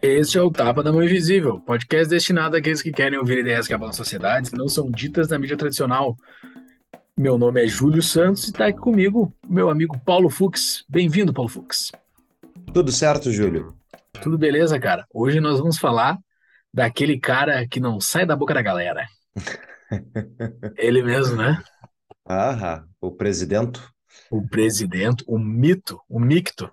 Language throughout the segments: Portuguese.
Este é o Tapa da Mão Invisível, podcast destinado àqueles que querem ouvir ideias que abalam sociedades que não são ditas na mídia tradicional. Meu nome é Júlio Santos e está aqui comigo meu amigo Paulo Fux. Bem-vindo, Paulo Fux. Tudo certo, Júlio? Tudo beleza, cara. Hoje nós vamos falar daquele cara que não sai da boca da galera. Ele mesmo, né? Ah, o presidente. O presidente, o mito, o micto.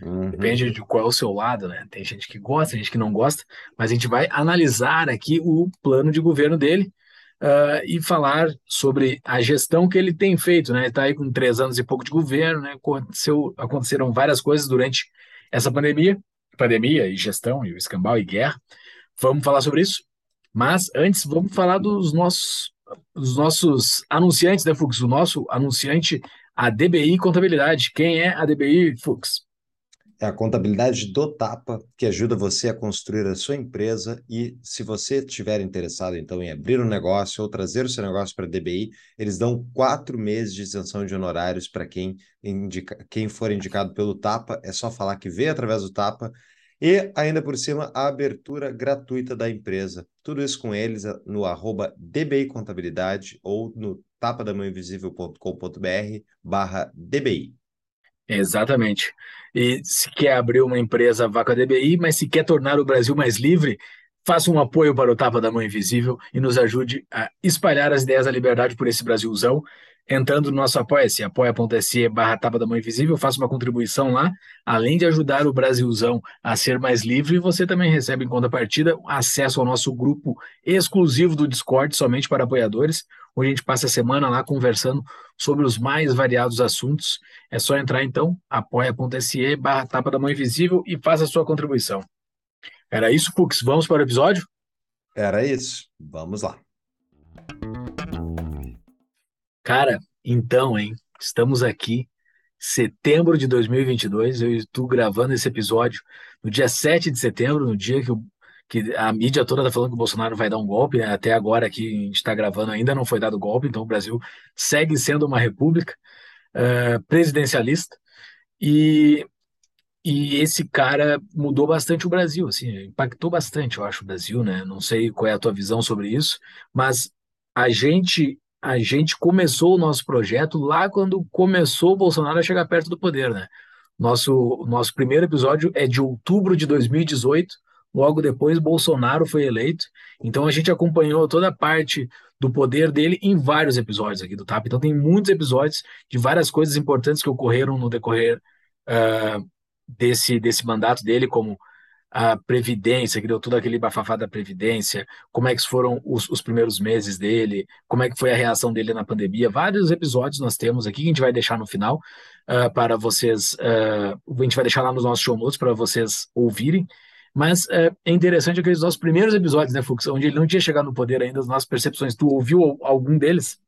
Uhum. Depende de qual é o seu lado, né? Tem gente que gosta, gente que não gosta, mas a gente vai analisar aqui o plano de governo dele uh, e falar sobre a gestão que ele tem feito, né? Está aí com três anos e pouco de governo, né? Aconteceu, aconteceram várias coisas durante essa pandemia, pandemia e gestão, e o escambau e guerra. Vamos falar sobre isso. Mas antes, vamos falar dos nossos, dos nossos anunciantes, né, Fux? O nosso anunciante, a DBI Contabilidade. Quem é a DBI, Fux? É a contabilidade do Tapa que ajuda você a construir a sua empresa e se você estiver interessado então em abrir um negócio ou trazer o seu negócio para a DBI, eles dão quatro meses de isenção de honorários para quem, quem for indicado pelo Tapa. É só falar que veio através do Tapa e ainda por cima a abertura gratuita da empresa. Tudo isso com eles no arroba DBI Contabilidade ou no tapadamãoinvisível.com.br barra DBI. Exatamente. E se quer abrir uma empresa, vá com a DBI, mas se quer tornar o Brasil mais livre, faça um apoio para o Tapa da Mão Invisível e nos ajude a espalhar as ideias da liberdade por esse Brasilzão, entrando no nosso apoia-se, apoia.se barra Tapa da Mão Invisível, faça uma contribuição lá, além de ajudar o Brasilzão a ser mais livre, você também recebe em contrapartida acesso ao nosso grupo exclusivo do Discord, somente para apoiadores, onde a gente passa a semana lá conversando sobre os mais variados assuntos. É só entrar então, apoia.se barra tapa da mão invisível e faça a sua contribuição. Era isso, Fux. Vamos para o episódio? Era isso. Vamos lá. Cara, então, hein? Estamos aqui, setembro de 2022. Eu estou gravando esse episódio no dia 7 de setembro, no dia que o que a mídia toda está falando que o Bolsonaro vai dar um golpe, né? até agora que a gente está gravando ainda não foi dado golpe, então o Brasil segue sendo uma república uh, presidencialista e, e esse cara mudou bastante o Brasil, assim, impactou bastante, eu acho, o Brasil, né? Não sei qual é a tua visão sobre isso, mas a gente a gente começou o nosso projeto lá quando começou o Bolsonaro a chegar perto do poder, né? Nosso, nosso primeiro episódio é de outubro de 2018, Logo depois, Bolsonaro foi eleito. Então a gente acompanhou toda a parte do poder dele em vários episódios aqui do TAP. Então tem muitos episódios de várias coisas importantes que ocorreram no decorrer uh, desse, desse mandato dele, como a Previdência, que deu todo aquele bafafá da Previdência, como é que foram os, os, primeiros meses dele, como é que foi a reação dele na pandemia. Vários episódios nós temos aqui que a gente vai deixar no final uh, para vocês. Uh, a gente vai deixar lá nos nossos show notes para vocês ouvirem. Mas é, é interessante aqueles nossos primeiros episódios, né, Fux, onde ele não tinha chegado no poder ainda, as nossas percepções. Tu ouviu algum deles?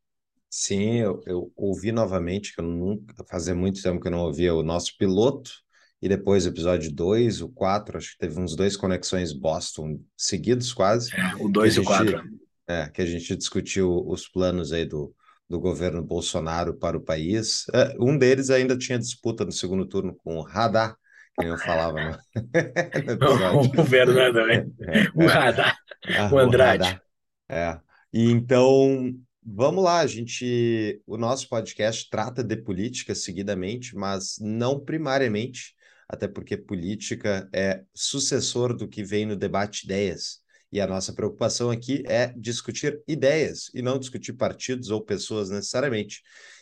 Sim, eu, eu ouvi novamente, que eu nunca fazia muito tempo que eu não ouvia o nosso piloto, e depois o episódio 2, o 4, acho que teve uns dois conexões Boston seguidos quase. É, o 2 e o 4. É, que a gente discutiu os planos aí do, do governo Bolsonaro para o país. É, um deles ainda tinha disputa no segundo turno com o Radar, que eu falava no, no o Fernando, né? É, o Radar, ah, o Andrade. O é. E então, vamos lá, a gente, o nosso podcast trata de política seguidamente, mas não primariamente, até porque política é sucessor do que vem no debate ideias. E a nossa preocupação aqui é discutir ideias e não discutir partidos ou pessoas necessariamente.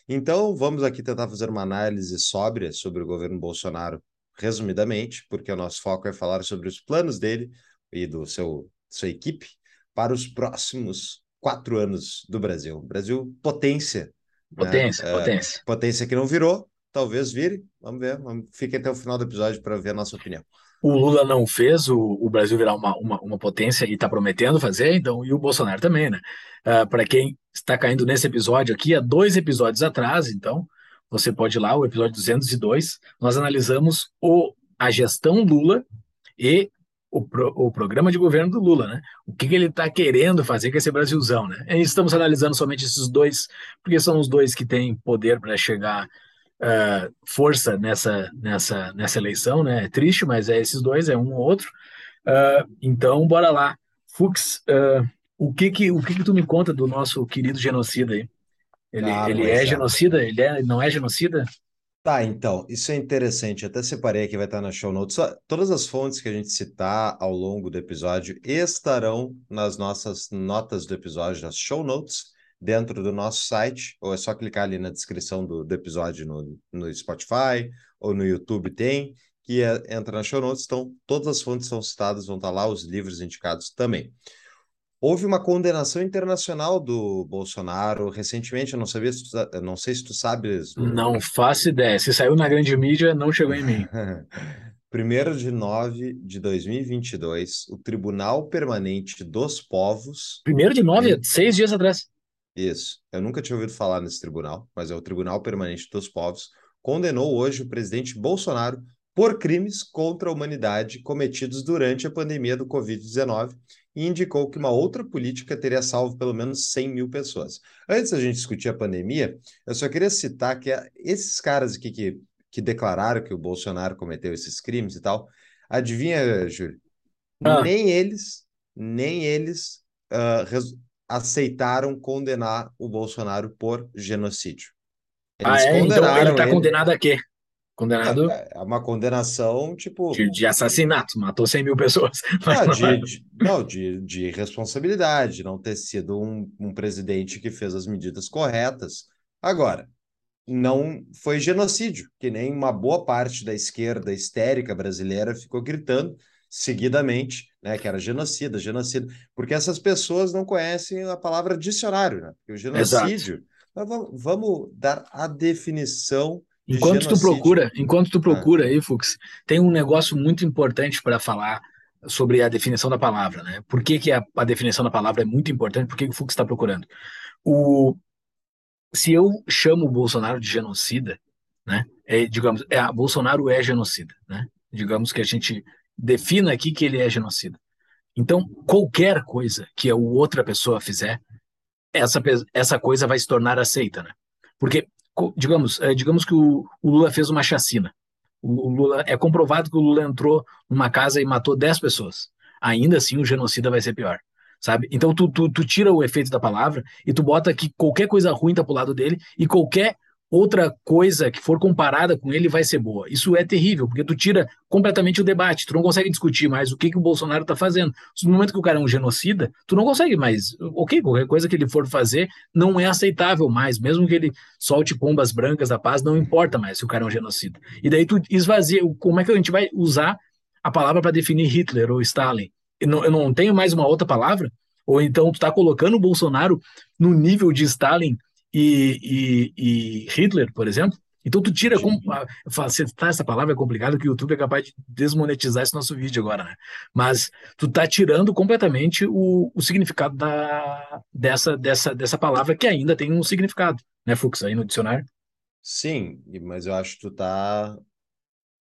Então, vamos aqui tentar fazer uma análise sóbria sobre o governo Bolsonaro resumidamente, porque o nosso foco é falar sobre os planos dele e do seu sua equipe para os próximos quatro anos do Brasil. Brasil potência. Potência, né? potência. Potência que não virou, talvez vire. Vamos ver. Fique até o final do episódio para ver a nossa opinião. O Lula não fez o, o Brasil virar uma, uma, uma potência e está prometendo fazer, então, e o Bolsonaro também, né? Uh, para quem está caindo nesse episódio aqui, há dois episódios atrás, então, você pode ir lá, o episódio 202, nós analisamos o, a gestão Lula e o, pro, o programa de governo do Lula, né? O que, que ele está querendo fazer com esse Brasilzão, né? E estamos analisando somente esses dois, porque são os dois que têm poder para chegar uh, força nessa, nessa, nessa eleição, né? É triste, mas é esses dois, é um ou outro. Uh, então, bora lá. Fux, uh, o, que que, o que que tu me conta do nosso querido genocida aí? Ele, ah, ele é, é genocida? Ele é, não é genocida? Tá, então, isso é interessante. Até separei aqui, vai estar na show notes. Todas as fontes que a gente citar ao longo do episódio estarão nas nossas notas do episódio, nas show notes, dentro do nosso site, ou é só clicar ali na descrição do, do episódio no, no Spotify ou no YouTube tem, que é, entra na show notes. Então, todas as fontes são citadas, vão estar lá, os livros indicados também. Houve uma condenação internacional do Bolsonaro recentemente, eu não sabia, se tu, não sei se tu sabes. Não faço ideia. Se saiu na grande mídia, não chegou em mim. Primeiro de nove de 2022, o Tribunal Permanente dos Povos. Primeiro de nove, seis dias atrás. Isso. Eu nunca tinha ouvido falar nesse tribunal, mas é o Tribunal Permanente dos Povos. Condenou hoje o presidente Bolsonaro por crimes contra a humanidade cometidos durante a pandemia do Covid-19 e indicou que uma outra política teria salvo pelo menos 100 mil pessoas. Antes da gente discutir a pandemia, eu só queria citar que esses caras aqui que, que declararam que o Bolsonaro cometeu esses crimes e tal, adivinha, Júlio? Ah. Nem eles, nem eles uh, aceitaram condenar o Bolsonaro por genocídio. Eles ah, é? Então ele está condenado a quê? Condenado. É, é uma condenação, tipo. De, de, assassinato, matou 100 mil pessoas. Ah, de, de, não, de, de responsabilidade, não ter sido um, um presidente que fez as medidas corretas. Agora, não foi genocídio, que nem uma boa parte da esquerda histérica brasileira ficou gritando seguidamente, né, que era genocida, genocida, porque essas pessoas não conhecem a palavra dicionário, né? Porque o genocídio, vamos, vamos dar a definição Enquanto tu procura, enquanto tu procura ah. aí, Fux, tem um negócio muito importante para falar sobre a definição da palavra, né? Por que, que a, a definição da palavra é muito importante? Por que, que o Fux está procurando? O, se eu chamo o Bolsonaro de genocida, né? É, digamos, é, Bolsonaro é genocida, né? Digamos que a gente defina aqui que ele é genocida. Então, qualquer coisa que a outra pessoa fizer, essa, essa coisa vai se tornar aceita, né? Porque digamos, é, digamos que o, o, Lula fez uma chacina. O, o, Lula é comprovado que o Lula entrou numa casa e matou 10 pessoas. Ainda assim, o genocida vai ser pior. Sabe? Então tu, tu, tu tira o efeito da palavra e tu bota que qualquer coisa ruim tá pro lado dele e qualquer outra coisa que for comparada com ele vai ser boa. Isso é terrível, porque tu tira completamente o debate, tu não consegue discutir mais o que, que o Bolsonaro está fazendo. No momento que o cara é um genocida, tu não consegue mais. Ok, qualquer coisa que ele for fazer não é aceitável mais, mesmo que ele solte pombas brancas da paz, não importa mais se o cara é um genocida. E daí tu esvazia, como é que a gente vai usar a palavra para definir Hitler ou Stalin? Eu não, eu não tenho mais uma outra palavra? Ou então tu está colocando o Bolsonaro no nível de Stalin e, e, e Hitler, por exemplo. Então tu tira como citar essa palavra é complicado que o YouTube é capaz de desmonetizar esse nosso vídeo agora, né? Mas tu tá tirando completamente o, o significado da, dessa, dessa, dessa palavra que ainda tem um significado, né, Fux, aí no dicionário. Sim, mas eu acho que tu tá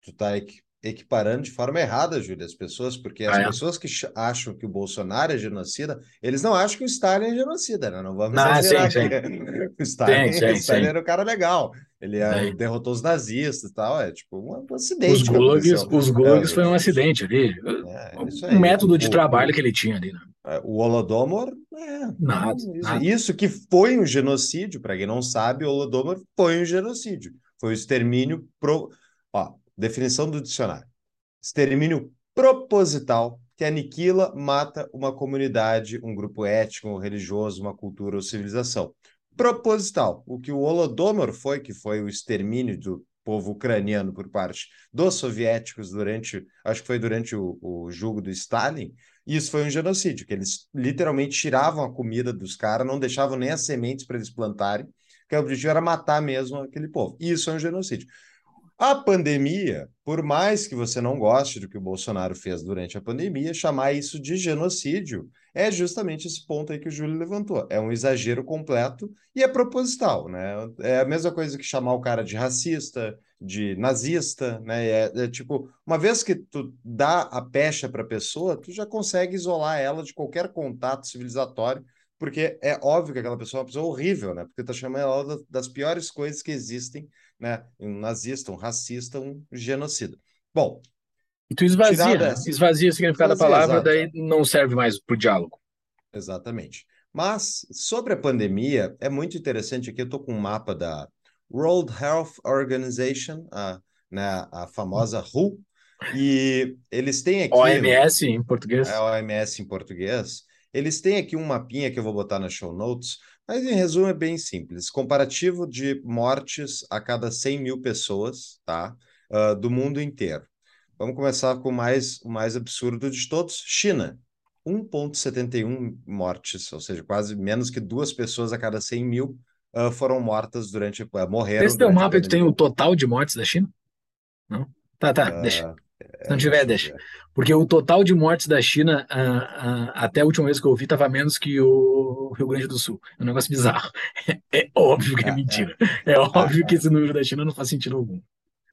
tu tá equiparando de forma errada, Júlia, as pessoas, porque as ah, é? pessoas que acham que o Bolsonaro é genocida, eles não acham que o Stalin é genocida, né? Não vamos ah, sim, sim. o Stalin, sim, sim, o Stalin era um cara legal. Ele é, derrotou os nazistas e tal, é tipo um, um acidente. Os gulags, os gulags é, foi um acidente ali. É, um método de o, trabalho que ele tinha ali, né? É, o Holodomor, é, nada, isso, nada. isso que foi um genocídio, para quem não sabe, o Holodomor foi um genocídio. Foi o extermínio pro... Ó, Definição do dicionário: extermínio proposital que aniquila, mata uma comunidade, um grupo étnico, religioso, uma cultura ou civilização. Proposital, o que o Holodomor foi, que foi o extermínio do povo ucraniano por parte dos soviéticos durante, acho que foi durante o, o julgo do Stalin, isso foi um genocídio, que eles literalmente tiravam a comida dos caras, não deixavam nem as sementes para eles plantarem, que o objetivo era matar mesmo aquele povo. Isso é um genocídio. A pandemia, por mais que você não goste do que o Bolsonaro fez durante a pandemia, chamar isso de genocídio é justamente esse ponto aí que o Júlio levantou. É um exagero completo e é proposital, né? É a mesma coisa que chamar o cara de racista, de nazista, né? É, é tipo, uma vez que tu dá a pecha para a pessoa, tu já consegue isolar ela de qualquer contato civilizatório, porque é óbvio que aquela pessoa é uma pessoa horrível, né? Porque tá chamando ela das piores coisas que existem, né? Um nazista, um racista, um genocida. Bom, e tu esvazia, esvazia o significado esvazia, da palavra, daí não serve mais para o diálogo. Exatamente. Mas sobre a pandemia, é muito interessante aqui, eu estou com um mapa da World Health Organization, a, né, a famosa WHO, e eles têm aqui... OMS em português. É, OMS em português. Eles têm aqui um mapinha que eu vou botar na show notes, mas em resumo é bem simples. Comparativo de mortes a cada 100 mil pessoas, tá? Uh, do mundo inteiro. Vamos começar com o mais, o mais absurdo de todos: China. 1,71 mortes, ou seja, quase menos que duas pessoas a cada 100 mil uh, foram mortas durante. Uh, morreram. Esse teu mapa tu tem o total de mortes da China? Não? Tá, tá, deixa. Se não tiver, deixa. Porque o total de mortes da China, uh, uh, até a última vez que eu vi, estava menos que o Rio Grande do Sul. É um negócio bizarro. É, é óbvio que é, é mentira. É, é óbvio que esse número da China não faz sentido algum.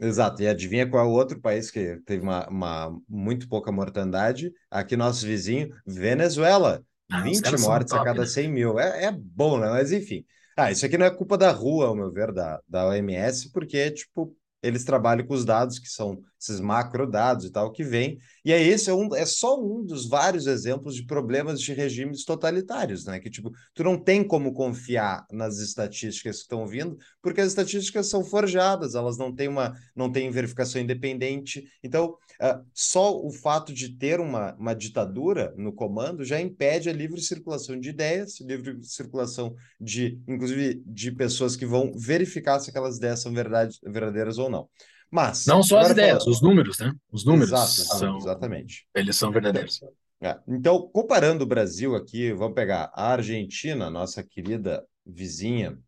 Exato, e adivinha qual é o outro país que teve uma, uma muito pouca mortandade? Aqui, nosso vizinho, Venezuela. Ah, 20 mortes top, a cada 100 né? mil. É, é bom, né? Mas enfim. Ah, isso aqui não é culpa da rua, ao meu ver, da, da OMS, porque, tipo, eles trabalham com os dados que são esses macro dados e tal que vem. E aí esse é, um, é só um dos vários exemplos de problemas de regimes totalitários, né? Que tipo, tu não tem como confiar nas estatísticas que estão vindo, porque as estatísticas são forjadas, elas não têm uma não têm verificação independente. Então, uh, só o fato de ter uma, uma ditadura no comando já impede a livre circulação de ideias, livre circulação de, inclusive, de pessoas que vão verificar se aquelas ideias são verdade, verdadeiras ou não. Mas. Não só as ideias, os números, né? Os números. Exato, são, exatamente. Eles são verdadeiros. É. Então, comparando o Brasil aqui, vamos pegar a Argentina, nossa querida vizinha.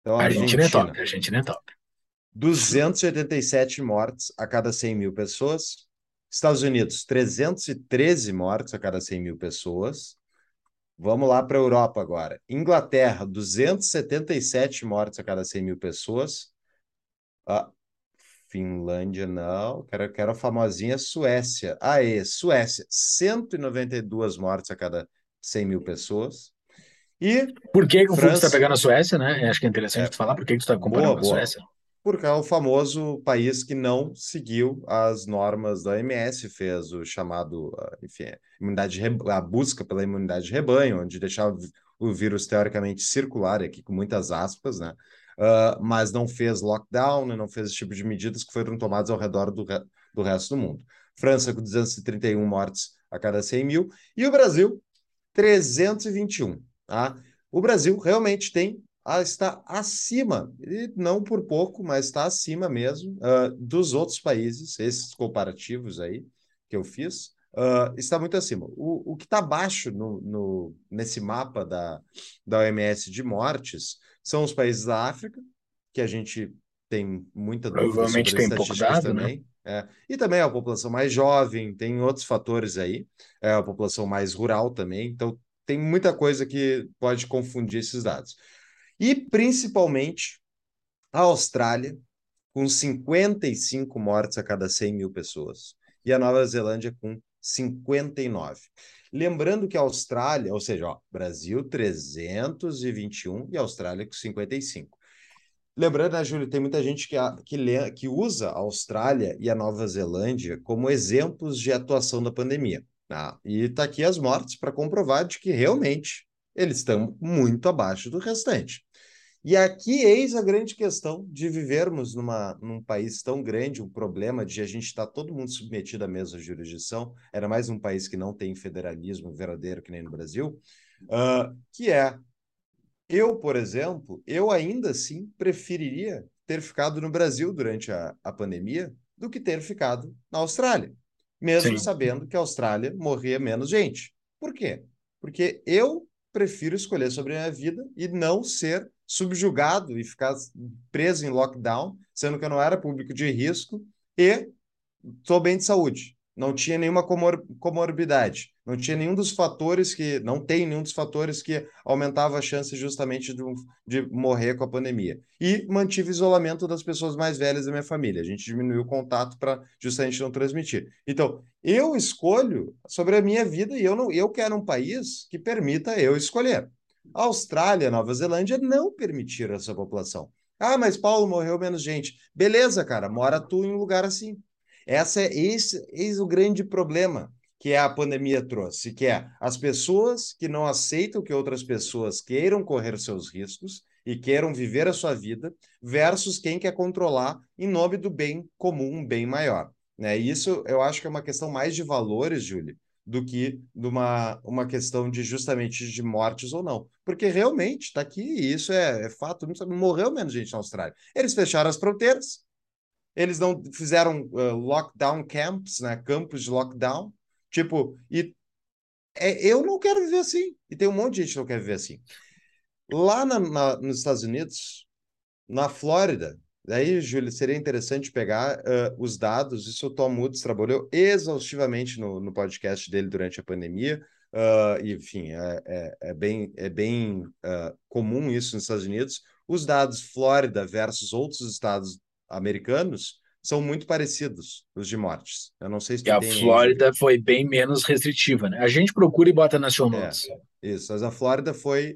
Então, a Argentina, Argentina é top. A Argentina é top. 287 mortes a cada 100 mil pessoas. Estados Unidos, 313 mortes a cada 100 mil pessoas. Vamos lá para a Europa agora. Inglaterra, 277 mortes a cada 100 mil pessoas. Uh, Finlândia, não. Quero, quero a famosinha Suécia. Aê, Suécia, 192 mortes a cada 100 mil pessoas. E Por que, que o França... está pegando a Suécia, né? Acho que é interessante é, falar por que, que tu está comparando boa, a Suécia. Porque é o famoso país que não seguiu as normas da OMS, fez o chamado, ah, enfim, imunidade a busca pela imunidade de rebanho, onde deixava o vírus teoricamente circular, aqui com muitas aspas, né? uh, mas não fez lockdown, não fez esse tipo de medidas que foram tomadas ao redor do, re do resto do mundo. França com 231 mortes a cada 100 mil e o Brasil 321. Tá? O Brasil realmente tem está acima, e não por pouco, mas está acima mesmo uh, dos outros países, esses comparativos aí que eu fiz, uh, está muito acima. O, o que está abaixo no, no, nesse mapa da, da OMS de mortes são os países da África, que a gente tem muita dúvida sobre tem estatísticas dado, né? também. Né? É. E também a população mais jovem, tem outros fatores aí, é a população mais rural também, então tem muita coisa que pode confundir esses dados. E principalmente a Austrália, com 55 mortes a cada 100 mil pessoas, e a Nova Zelândia com 59. Lembrando que a Austrália, ou seja, ó, Brasil 321 e Austrália com 55. Lembrando, né, Júlio, tem muita gente que, que, lê, que usa a Austrália e a Nova Zelândia como exemplos de atuação da pandemia. Tá? E está aqui as mortes para comprovar de que realmente eles estão muito abaixo do restante. E aqui eis a grande questão de vivermos numa, num país tão grande, um problema de a gente estar tá todo mundo submetido à mesma jurisdição, era mais um país que não tem federalismo verdadeiro que nem no Brasil, uh, que é, eu, por exemplo, eu ainda assim preferiria ter ficado no Brasil durante a, a pandemia do que ter ficado na Austrália, mesmo Sim. sabendo que a Austrália morria menos gente. Por quê? Porque eu prefiro escolher sobre a minha vida e não ser subjugado e ficar preso em lockdown, sendo que eu não era público de risco e estou bem de saúde. Não tinha nenhuma comor comorbidade, não tinha nenhum dos fatores que, não tem nenhum dos fatores que aumentava a chance justamente de, de morrer com a pandemia. E mantive isolamento das pessoas mais velhas da minha família. A gente diminuiu o contato para justamente não transmitir. Então, eu escolho sobre a minha vida e eu não, eu quero um país que permita eu escolher. A Austrália, Nova Zelândia não permitiram essa população. Ah, mas Paulo morreu menos gente. Beleza, cara, mora tu em um lugar assim. Essa é esse, esse o grande problema que a pandemia trouxe, que é as pessoas que não aceitam que outras pessoas queiram correr seus riscos e queiram viver a sua vida, versus quem quer controlar em nome do bem comum, um bem maior. Né? Isso eu acho que é uma questão mais de valores, Júlia, do que de uma, uma questão de justamente de mortes ou não. Porque realmente está aqui, e isso é, é fato, morreu menos gente na Austrália. Eles fecharam as fronteiras, eles não fizeram uh, lockdown camps, né? Campos de lockdown. Tipo, e é, eu não quero viver assim. E tem um monte de gente que não quer viver assim. Lá na, na, nos Estados Unidos, na Flórida, daí, Júlio, seria interessante pegar uh, os dados. Isso o Tom Woods trabalhou exaustivamente no, no podcast dele durante a pandemia. Uh, enfim, é, é, é, bem, é bem uh, comum isso nos Estados Unidos. Os dados Flórida versus outros estados americanos são muito parecidos, os de mortes. Eu não sei se e a Flórida aí. foi bem menos restritiva, né? A gente procura e bota nacional. É, isso, mas a Flórida foi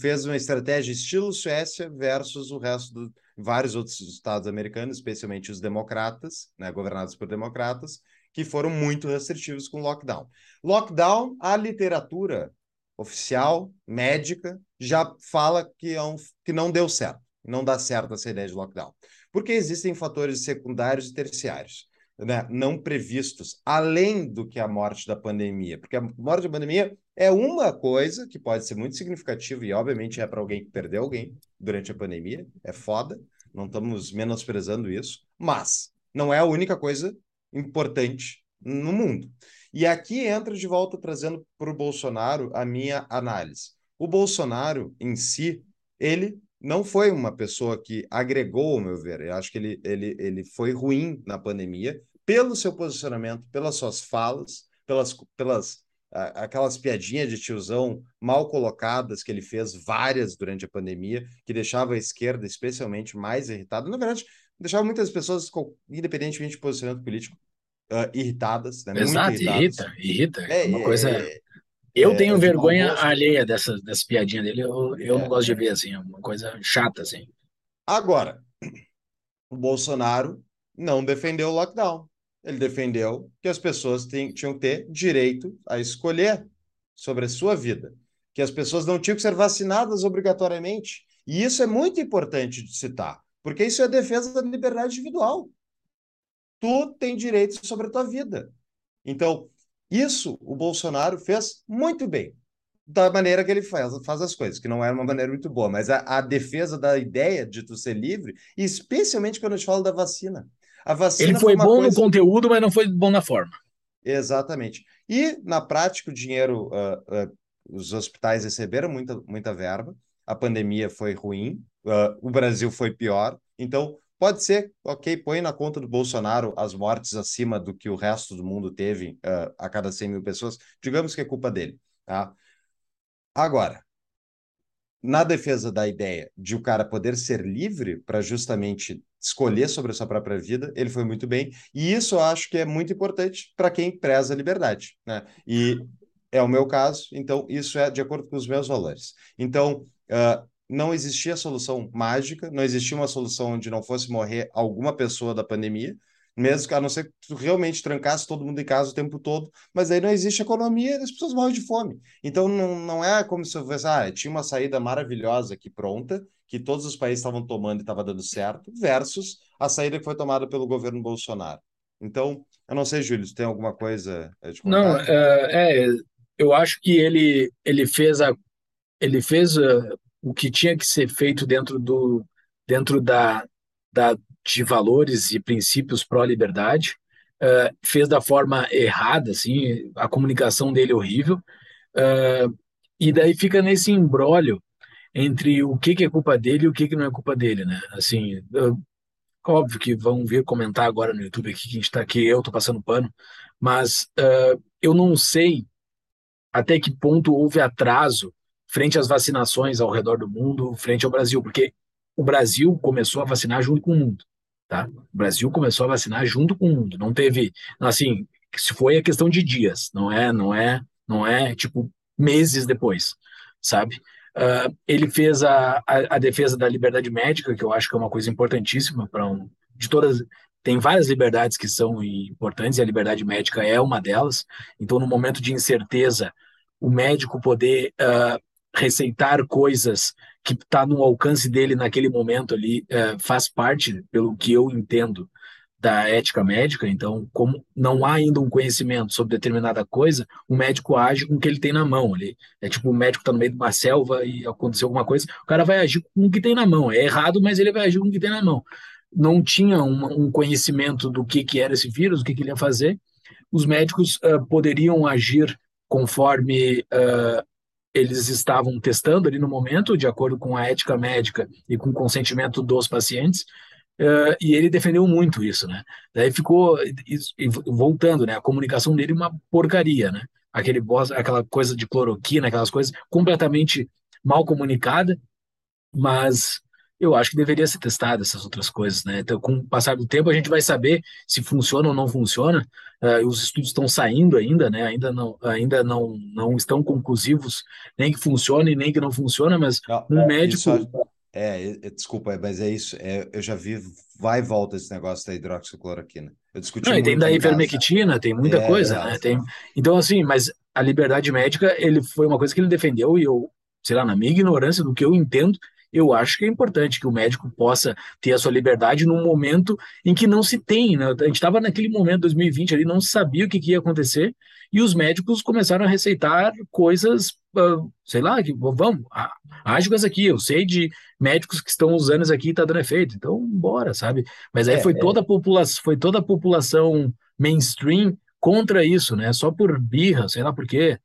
fez uma estratégia estilo Suécia versus o resto de vários outros estados americanos, especialmente os democratas, né, governados por democratas, que foram muito restritivos com lockdown. Lockdown, a literatura oficial médica já fala que, é um, que não deu certo, não dá certo essa ideia de lockdown porque existem fatores secundários e terciários. Né, não previstos, além do que a morte da pandemia, porque a morte da pandemia é uma coisa que pode ser muito significativa e, obviamente, é para alguém que perdeu alguém durante a pandemia, é foda, não estamos menosprezando isso, mas não é a única coisa importante no mundo. E aqui entra de volta trazendo para o Bolsonaro a minha análise. O Bolsonaro em si, ele não foi uma pessoa que agregou, ao meu ver. Eu acho que ele, ele, ele foi ruim na pandemia pelo seu posicionamento, pelas suas falas, pelas, pelas aquelas piadinhas de tiozão mal colocadas que ele fez várias durante a pandemia, que deixava a esquerda especialmente mais irritada. Na verdade, deixava muitas pessoas, independentemente de posicionamento político, uh, irritadas. Né? Exato, irrita, irrita. É, uma coisa... É, eu é, tenho vergonha alheia dessa, dessa piadinha dele. Eu, eu é, não gosto de ver assim, é uma coisa chata assim. Agora, o Bolsonaro não defendeu o lockdown. Ele defendeu que as pessoas tem, tinham que ter direito a escolher sobre a sua vida, que as pessoas não tinham que ser vacinadas obrigatoriamente. E isso é muito importante de citar, porque isso é defesa da liberdade individual. Tu tem direito sobre a tua vida. Então, isso o Bolsonaro fez muito bem, da maneira que ele faz, faz as coisas, que não era uma maneira muito boa, mas a, a defesa da ideia de tu ser livre, especialmente quando eu te falo da vacina. A vacina ele foi, foi bom coisa... no conteúdo, mas não foi bom na forma. Exatamente. E, na prática, o dinheiro, uh, uh, os hospitais receberam muita, muita verba, a pandemia foi ruim, uh, o Brasil foi pior, então Pode ser, ok, põe na conta do Bolsonaro as mortes acima do que o resto do mundo teve uh, a cada 100 mil pessoas. Digamos que é culpa dele. Tá? Agora, na defesa da ideia de o cara poder ser livre para justamente escolher sobre a sua própria vida, ele foi muito bem. E isso eu acho que é muito importante para quem preza a liberdade. Né? E é o meu caso, então isso é de acordo com os meus valores. Então, uh, não existia solução mágica, não existia uma solução onde não fosse morrer alguma pessoa da pandemia, mesmo a não ser que tu realmente trancasse todo mundo em casa o tempo todo, mas aí não existe economia as pessoas morrem de fome. Então não, não é como se eu fosse, ah, tinha uma saída maravilhosa aqui pronta, que todos os países estavam tomando e estava dando certo, versus a saída que foi tomada pelo governo Bolsonaro. Então, eu não sei, Júlio, se tem alguma coisa te Não, é, é, eu acho que ele, ele fez a ele fez uh, o que tinha que ser feito dentro do dentro da, da de valores e princípios pró-liberdade uh, fez da forma errada assim a comunicação dele horrível uh, e daí fica nesse embrólio entre o que, que é culpa dele e o que, que não é culpa dele, né? Assim, eu, óbvio que vão vir comentar agora no YouTube aqui que a gente tá aqui, eu tô passando pano, mas uh, eu não sei até que ponto houve atraso frente às vacinações ao redor do mundo, frente ao Brasil, porque o Brasil começou a vacinar junto com o mundo, tá? O Brasil começou a vacinar junto com o mundo, não teve, assim, se foi a questão de dias, não é, não é, não é tipo meses depois, sabe? Uh, ele fez a, a, a, defesa da liberdade médica, que eu acho que é uma coisa importantíssima para um, de todas. Tem várias liberdades que são importantes e a liberdade médica é uma delas. Então, no momento de incerteza, o médico poder uh, receitar coisas que está no alcance dele naquele momento ali uh, faz parte, pelo que eu entendo, da ética médica, então, como não há ainda um conhecimento sobre determinada coisa, o médico age com o que ele tem na mão. ali é tipo o médico está no meio de uma selva e aconteceu alguma coisa, o cara vai agir com o que tem na mão. É errado, mas ele vai agir com o que tem na mão. Não tinha um, um conhecimento do que, que era esse vírus, o que, que ele ia fazer. Os médicos uh, poderiam agir conforme eles estavam testando ali no momento, de acordo com a ética médica e com o consentimento dos pacientes, Uh, e ele defendeu muito isso, né? Daí ficou voltando, né? A comunicação dele é uma porcaria, né? Aquele boss, aquela coisa de cloroquina, aquelas coisas completamente mal comunicada, mas eu acho que deveria ser testada essas outras coisas, né? Então, com o passar do tempo, a gente vai saber se funciona ou não funciona. Uh, os estudos estão saindo ainda, né? Ainda não, ainda não, não estão conclusivos, nem que funcione, nem que não funciona, mas um médico. Isso é, é, desculpa, mas é isso. É, eu já vi, vai e volta esse negócio da hidroxicloroquina. Eu discuti Não, e tem da ivermectina, tem muita é, coisa, né? Tem, então, assim, mas a liberdade médica, ele foi uma coisa que ele defendeu e eu, sei lá, na minha ignorância do que eu entendo, eu acho que é importante que o médico possa ter a sua liberdade num momento em que não se tem, né? A gente estava naquele momento, 2020, ali, não sabia o que, que ia acontecer, e os médicos começaram a receitar coisas, uh, sei lá, que vamos, age com essa aqui, eu sei de médicos que estão usando isso aqui e está dando efeito, então bora, sabe? Mas aí é, foi, toda é. a população, foi toda a população mainstream contra isso, né? Só por birra, sei lá por quê.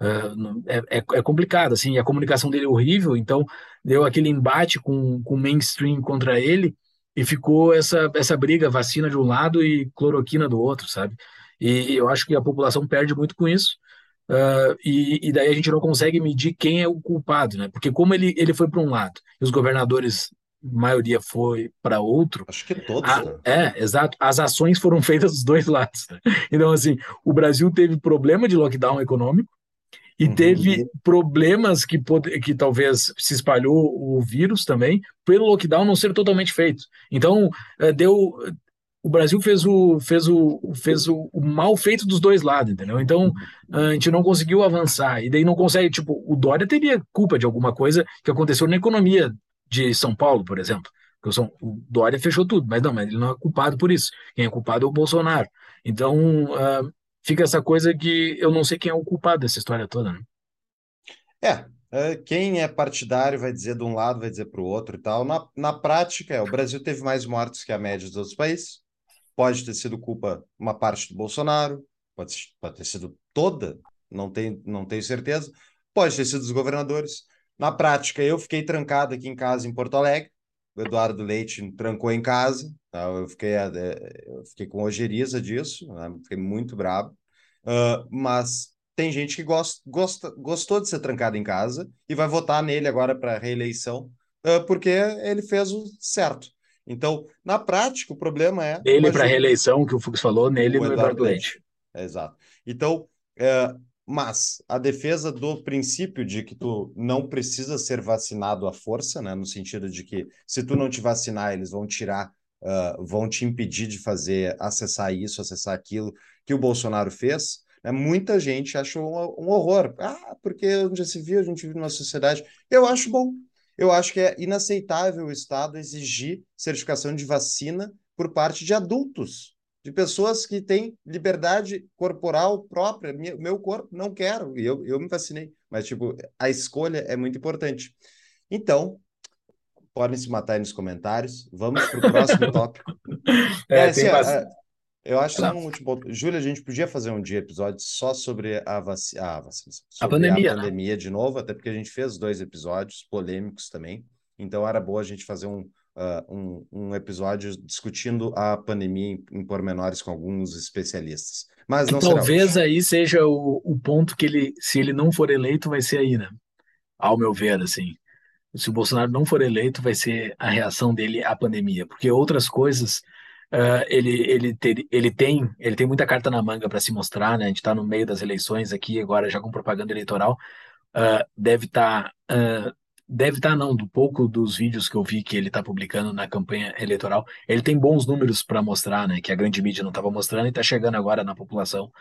Uh, é, é, complicado, assim, a comunicação dele é horrível, então deu aquele embate com, com o mainstream contra ele e ficou essa, essa briga, vacina de um lado e cloroquina do outro, sabe? E eu acho que a população perde muito com isso. Uh, e, e, daí a gente não consegue medir quem é o culpado, né? Porque como ele, ele foi para um lado e os governadores, a maioria foi para outro. Acho que todos. A, né? É, exato. As ações foram feitas dos dois lados. Né? Então, assim, o Brasil teve problema de lockdown econômico e uhum. teve problemas que, pode, que talvez se espalhou o vírus também pelo lockdown não ser totalmente feito. Então, eh, deu o Brasil fez o, fez o, fez o, o, mal feito dos dois lados, entendeu? Então a gente não conseguiu avançar. E daí não consegue, tipo, o Dória teria culpa de alguma coisa que aconteceu na economia de São Paulo, por exemplo. Porque o Dória fechou tudo, mas não, mas ele não é culpado por isso. Quem é culpado é o Bolsonaro. Então uh, fica essa coisa que eu não sei quem é o culpado dessa história toda, né? É, é, quem é partidário vai dizer de um lado, vai dizer para o outro e tal. Na, na prática, é, o Brasil teve mais mortes que a média dos outros países. Pode ter sido culpa uma parte do Bolsonaro, pode, pode ter sido toda, não tenho, não tenho certeza. Pode ter sido dos governadores. Na prática, eu fiquei trancado aqui em casa em Porto Alegre. O Eduardo Leite trancou em casa. Tá? Eu, fiquei, é, eu fiquei com ojeriza disso, né? fiquei muito bravo. Uh, mas tem gente que gosta, gosta, gostou de ser trancado em casa e vai votar nele agora para reeleição, uh, porque ele fez o certo. Então, na prática, o problema é. Nele para reeleição, que o Fux falou, nele no Eduardo Leite. Leite. Exato. Então, é, mas a defesa do princípio de que tu não precisa ser vacinado à força, né? No sentido de que se tu não te vacinar, eles vão tirar, uh, vão te impedir de fazer, acessar isso, acessar aquilo que o Bolsonaro fez. Né? Muita gente achou um, um horror. Ah, porque onde se viu, a gente vive numa sociedade. Eu acho bom. Eu acho que é inaceitável o Estado exigir certificação de vacina por parte de adultos, de pessoas que têm liberdade corporal própria. Meu corpo não quero, e eu, eu me vacinei. Mas, tipo, a escolha é muito importante. Então, podem se matar aí nos comentários. Vamos para o próximo tópico. É, é, assim, é, Eu acho que um último ponto. Júlia, a gente podia fazer um dia episódio só sobre a, vaci... a vacinação, sobre a pandemia, a pandemia né? de novo, até porque a gente fez dois episódios polêmicos também. Então era boa a gente fazer um, uh, um, um, episódio discutindo a pandemia em, em pormenores com alguns especialistas. Mas não Talvez aí seja o, o ponto que ele, se ele não for eleito, vai ser aí, né? Ao meu ver, assim. Se o Bolsonaro não for eleito, vai ser a reação dele à pandemia, porque outras coisas Uh, ele, ele, ter, ele, tem, ele tem muita carta na manga para se mostrar, né? A gente está no meio das eleições aqui, agora já com propaganda eleitoral. Uh, deve estar, tá, uh, deve estar, tá, não, do pouco dos vídeos que eu vi que ele está publicando na campanha eleitoral, ele tem bons números para mostrar, né? Que a grande mídia não estava mostrando e está chegando agora na população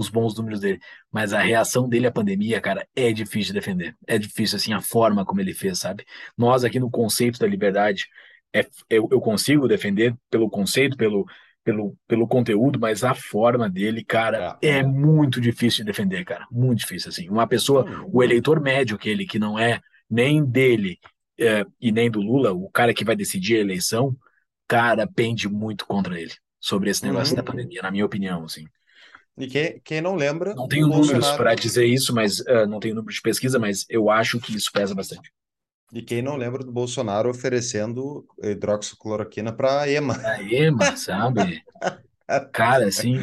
os bons números dele. Mas a reação dele à pandemia, cara, é difícil de defender. É difícil, assim, a forma como ele fez, sabe? Nós aqui no conceito da liberdade, é, eu, eu consigo defender pelo conceito, pelo, pelo, pelo conteúdo, mas a forma dele, cara, é. é muito difícil de defender, cara. Muito difícil, assim. Uma pessoa, o eleitor médio, aquele que não é nem dele é, e nem do Lula, o cara que vai decidir a eleição, cara, pende muito contra ele sobre esse negócio uhum. da pandemia, na minha opinião, assim. E quem, quem não lembra. Não tenho números para dizer isso, mas uh, não tenho número de pesquisa, mas eu acho que isso pesa bastante. E quem não lembra do Bolsonaro oferecendo hidroxicloroquina para EMA. A EMA, sabe? Cara, assim,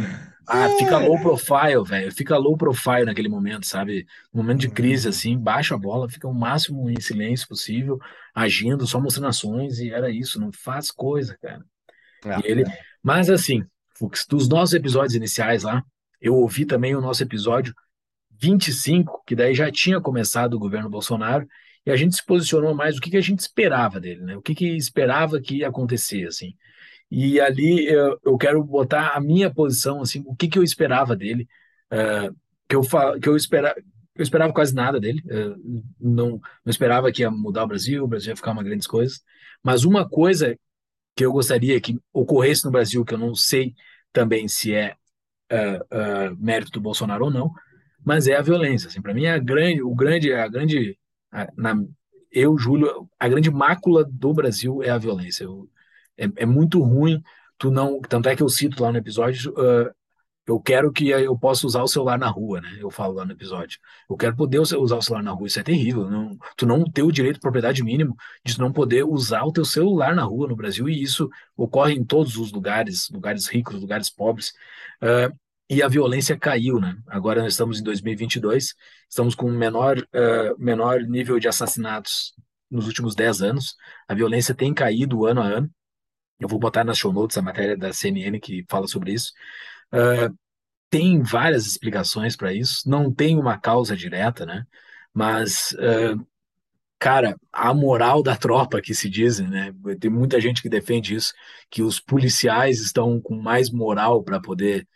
ah, fica low profile, velho. Fica low profile naquele momento, sabe? No momento de crise, uhum. assim, baixa a bola, fica o máximo em silêncio possível, agindo, só mostrando ações, e era isso, não faz coisa, cara. Ah, ele... É. Mas assim, Fux, dos nossos episódios iniciais lá, eu ouvi também o nosso episódio 25, que daí já tinha começado o governo Bolsonaro, e a gente se posicionou mais o que, que a gente esperava dele, né? O que, que esperava que ia acontecer, assim. E ali eu, eu quero botar a minha posição, assim, o que, que eu esperava dele, uh, que eu que eu esperava eu esperava quase nada dele, uh, não, não esperava que ia mudar o Brasil, o Brasil ia ficar uma grande coisa, mas uma coisa que eu gostaria que ocorresse no Brasil, que eu não sei também se é uh, mérito do Bolsonaro ou não, mas é a violência. Assim, para mim, é a grande, o grande, a grande na, eu, Júlio, a grande mácula do Brasil é a violência. Eu, é, é, muito ruim, tu não. Tanto é que eu cito lá no episódio, uh, eu quero que eu possa usar o celular na rua, né? Eu falo lá no episódio. Eu quero poder usar o celular na rua, isso é terrível. Não, tu não ter o direito de propriedade mínimo de não poder usar o teu celular na rua no Brasil, e isso ocorre em todos os lugares, lugares ricos, lugares pobres. Uh, e a violência caiu, né? Agora nós estamos em 2022, estamos com menor, uh, menor nível de assassinatos nos últimos 10 anos. A violência tem caído ano a ano. Eu vou botar nas show notes a matéria da CNN que fala sobre isso. Uh, tem várias explicações para isso, não tem uma causa direta, né? Mas, uh, cara, a moral da tropa que se diz, né? Tem muita gente que defende isso, que os policiais estão com mais moral para poder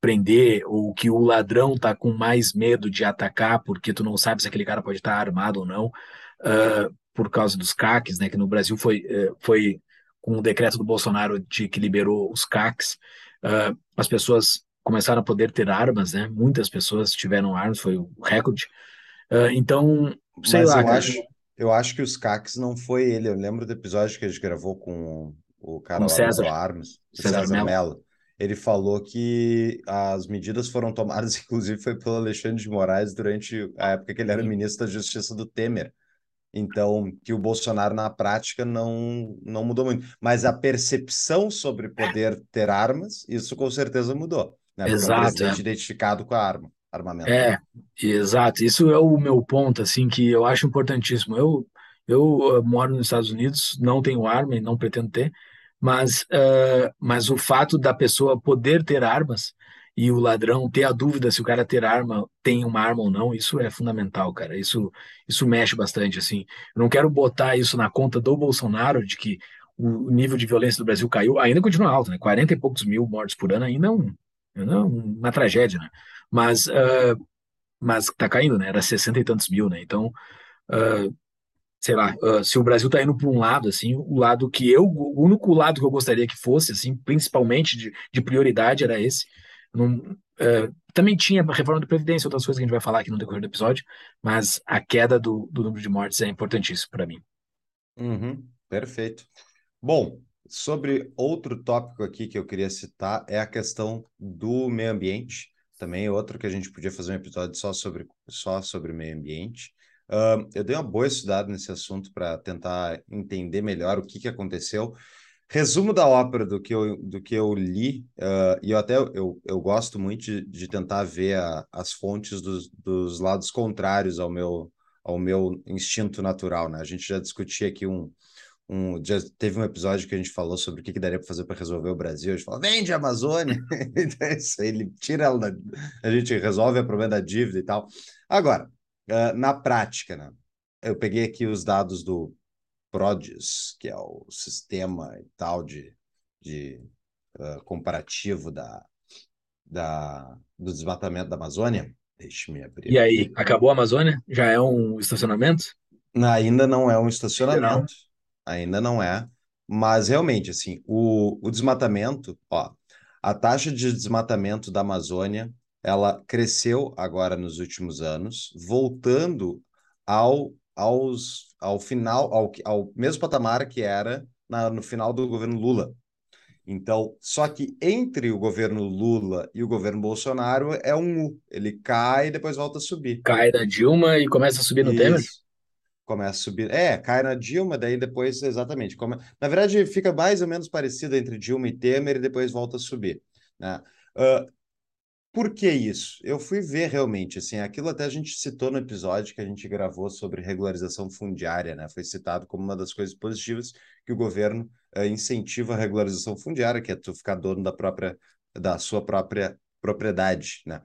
prender ou que o ladrão tá com mais medo de atacar porque tu não sabe se aquele cara pode estar armado ou não, uh, por causa dos CACs, né? Que no Brasil foi, uh, foi com o decreto do Bolsonaro de que liberou os CACs, uh, as pessoas começaram a poder ter armas, né? Muitas pessoas tiveram armas, foi o recorde. então, sei Mas lá. Eu acho, eu acho que os CACs não foi ele. Eu lembro do episódio que a gente gravou com o cara com lá César. do Armas, César, César Mello ele falou que as medidas foram tomadas, inclusive foi pelo Alexandre de Moraes durante a época que ele era ministro da Justiça do Temer. Então, que o Bolsonaro na prática não, não mudou muito. Mas a percepção sobre poder ter armas, isso com certeza mudou. Né? Exato. O presidente é. identificado com a arma, armamento. É, exato. Isso é o meu ponto, assim, que eu acho importantíssimo. Eu, eu moro nos Estados Unidos, não tenho arma e não pretendo ter, mas, uh, mas o fato da pessoa poder ter armas e o ladrão ter a dúvida se o cara ter arma tem uma arma ou não, isso é fundamental, cara. Isso, isso mexe bastante, assim. Eu não quero botar isso na conta do Bolsonaro, de que o nível de violência do Brasil caiu, ainda continua alto, né? 40 e poucos mil mortos por ano ainda é, um, é uma tragédia, né? Mas, uh, mas tá caindo, né? Era 60 e tantos mil, né? Então, uh, sei lá, uh, se o Brasil está indo para um lado, assim, o lado que eu, o único lado que eu gostaria que fosse, assim, principalmente de, de prioridade era esse. Não, uh, também tinha a reforma da Previdência, outras coisas que a gente vai falar aqui no decorrer do episódio, mas a queda do, do número de mortes é importantíssimo para mim. Uhum, perfeito. Bom, sobre outro tópico aqui que eu queria citar é a questão do meio ambiente. Também é outro que a gente podia fazer um episódio só sobre, só sobre meio ambiente. Uh, eu dei uma boa estudada nesse assunto para tentar entender melhor o que, que aconteceu. Resumo da ópera do que eu, do que eu li, uh, e eu até eu, eu gosto muito de, de tentar ver a, as fontes dos, dos lados contrários ao meu, ao meu instinto natural. Né? A gente já discutia aqui um, um, já teve um episódio que a gente falou sobre o que, que daria para fazer para resolver o Brasil. A gente fala, vende a Amazônia. então, é isso aí, ele tira ela, da, a gente resolve o problema da dívida e tal. Agora, uh, na prática, né? Eu peguei aqui os dados do PRODES, que é o sistema e tal de, de uh, comparativo da, da, do desmatamento da Amazônia. Deixa-me abrir. E aí, acabou a Amazônia? Já é um estacionamento? Ainda não é um estacionamento ainda não é, mas realmente, assim, o, o desmatamento, ó, a taxa de desmatamento da Amazônia, ela cresceu agora nos últimos anos, voltando ao, aos, ao final, ao, ao mesmo patamar que era na, no final do governo Lula. Então, só que entre o governo Lula e o governo Bolsonaro é um U. Ele cai e depois volta a subir. Cai da Dilma e começa a subir no Isso. Temer? começa a subir. É, cai na Dilma, daí depois, exatamente. Come... Na verdade, fica mais ou menos parecido entre Dilma e Temer e depois volta a subir. Né? Uh, por que isso? Eu fui ver realmente, assim, aquilo até a gente citou no episódio que a gente gravou sobre regularização fundiária, né? Foi citado como uma das coisas positivas que o governo uh, incentiva a regularização fundiária, que é tu ficar dono da própria, da sua própria propriedade, né?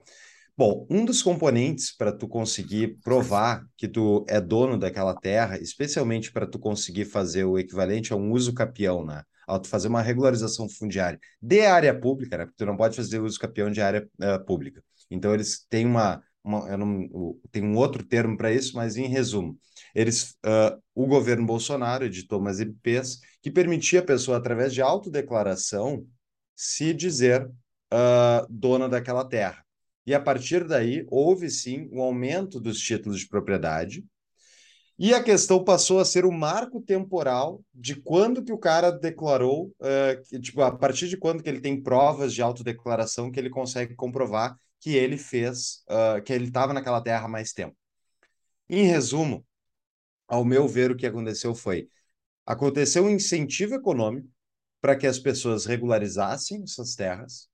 Bom, um dos componentes para tu conseguir provar que tu é dono daquela terra, especialmente para tu conseguir fazer o equivalente a um uso capião, né? Ao tu fazer uma regularização fundiária de área pública, né? Porque tu não pode fazer uso capião de área uh, pública. Então, eles têm uma, uma não, tem um outro termo para isso, mas em resumo, eles, uh, o governo Bolsonaro editou umas IPs que permitia a pessoa, através de autodeclaração, se dizer uh, dona daquela terra. E a partir daí houve sim um aumento dos títulos de propriedade. E a questão passou a ser o marco temporal de quando que o cara declarou, uh, que, tipo, a partir de quando que ele tem provas de autodeclaração que ele consegue comprovar que ele fez, uh, que ele estava naquela terra há mais tempo. Em resumo, ao meu ver, o que aconteceu foi: aconteceu um incentivo econômico para que as pessoas regularizassem essas terras,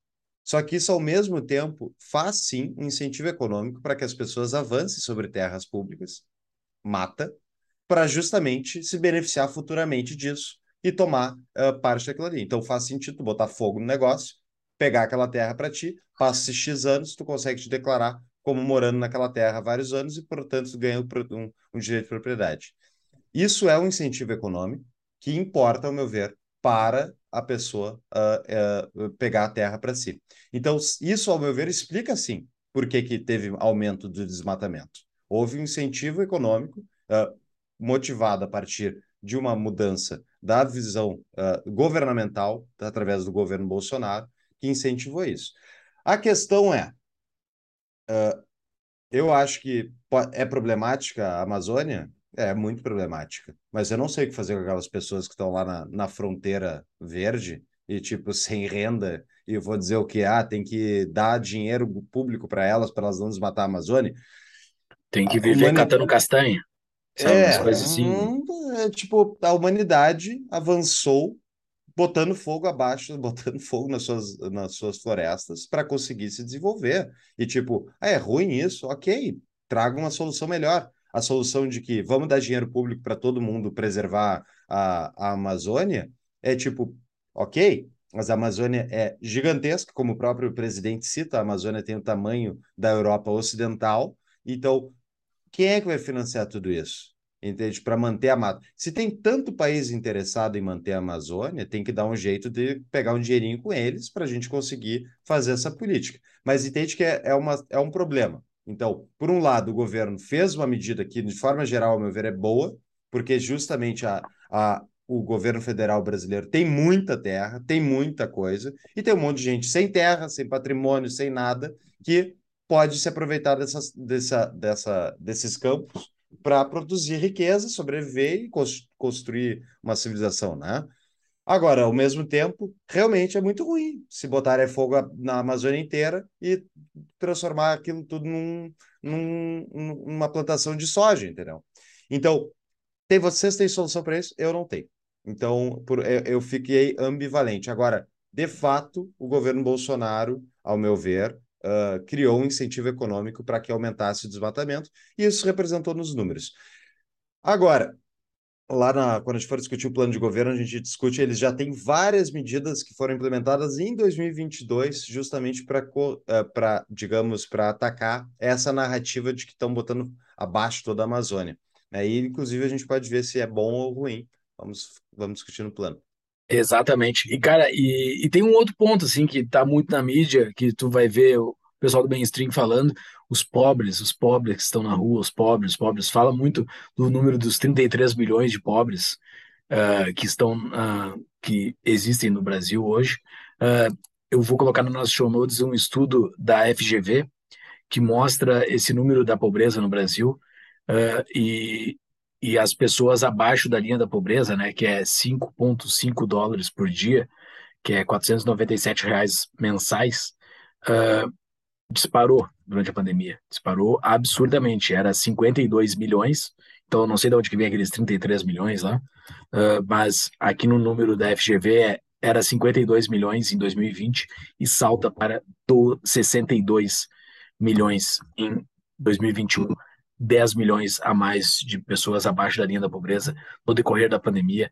só que isso, ao mesmo tempo, faz sim um incentivo econômico para que as pessoas avancem sobre terras públicas, mata, para justamente se beneficiar futuramente disso e tomar uh, parte daquilo ali. Então faz sentido botar fogo no negócio, pegar aquela terra para ti, passa X anos, tu consegue te declarar como morando naquela terra há vários anos e, portanto, ganha um, um direito de propriedade. Isso é um incentivo econômico que importa, ao meu ver, para a pessoa uh, uh, pegar a terra para si. Então, isso, ao meu ver, explica sim por que, que teve aumento do desmatamento. Houve um incentivo econômico uh, motivado a partir de uma mudança da visão governamental, através do governo Bolsonaro, que incentivou isso. A questão é, eu acho que é problemática a Amazônia, é muito problemática. Mas eu não sei o que fazer com aquelas pessoas que estão lá na, na fronteira verde e, tipo, sem renda. E vou dizer o que? Ah, tem que dar dinheiro público para elas, para elas não desmatar a Amazônia. Tem que viver humanidade... catando castanha. Sabe, é, coisas assim. é, tipo, a humanidade avançou botando fogo abaixo, botando fogo nas suas, nas suas florestas para conseguir se desenvolver. E tipo, ah, é ruim isso? Ok, traga uma solução melhor a solução de que vamos dar dinheiro público para todo mundo preservar a, a Amazônia, é tipo, ok, mas a Amazônia é gigantesca, como o próprio presidente cita, a Amazônia tem o tamanho da Europa Ocidental, então quem é que vai financiar tudo isso? Entende? Para manter a mata. Se tem tanto país interessado em manter a Amazônia, tem que dar um jeito de pegar um dinheirinho com eles para a gente conseguir fazer essa política. Mas entende que é, é, uma, é um problema. Então, por um lado, o governo fez uma medida que, de forma geral, ao meu ver, é boa, porque justamente a, a, o governo federal brasileiro tem muita terra, tem muita coisa, e tem um monte de gente sem terra, sem patrimônio, sem nada, que pode se aproveitar dessas, dessa, dessa, desses campos para produzir riqueza, sobreviver e construir uma civilização, né? Agora, ao mesmo tempo, realmente é muito ruim se botar fogo na Amazônia inteira e transformar aquilo tudo num, num, numa plantação de soja, entendeu? Então, tem, vocês têm solução para isso? Eu não tenho. Então, por, eu, eu fiquei ambivalente. Agora, de fato, o governo Bolsonaro, ao meu ver, uh, criou um incentivo econômico para que aumentasse o desmatamento, e isso representou nos números. Agora, lá na, quando a gente for discutir o plano de governo, a gente discute, eles já têm várias medidas que foram implementadas em 2022, justamente para, digamos, para atacar essa narrativa de que estão botando abaixo toda a Amazônia. Aí, inclusive, a gente pode ver se é bom ou ruim. Vamos, vamos discutir no plano. Exatamente. E, cara, e, e tem um outro ponto, assim, que tá muito na mídia, que tu vai ver o pessoal do mainstream falando, os pobres, os pobres que estão na rua, os pobres, os pobres, fala muito do número dos 33 milhões de pobres uh, que estão, uh, que existem no Brasil hoje. Uh, eu vou colocar no nosso show notes um estudo da FGV que mostra esse número da pobreza no Brasil e, e as pessoas abaixo da linha da pobreza, né, que é 5,5 dólares por dia, que é 497 reais mensais, uh, disparou durante a pandemia. Disparou absurdamente. Era 52 milhões, então não sei de onde que vem aqueles 33 milhões lá, uh, mas aqui no número da FGV é, era 52 milhões em 2020 e salta para 62 milhões em 2021. 10 milhões a mais de pessoas abaixo da linha da pobreza no decorrer da pandemia.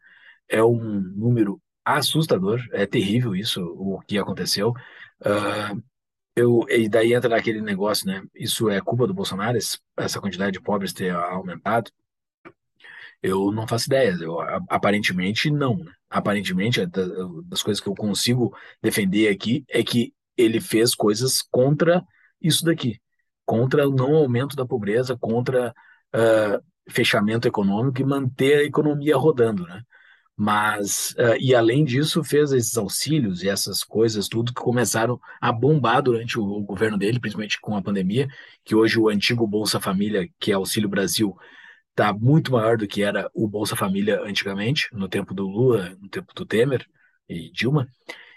É um número assustador, é terrível isso, o que aconteceu. Uh, eu, e daí entra naquele negócio, né? Isso é culpa do Bolsonaro, essa quantidade de pobres ter aumentado? Eu não faço ideia. Eu, aparentemente, não. Né? Aparentemente, das coisas que eu consigo defender aqui é que ele fez coisas contra isso daqui contra o não aumento da pobreza, contra uh, fechamento econômico e manter a economia rodando, né? Mas, uh, e além disso, fez esses auxílios e essas coisas, tudo que começaram a bombar durante o, o governo dele, principalmente com a pandemia, que hoje o antigo Bolsa Família, que é Auxílio Brasil, está muito maior do que era o Bolsa Família antigamente, no tempo do Lula, no tempo do Temer e Dilma.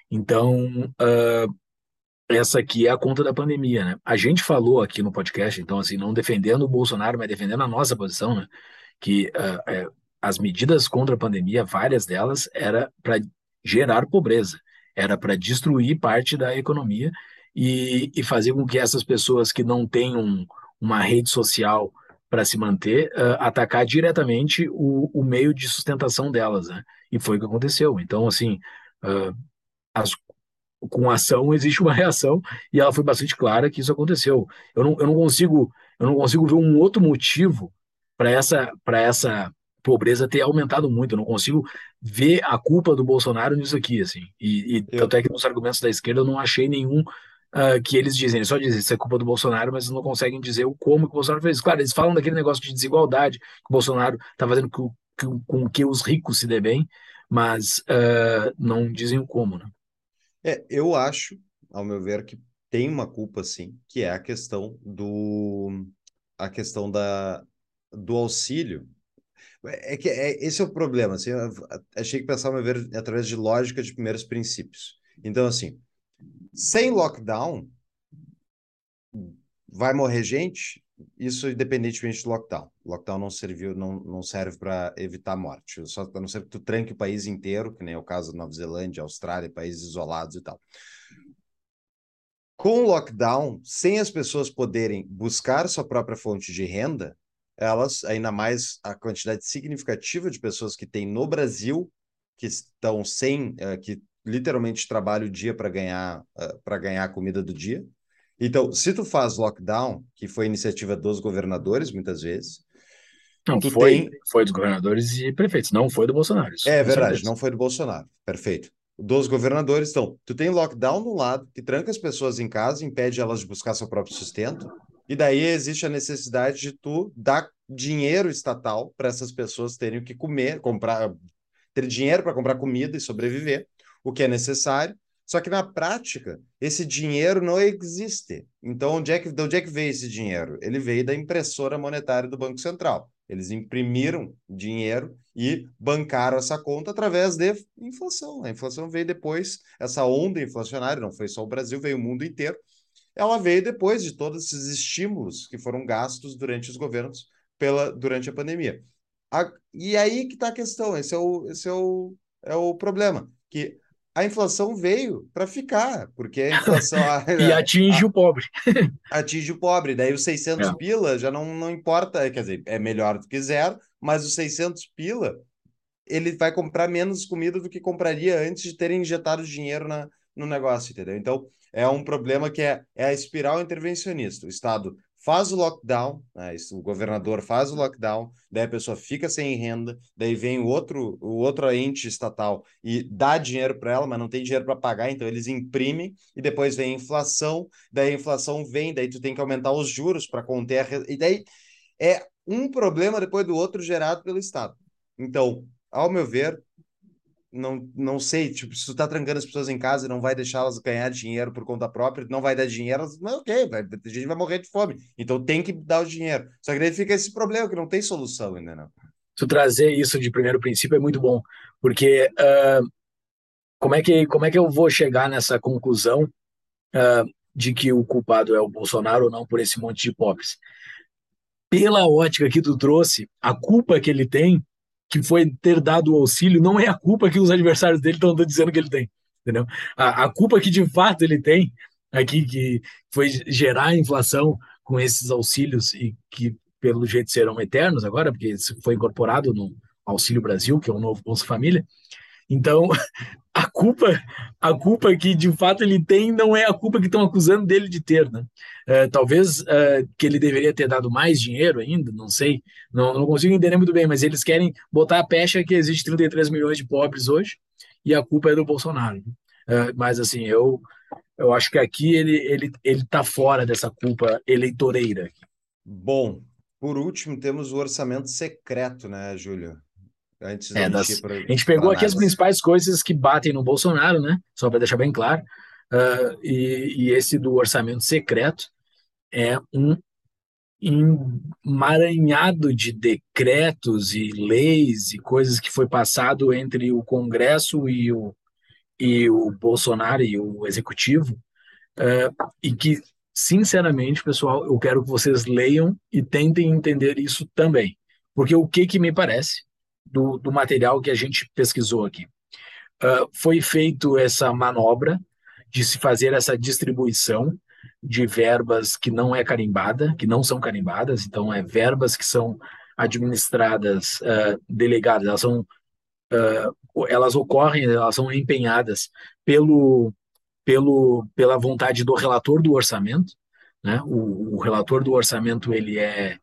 Então, uh, essa aqui é a conta da pandemia, né? A gente falou aqui no podcast, então, assim, não defendendo o Bolsonaro, mas defendendo a nossa posição, né? Que uh, as medidas contra a pandemia, várias delas, era para gerar pobreza, era para destruir parte da economia e, e, fazer com que essas pessoas que não têm um, uma rede social para se manter, uh, atacar diretamente o, o, meio de sustentação delas, né? E foi o que aconteceu. Então, assim, uh, as, com ação existe uma reação e ela foi bastante clara que isso aconteceu. Eu não, eu não consigo eu não consigo ver um outro motivo para essa para essa pobreza ter aumentado muito. Eu não consigo ver a culpa do Bolsonaro nisso aqui, assim. E, e eu... tanto é que nos argumentos da esquerda eu não achei nenhum uh, que eles dizem. Eles só dizem isso é culpa do Bolsonaro, mas não conseguem dizer o como que o Bolsonaro fez. Claro, eles falam daquele negócio de desigualdade que o Bolsonaro está fazendo com, com, com, que os ricos se dê bem, mas uh, não dizem o como, né? É, eu acho, ao meu ver, que tem uma culpa, sim, que é a questão do a questão da, do auxílio. É que é, esse é o problema. Assim, achei que pensar, ao meu ver, através de lógica de primeiros princípios. Então, assim, sem lockdown, vai morrer gente, isso independentemente do lockdown. Lockdown não serviu, não, não serve para evitar morte. Só a não ser que tu tranque o país inteiro, que nem é o caso da Nova Zelândia, Austrália, países isolados e tal. Com o lockdown, sem as pessoas poderem buscar sua própria fonte de renda, elas, ainda mais a quantidade significativa de pessoas que tem no Brasil, que estão sem, uh, que literalmente trabalham o dia para ganhar, uh, para ganhar a comida do dia, então, se tu faz lockdown, que foi iniciativa dos governadores, muitas vezes. Não, foi, tem... foi dos governadores e prefeitos, não foi do Bolsonaro. Isso, é verdade, certeza. não foi do Bolsonaro. Perfeito. Dos governadores, então, tu tem lockdown no lado, que tranca as pessoas em casa, impede elas de buscar seu próprio sustento, e daí existe a necessidade de tu dar dinheiro estatal para essas pessoas terem o que comer, comprar, ter dinheiro para comprar comida e sobreviver, o que é necessário, só que na prática, esse dinheiro não existe. Então, onde é que, de onde é que veio esse dinheiro? Ele veio da impressora monetária do Banco Central. Eles imprimiram dinheiro e bancaram essa conta através de inflação. A inflação veio depois, essa onda inflacionária, não foi só o Brasil, veio o mundo inteiro. Ela veio depois de todos esses estímulos que foram gastos durante os governos pela, durante a pandemia. A, e aí que está a questão, esse é o, esse é o, é o problema, que a inflação veio para ficar, porque a inflação... e atinge a, o pobre. atinge o pobre, daí os 600 é. pila já não, não importa, quer dizer, é melhor do que zero, mas os 600 pila, ele vai comprar menos comida do que compraria antes de terem injetado dinheiro na, no negócio, entendeu? Então, é um problema que é, é a espiral intervencionista. O Estado faz o lockdown, né, o governador faz o lockdown, daí a pessoa fica sem renda, daí vem o outro, o outro ente estatal e dá dinheiro para ela, mas não tem dinheiro para pagar, então eles imprimem e depois vem a inflação, daí a inflação vem, daí tu tem que aumentar os juros para conter a... e daí é um problema depois do outro gerado pelo Estado. Então, ao meu ver, não, não sei, tipo, se tu tá trancando as pessoas em casa e não vai deixá-las ganhar dinheiro por conta própria, não vai dar dinheiro, mas ok, vai, a gente vai morrer de fome. Então tem que dar o dinheiro. Só que daí fica esse problema que não tem solução ainda, não. Tu trazer isso de primeiro princípio é muito bom, porque uh, como, é que, como é que eu vou chegar nessa conclusão uh, de que o culpado é o Bolsonaro ou não por esse monte de pobres? Pela ótica que tu trouxe, a culpa que ele tem que foi ter dado o auxílio não é a culpa que os adversários dele estão dizendo que ele tem, entendeu? A, a, culpa que de fato ele tem aqui, que foi gerar inflação com esses auxílios e que pelo jeito serão eternos agora, porque foi incorporado no Auxílio Brasil, que é o novo Bolsa Família. Então, a culpa, a culpa que de fato ele tem não é a culpa que estão acusando dele de ter, né? É, talvez é, que ele deveria ter dado mais dinheiro ainda, não sei, não, não consigo entender muito bem, mas eles querem botar a pecha que existe 33 milhões de pobres hoje e a culpa é do Bolsonaro. É, mas assim, eu eu acho que aqui ele ele ele está fora dessa culpa eleitoreira. Bom, por último temos o orçamento secreto, né, Júlio? Antes é, das... pra, a gente pegou aqui as principais coisas que batem no Bolsonaro, né? Só para deixar bem claro. Uh, e, e, esse do orçamento secreto é um emaranhado de decretos e leis e coisas que foi passado entre o Congresso e o, e o Bolsonaro e o Executivo, uh, e que, sinceramente, pessoal, eu quero que vocês leiam e tentem entender isso também. Porque o que, que me parece do, do material que a gente pesquisou aqui. Uh, foi feito essa manobra de se fazer essa distribuição de verbas que não é carimbada, que não são carimbadas, então é verbas que são administradas, uh, delegadas, elas são, uh, elas ocorrem, elas são empenhadas pelo, pelo, pela vontade do relator do orçamento, né? O, o relator do orçamento ele é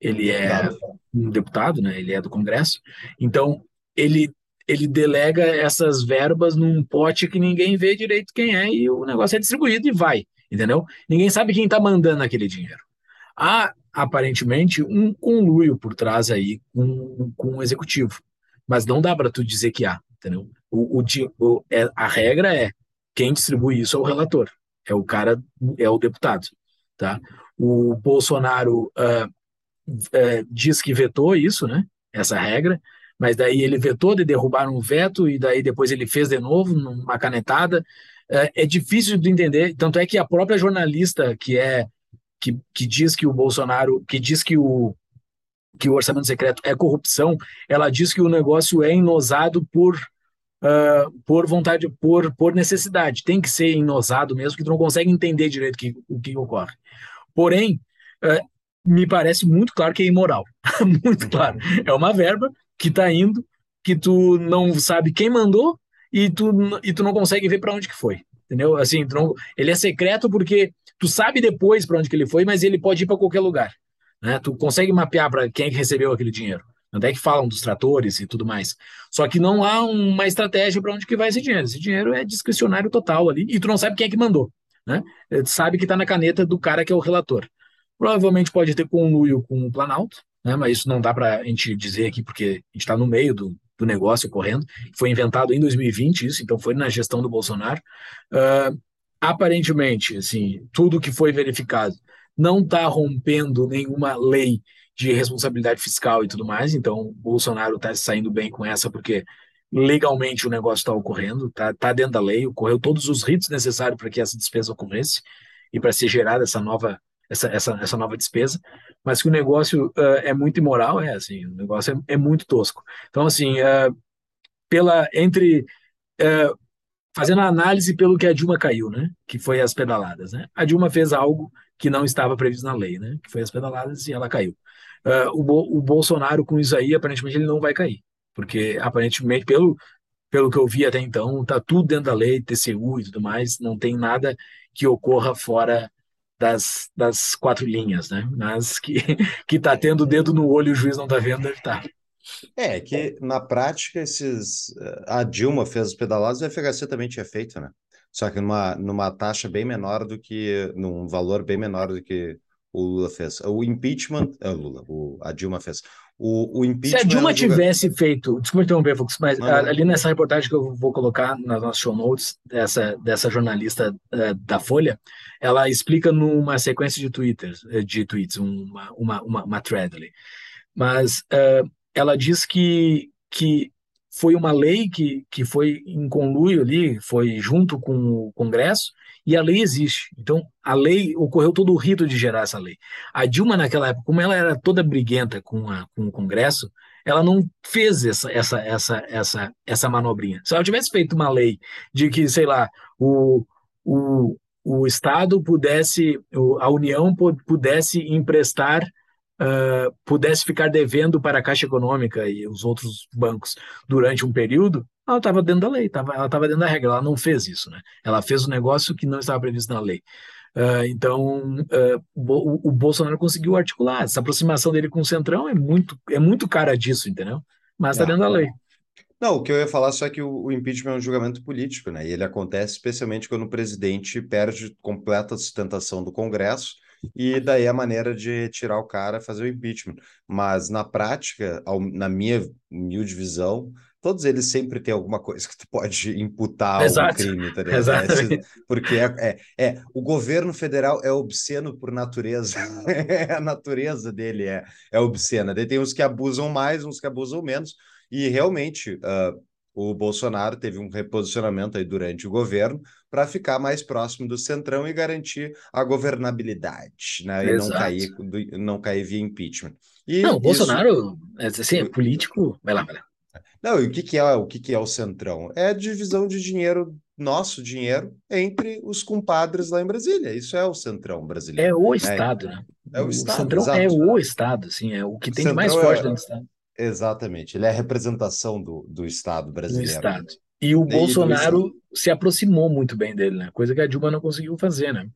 ele é um deputado, né? Ele é do Congresso. Então, ele ele delega essas verbas num pote que ninguém vê direito quem é e o negócio é distribuído e vai, entendeu? Ninguém sabe quem está mandando aquele dinheiro. Há, aparentemente, um conluio por trás aí com, com o executivo, mas não dá para tu dizer que há, entendeu? O, o, o, é, a regra é quem distribui isso é o relator, é o cara, é o deputado, tá? O Bolsonaro uh, é, diz que vetou isso, né? Essa regra, mas daí ele vetou de derrubar um veto e daí depois ele fez de novo numa canetada. É, é difícil de entender, tanto é que a própria jornalista que é que, que diz que o Bolsonaro, que diz que o que o orçamento secreto é corrupção, ela diz que o negócio é enosado por uh, por vontade, por, por necessidade. Tem que ser enosado mesmo, que tu não consegue entender direito que, o que ocorre. Porém, uh, me parece muito claro que é imoral. muito claro. É uma verba que está indo, que tu não sabe quem mandou e tu, e tu não consegue ver para onde que foi. Entendeu? Assim, não, ele é secreto porque tu sabe depois para onde que ele foi, mas ele pode ir para qualquer lugar. Né? Tu consegue mapear para quem é recebeu aquele dinheiro. Até que falam dos tratores e tudo mais. Só que não há uma estratégia para onde que vai esse dinheiro. Esse dinheiro é discricionário total ali e tu não sabe quem é que mandou. Né? Tu sabe que está na caneta do cara que é o relator. Provavelmente pode ter conluio com o Planalto, né, mas isso não dá para a gente dizer aqui, porque a gente está no meio do, do negócio correndo. Foi inventado em 2020 isso, então foi na gestão do Bolsonaro. Uh, aparentemente, assim, tudo que foi verificado não está rompendo nenhuma lei de responsabilidade fiscal e tudo mais, então Bolsonaro está saindo bem com essa, porque legalmente o negócio está ocorrendo, está tá dentro da lei, ocorreu todos os ritos necessários para que essa despesa ocorresse e para ser gerada essa nova, essa, essa, essa nova despesa, mas que o negócio uh, é muito imoral, é assim, o negócio é, é muito tosco. Então, assim, uh, pela, entre uh, fazendo a análise pelo que a Dilma caiu, né? Que foi as pedaladas, né? A Dilma fez algo que não estava previsto na lei, né? Que foi as pedaladas e ela caiu. O, Bo o Bolsonaro com isso aí, aparentemente ele não vai cair, porque aparentemente pelo pelo que eu vi até então, tá tudo dentro da lei, TCU e tudo mais, não tem nada que ocorra fora das, das quatro linhas, né? Mas que que tá tendo o dedo no olho e o juiz não tá vendo, deve estar. Tá. É, que na prática esses. Eh, a Dilma fez os pedalados e o FHC também tinha feito, né? Só que numa, numa taxa bem menor do que. num valor bem menor do que o Lula fez. O impeachment. É, o Lula, o, a Dilma fez. O, o impeachment. Se a Dilma tivesse feito. Desculpa interromper, Fux, mas ali nessa reportagem que eu vou colocar nas nossas show notes, dessa, dessa jornalista uh, da Folha, ela explica numa sequência de, twitters, eh, de tweets, uma, uma, uma, uma thread ali. Mas uh, ela diz que, que foi uma lei que, que foi em conluio ali, foi junto com o Congresso, e a lei existe. Então, a lei, ocorreu todo o rito de gerar essa lei. A Dilma, naquela época, como ela era toda briguenta com, a, com o Congresso, ela não fez essa, essa, essa, essa, essa manobrinha. Se ela tivesse feito uma lei de que, sei lá, o, o, o Estado pudesse, a União pudesse emprestar uh, pudesse ficar devendo para a Caixa Econômica e os outros bancos durante um período, ela estava dentro da lei, tava, ela estava dentro da regra, ela não fez isso, né? Ela fez um negócio que não estava previsto na lei. Uh, então, uh, o, o, Bolsonaro conseguiu articular. Essa aproximação dele com o Centrão é muito, é muito cara disso, entendeu? Mas está dentro da lei. Não, o que eu ia falar só é que o, o, impeachment é um julgamento político, né? E ele acontece especialmente quando o presidente perde completa sustentação do Congresso e daí a maneira de tirar o cara é fazer o impeachment. Mas na prática, ao, na minha humilde visão, todos eles sempre têm alguma coisa que tu pode imputar um crime, tá ligado? É, porque é, é, é, o governo federal é obsceno por natureza. a natureza dele é, é obscena. Daí tem uns que abusam mais, uns que abusam menos. E realmente, uh, o Bolsonaro teve um reposicionamento aí durante o governo para ficar mais próximo do centrão e garantir a governabilidade, né? E não cair, não cair via impeachment. E não, o Bolsonaro, isso... assim, é político. Vai lá, vai lá. Não, e o que, que é o que, que é o centrão? É a divisão de dinheiro, nosso dinheiro, entre os compadres lá em Brasília. Isso é o centrão brasileiro. É o né? Estado, né? É o, o Estado. Centrão exato. é o Estado, assim, é o que tem de mais forte é... dentro do Estado. Exatamente, ele é a representação do, do Estado brasileiro. Do Estado. E o e Bolsonaro se aproximou muito bem dele, né? Coisa que a Dilma não conseguiu fazer, né?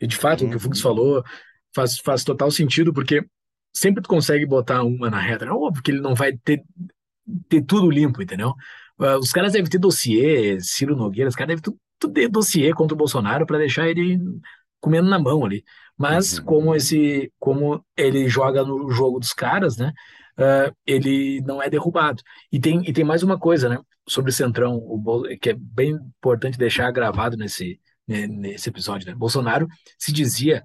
E de fato, uhum. o que o Fux uhum. falou faz, faz total sentido, porque sempre tu consegue botar uma na reta. É óbvio que ele não vai ter, ter tudo limpo, entendeu? Uh, os caras devem ter dossiê, Ciro Nogueira, os caras devem tudo ter dossiê contra o Bolsonaro para deixar ele comendo na mão ali. Mas uhum. como esse, como ele joga no jogo dos caras, né? Uh, ele não é derrubado. E tem, e tem mais uma coisa, né? Sobre o Centrão, o, que é bem importante deixar gravado nesse, nesse episódio, né? Bolsonaro se dizia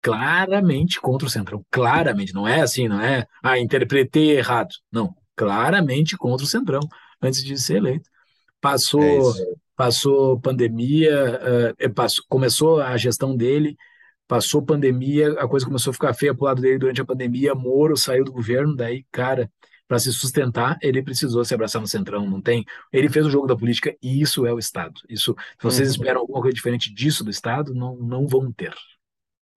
claramente contra o Centrão, claramente, não é assim, não é, ah, interpretei errado, não, claramente contra o Centrão, antes de ser eleito. Passou, é passou pandemia, uh, passou, começou a gestão dele Passou pandemia, a coisa começou a ficar feia pro lado dele durante a pandemia. Moro saiu do governo, daí, cara, para se sustentar, ele precisou se abraçar no centrão, não tem? Ele fez o jogo da política e isso é o Estado. Isso, se vocês uhum. esperam alguma coisa diferente disso do Estado, não, não vão ter.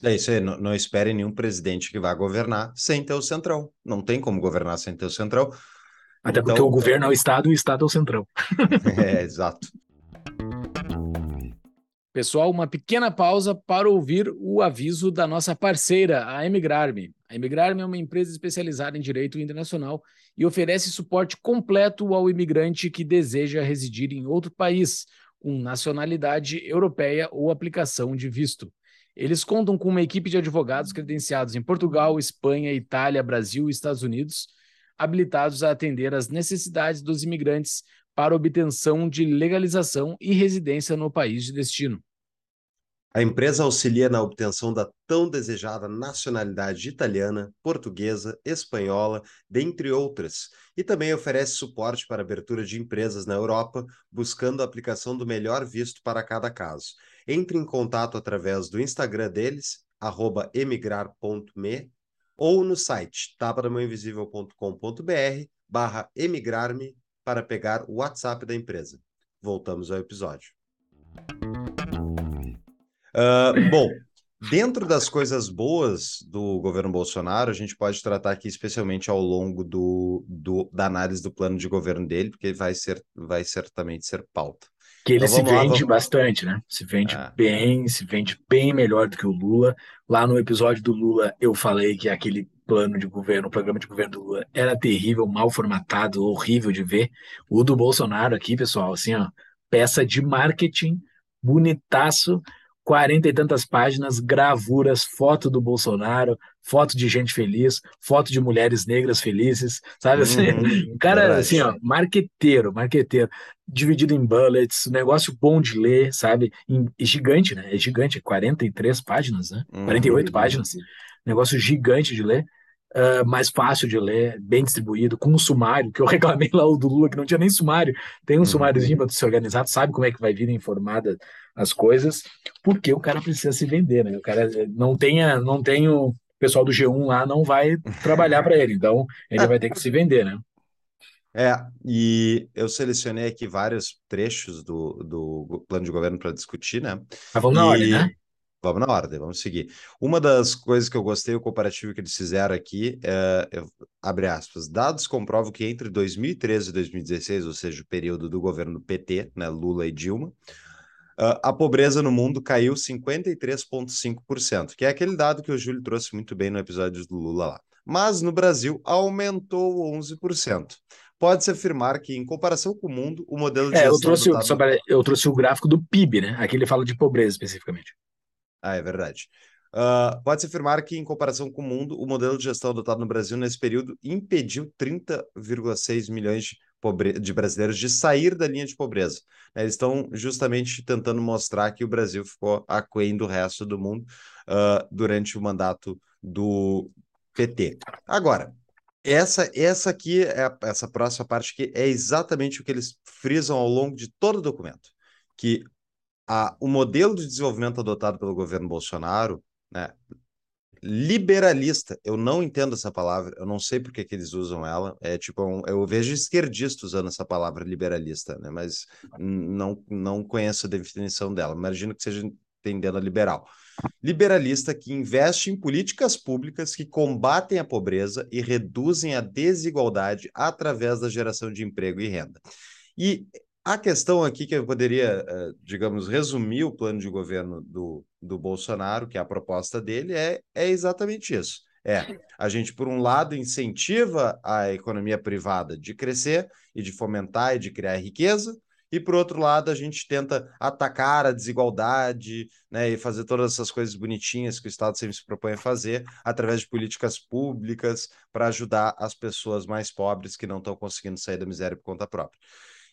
É isso aí, não, não espere nenhum presidente que vá governar sem ter o centrão. Não tem como governar sem ter o centrão. Até então, porque o governo é o Estado e o Estado é o centrão. é, exato. Pessoal, uma pequena pausa para ouvir o aviso da nossa parceira, a Emigrarme. A Emigrarme é uma empresa especializada em direito internacional e oferece suporte completo ao imigrante que deseja residir em outro país, com nacionalidade europeia ou aplicação de visto. Eles contam com uma equipe de advogados credenciados em Portugal, Espanha, Itália, Brasil e Estados Unidos, habilitados a atender às necessidades dos imigrantes para obtenção de legalização e residência no país de destino. A empresa auxilia na obtenção da tão desejada nacionalidade italiana, portuguesa, espanhola, dentre outras, e também oferece suporte para abertura de empresas na Europa, buscando a aplicação do melhor visto para cada caso. Entre em contato através do Instagram deles, emigrar.me, ou no site tapadamãoinvisível.com.br barra emigrar-me para pegar o WhatsApp da empresa. Voltamos ao episódio. Uh, bom, dentro das coisas boas do governo Bolsonaro, a gente pode tratar aqui especialmente ao longo do, do da análise do plano de governo dele, porque vai ser vai certamente ser pauta. Que ele então, se vende lá, vamos... bastante, né? Se vende é. bem, se vende bem melhor do que o Lula. Lá no episódio do Lula, eu falei que aquele plano de governo, o programa de governo do Lula era terrível, mal formatado, horrível de ver. O do Bolsonaro aqui, pessoal, assim, ó, peça de marketing, bonitaço, quarenta e tantas páginas, gravuras, foto do Bolsonaro, foto de gente feliz, foto de mulheres negras felizes, sabe assim? Uhum, cara, verdade. assim, ó, marqueteiro, marqueteiro, dividido em bullets, negócio bom de ler, sabe? Em, gigante, né? É gigante, 43 páginas, né? Uhum, 48 páginas. Negócio gigante de ler. Uh, mais fácil de ler, bem distribuído, com um sumário, que eu reclamei lá o do Lula, que não tinha nem sumário, tem um uhum. sumáriozinho para se organizar, sabe como é que vai vir informada as coisas, porque o cara precisa se vender, né? O cara não tenha, não tem o pessoal do G1 lá não vai trabalhar para ele, então ele vai ter que se vender, né? É, e eu selecionei aqui vários trechos do, do plano de governo para discutir, né? Mas vamos na ordem, né? Vamos na ordem, vamos seguir. Uma das coisas que eu gostei, o comparativo que eles fizeram aqui, é, abre aspas, dados comprovam que entre 2013 e 2016, ou seja, o período do governo PT, né, Lula e Dilma, Uh, a pobreza no mundo caiu 53,5%, que é aquele dado que o Júlio trouxe muito bem no episódio do Lula lá. Mas no Brasil aumentou 11%. Pode-se afirmar que, em comparação com o mundo, o modelo de é, eu trouxe, adotado... sobre, eu trouxe o gráfico do PIB, né? Aqui ele fala de pobreza especificamente. Ah, é verdade. Uh, Pode-se afirmar que, em comparação com o mundo, o modelo de gestão adotado no Brasil nesse período impediu 30,6 milhões de de brasileiros de sair da linha de pobreza. Né? Eles estão justamente tentando mostrar que o Brasil ficou aquém do resto do mundo uh, durante o mandato do PT. Agora, essa, essa aqui, é, essa próxima parte aqui, é exatamente o que eles frisam ao longo de todo o documento, que a, o modelo de desenvolvimento adotado pelo governo Bolsonaro, né, liberalista. Eu não entendo essa palavra, eu não sei por que, que eles usam ela. É tipo, um, eu vejo esquerdistas usando essa palavra liberalista, né? Mas não, não conheço a definição dela. Imagino que seja entendendo a liberal. Liberalista que investe em políticas públicas que combatem a pobreza e reduzem a desigualdade através da geração de emprego e renda. E a questão aqui que eu poderia, eh, digamos, resumir o plano de governo do, do Bolsonaro, que é a proposta dele, é, é exatamente isso. É, a gente, por um lado, incentiva a economia privada de crescer e de fomentar e de criar riqueza, e por outro lado, a gente tenta atacar a desigualdade né, e fazer todas essas coisas bonitinhas que o Estado sempre se propõe a fazer através de políticas públicas para ajudar as pessoas mais pobres que não estão conseguindo sair da miséria por conta própria.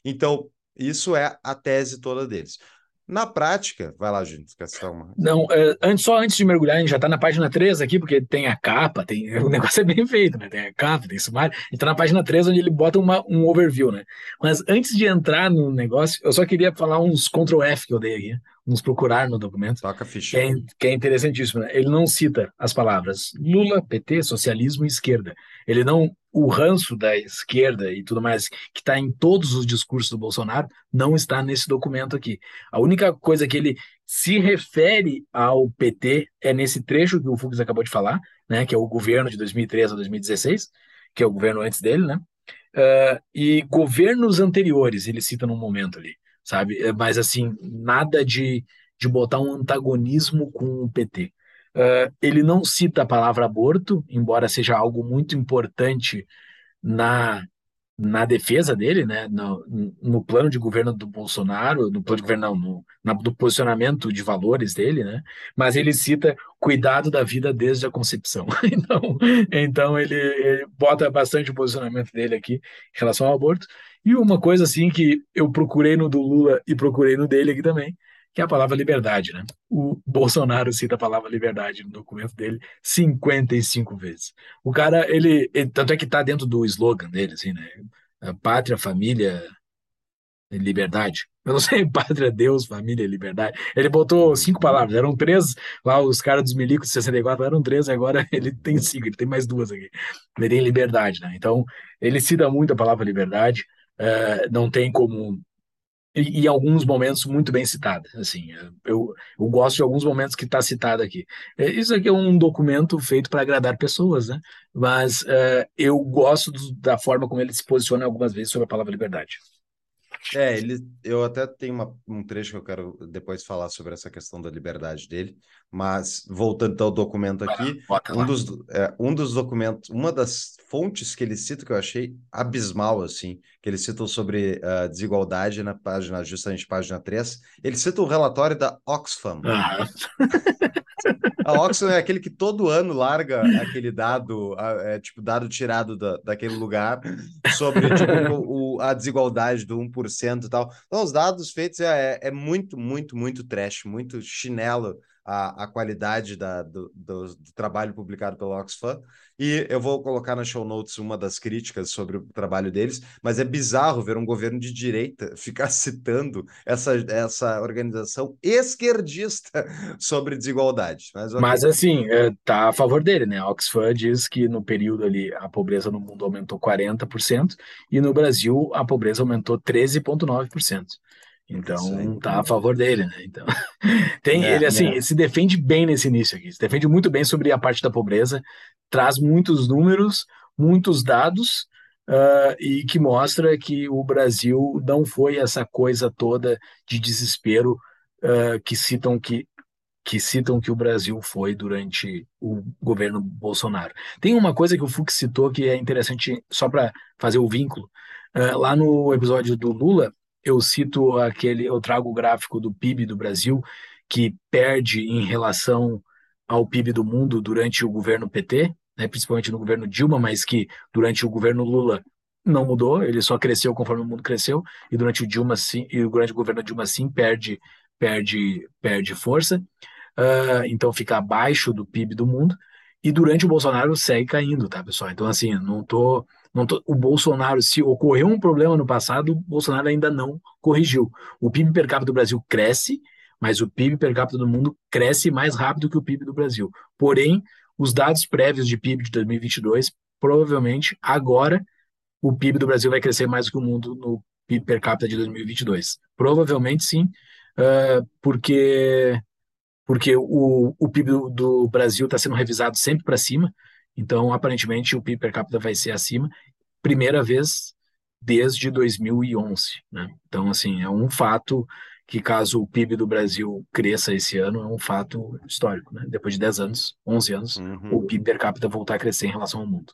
Então, isso é a tese toda deles. Na prática, vai lá, gente, uma? Não, é, antes, só antes de mergulhar, a gente já está na página 3 aqui, porque tem a capa, tem, o negócio é bem feito, né? Tem a capa, tem sumário. A gente está na página 3, onde ele bota uma, um overview, né? Mas antes de entrar no negócio, eu só queria falar uns Ctrl F que eu dei aqui, uns procurar no documento. Toca ficha. Que é, que é interessantíssimo, né? Ele não cita as palavras Lula, PT, socialismo e esquerda. Ele não o ranço da esquerda e tudo mais, que está em todos os discursos do Bolsonaro, não está nesse documento aqui. A única coisa que ele se refere ao PT é nesse trecho que o Fux acabou de falar, né, que é o governo de 2013 a 2016, que é o governo antes dele, né? Uh, e governos anteriores ele cita num momento ali, sabe? É, mas assim, nada de, de botar um antagonismo com o PT. Uh, ele não cita a palavra aborto, embora seja algo muito importante na, na defesa dele, né, no, no plano de governo do Bolsonaro, no plano de governo, não, no, na, do posicionamento de valores dele, né, mas ele cita cuidado da vida desde a concepção. então, então ele, ele bota bastante o posicionamento dele aqui em relação ao aborto. E uma coisa assim que eu procurei no do Lula e procurei no dele aqui também, que é a palavra liberdade, né? O Bolsonaro cita a palavra liberdade no documento dele 55 vezes. O cara, ele, ele tanto é que está dentro do slogan dele, assim, né? Pátria, família, liberdade. Eu não sei, pátria, Deus, família, liberdade. Ele botou cinco palavras, eram três, lá os caras dos milicos de 64 eram três, agora ele tem cinco, ele tem mais duas aqui. Ele tem liberdade, né? Então, ele cita muito a palavra liberdade, uh, não tem como e, em alguns momentos muito bem citada. Assim, eu, eu gosto de alguns momentos que está citado aqui. É, isso aqui é um documento feito para agradar pessoas, né? Mas eu gosto do, da forma como ele se posiciona algumas vezes sobre a palavra liberdade. É, ele, eu até tenho uma, um trecho que eu quero depois falar sobre essa questão da liberdade dele, mas voltando ao documento aqui, um dos, é, um dos documentos, uma das fontes que ele cita que eu achei abismal, assim, que ele cita sobre uh, desigualdade na página, justamente página 3, ele cita o relatório da Oxfam. Ah. A Oxfam é aquele que todo ano larga aquele dado, é, tipo, dado tirado da, daquele lugar sobre tipo, o, a desigualdade do 1% e tal. Então, os dados feitos é, é muito, muito, muito trash, muito chinelo a, a qualidade da, do, do, do, trabalho publicado pelo Oxfam. E eu vou colocar na show notes uma das críticas sobre o trabalho deles, mas é bizarro ver um governo de direita ficar citando essa, essa organização esquerdista sobre desigualdade. Mas, mas assim, está é, a favor dele, né? A Oxfam diz que no período ali a pobreza no mundo aumentou 40% e no Brasil a pobreza aumentou 13,9%. Então tá a favor dele, né? Então tem é, ele assim é. se defende bem nesse início aqui, se defende muito bem sobre a parte da pobreza, traz muitos números, muitos dados uh, e que mostra que o Brasil não foi essa coisa toda de desespero uh, que citam que que citam que o Brasil foi durante o governo Bolsonaro. Tem uma coisa que o Fux citou que é interessante só para fazer o vínculo. Uh, lá no episódio do Lula, eu cito aquele, eu trago o gráfico do PIB do Brasil, que perde em relação ao PIB do mundo durante o governo PT, né, principalmente no governo Dilma, mas que durante o governo Lula não mudou, ele só cresceu conforme o mundo cresceu, e durante o Dilma sim, e durante o governo Dilma sim perde, perde, perde força, uh, então fica abaixo do PIB do mundo, e durante o Bolsonaro segue caindo, tá, pessoal? Então, assim, não tô Tô, o Bolsonaro, se ocorreu um problema no passado, o Bolsonaro ainda não corrigiu. O PIB per capita do Brasil cresce, mas o PIB per capita do mundo cresce mais rápido que o PIB do Brasil. Porém, os dados prévios de PIB de 2022, provavelmente agora o PIB do Brasil vai crescer mais do que o mundo no PIB per capita de 2022. Provavelmente sim, uh, porque porque o, o PIB do, do Brasil está sendo revisado sempre para cima. Então, aparentemente, o PIB per capita vai ser acima, primeira vez desde 2011, né? Então, assim, é um fato que caso o PIB do Brasil cresça esse ano, é um fato histórico, né? Depois de 10 anos, 11 anos, uhum. o PIB per capita voltar a crescer em relação ao mundo.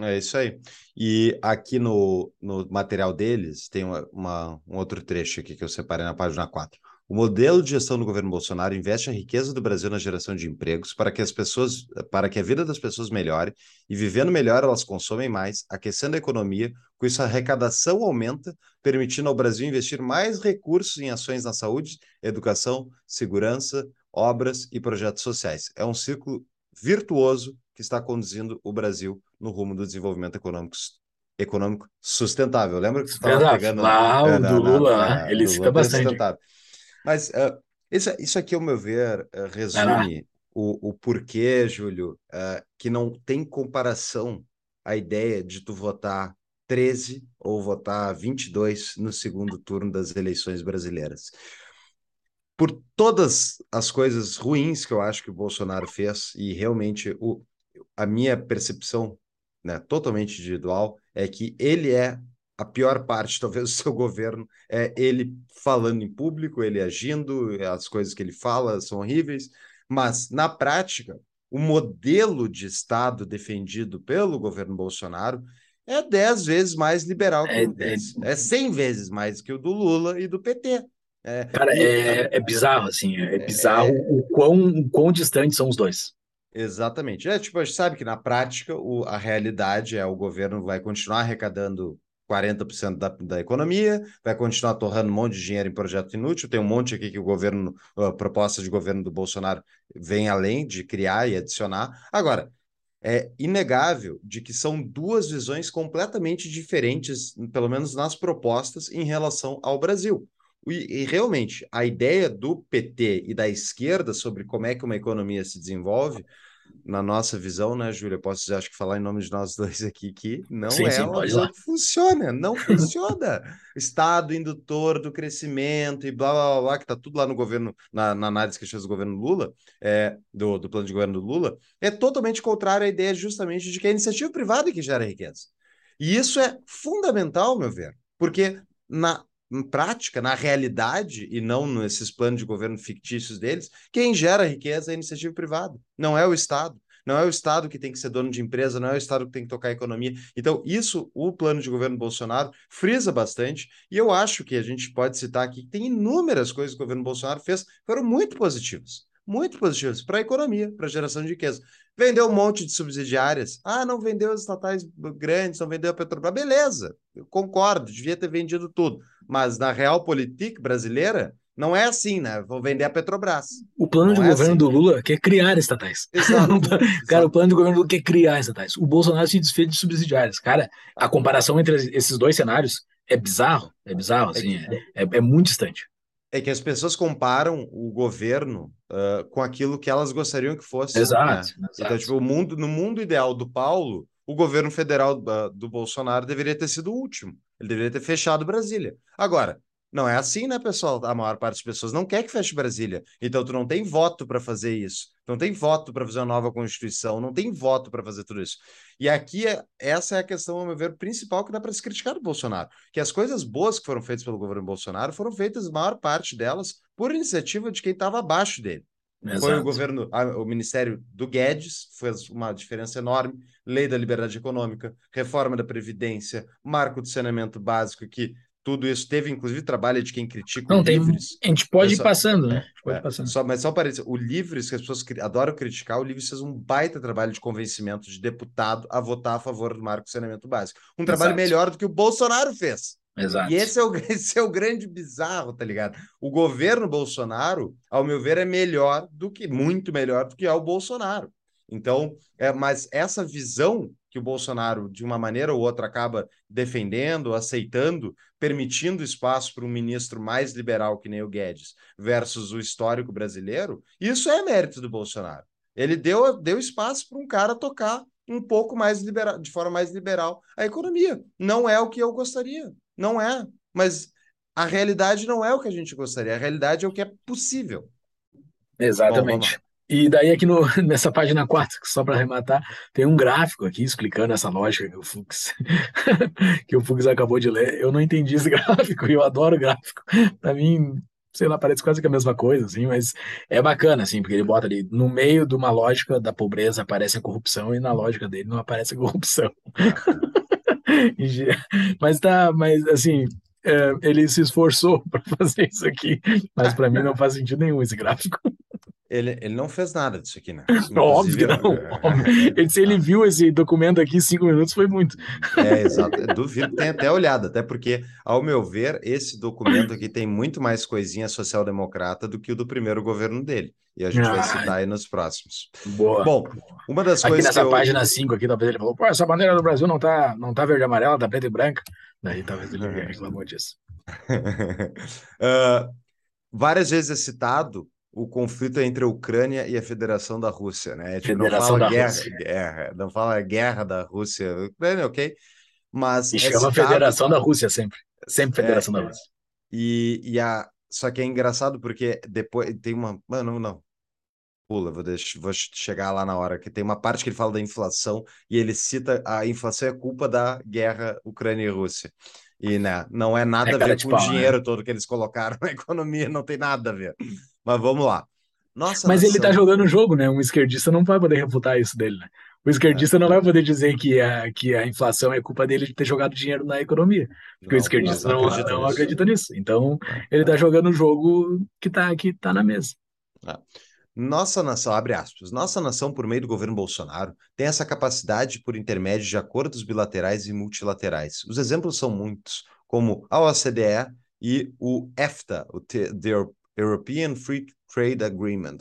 É isso aí. E aqui no, no material deles tem uma, uma, um outro trecho aqui que eu separei na página 4. O modelo de gestão do governo Bolsonaro investe a riqueza do Brasil na geração de empregos para que as pessoas, para que a vida das pessoas melhore e vivendo melhor elas consomem mais, aquecendo a economia, com isso a arrecadação aumenta, permitindo ao Brasil investir mais recursos em ações na saúde, educação, segurança, obras e projetos sociais. É um ciclo virtuoso que está conduzindo o Brasil no rumo do desenvolvimento econômico econômico sustentável. Lembra que você estava pegando lá, o do Lula, na, ele cita bastante. Mas uh, isso, isso aqui, ao meu ver, uh, resume o, o porquê, Júlio, uh, que não tem comparação a ideia de tu votar 13 ou votar 22 no segundo turno das eleições brasileiras. Por todas as coisas ruins que eu acho que o Bolsonaro fez, e realmente o, a minha percepção né, totalmente individual é que ele é a pior parte, talvez, do seu governo é ele falando em público, ele agindo, as coisas que ele fala são horríveis, mas na prática, o modelo de Estado defendido pelo governo Bolsonaro é dez vezes mais liberal que é, o desse. É, é cem vezes mais que o do Lula e do PT. É, Cara, é, é bizarro, assim, é, é bizarro é, o, quão, o quão distantes são os dois. Exatamente. É, tipo, a gente sabe que na prática o, a realidade é o governo vai continuar arrecadando 40% da, da economia, vai continuar torrando um monte de dinheiro em projeto inútil. Tem um monte aqui que o governo, a proposta de governo do Bolsonaro vem além de criar e adicionar. Agora, é inegável de que são duas visões completamente diferentes, pelo menos nas propostas, em relação ao Brasil. E, e, realmente, a ideia do PT e da esquerda sobre como é que uma economia se desenvolve na nossa visão, né, Júlia? Posso acho que falar em nome de nós dois aqui que não sim, é sim, uma visão que funciona, não funciona. Estado indutor do crescimento e blá blá blá, blá que está tudo lá no governo, na, na, análise que fez do governo Lula, é, do, do plano de governo do Lula, é totalmente contrário à ideia justamente de que é a iniciativa privada que gera riqueza. E isso é fundamental, meu ver, porque na em prática, na realidade, e não nesses planos de governo fictícios deles, quem gera riqueza é a iniciativa privada, não é o Estado. Não é o Estado que tem que ser dono de empresa, não é o Estado que tem que tocar a economia. Então, isso o plano de governo Bolsonaro frisa bastante, e eu acho que a gente pode citar aqui que tem inúmeras coisas que o governo Bolsonaro fez que foram muito positivas muito positivas para a economia, para a geração de riqueza. Vendeu um monte de subsidiárias. Ah, não vendeu as estatais grandes, não vendeu a Petrobras. Beleza, eu concordo, devia ter vendido tudo. Mas na Realpolitik brasileira, não é assim, né? Vou vender a Petrobras. O plano não de é governo assim. do Lula quer criar estatais. Exato. Cara, o plano de governo do Lula quer criar estatais. O Bolsonaro se desfez de subsidiárias. Cara, a comparação entre esses dois cenários é bizarro. É bizarro, assim, é, é, é muito distante. É que as pessoas comparam o governo uh, com aquilo que elas gostariam que fosse. Exato. Né? exato. Então, tipo, o mundo, no mundo ideal do Paulo, o governo federal do, do Bolsonaro deveria ter sido o último. Ele deveria ter fechado Brasília. Agora, não é assim, né, pessoal? A maior parte das pessoas não quer que feche Brasília. Então, tu não tem voto para fazer isso. Não tem voto para fazer uma nova Constituição. Não tem voto para fazer tudo isso. E aqui, é, essa é a questão, ao meu ver, principal que dá para se criticar do Bolsonaro. Que as coisas boas que foram feitas pelo governo Bolsonaro foram feitas, a maior parte delas, por iniciativa de quem estava abaixo dele. Exato. Foi o governo, o Ministério do Guedes, fez uma diferença enorme. Lei da Liberdade Econômica, reforma da Previdência, marco de saneamento básico, que tudo isso teve, inclusive, trabalho de quem critica Não, o tem, Livres. a gente pode Eu ir só- passando, né? A gente pode É, passando. só, mas só para dizer, o Livres, que as pessoas adoram criticar, o Livres fez um baita trabalho de convencimento de deputado a votar a favor do marco de saneamento básico. Um trabalho Exato. melhor do que o Bolsonaro fez. Exato. E esse é, o, esse é o grande bizarro, tá ligado? O governo Bolsonaro, ao meu ver, é melhor do que, muito melhor do que é o Bolsonaro. Então, é, mas essa visão que o Bolsonaro, de uma maneira ou outra, acaba defendendo, aceitando, permitindo espaço para um ministro mais liberal que nem o Guedes, versus o histórico brasileiro, isso é mérito do Bolsonaro. Ele deu, deu espaço para um cara tocar um pouco mais liberal, de forma mais liberal a economia. Não é o que eu gostaria, não é. Mas a realidade não é o que a gente gostaria, a realidade é o que é possível. Exatamente. E daí aqui no, nessa página 4, só para arrematar, tem um gráfico aqui explicando essa lógica que o Fux, que o Fux acabou de ler. Eu não entendi esse gráfico eu adoro gráfico. Para mim, sei lá, parece quase que a mesma coisa, assim, mas é bacana, assim, porque ele bota ali, no meio de uma lógica da pobreza aparece a corrupção e na lógica dele não aparece a corrupção. Mas tá, mas assim, é, ele se esforçou para fazer isso aqui, mas para mim não faz sentido nenhum esse gráfico. Ele, ele não fez nada disso aqui, né? Óbvio que não. óbvio. Ele, se ele viu esse documento aqui, cinco minutos foi muito. É, exato. Duvido que tenha até olhado, até porque, ao meu ver, esse documento aqui tem muito mais coisinha social-democrata do que o do primeiro governo dele. E a gente vai Ah. citar aí nos próximos. Boa. Bom, uma das aqui coisas nessa que eu... página 5 aqui, talvez ele falou, pô, essa bandeira do Brasil não tá, não tá verde e amarela, tá preta e branca. Daí talvez ele reclamou disso. Ah, várias vezes é citado o conflito entre a Ucrânia e a Federação da Rússia, né? Tipo, não Federação fala da guerra, Rússia. guerra, não fala guerra da Rússia, Ucrânia, ok? Mas E é chama Federação da Rússia sempre. Sempre É, Federação da é. Rússia. E, e a... Só que é engraçado porque depois tem uma. Mano, não. Pula, vou, deixar, vou chegar lá na hora, que tem uma parte que ele fala da inflação e ele cita a inflação é culpa da guerra Ucrânia e Rússia. E né, não é nada É a ver com pau, o né? dinheiro todo que eles colocaram na economia, não tem nada a ver. Mas vamos lá. Nossa Mas ele nação- tá jogando o jogo, né? Um esquerdista não vai poder refutar isso dele, né? O esquerdista não vai poder dizer que a, que a inflação é culpa dele de ter jogado dinheiro na economia. Porque o Não, esquerdista não acredita não nisso. acredita nisso. Então, ele tá jogando o jogo que tá, que tá na mesa. Nossa nação, abre aspas, nossa nação, por meio do governo Bolsonaro, tem essa capacidade por intermédio de acordos bilaterais e multilaterais. Os exemplos são muitos, como a OCDE e o EFTA, o The European Free Trade Agreement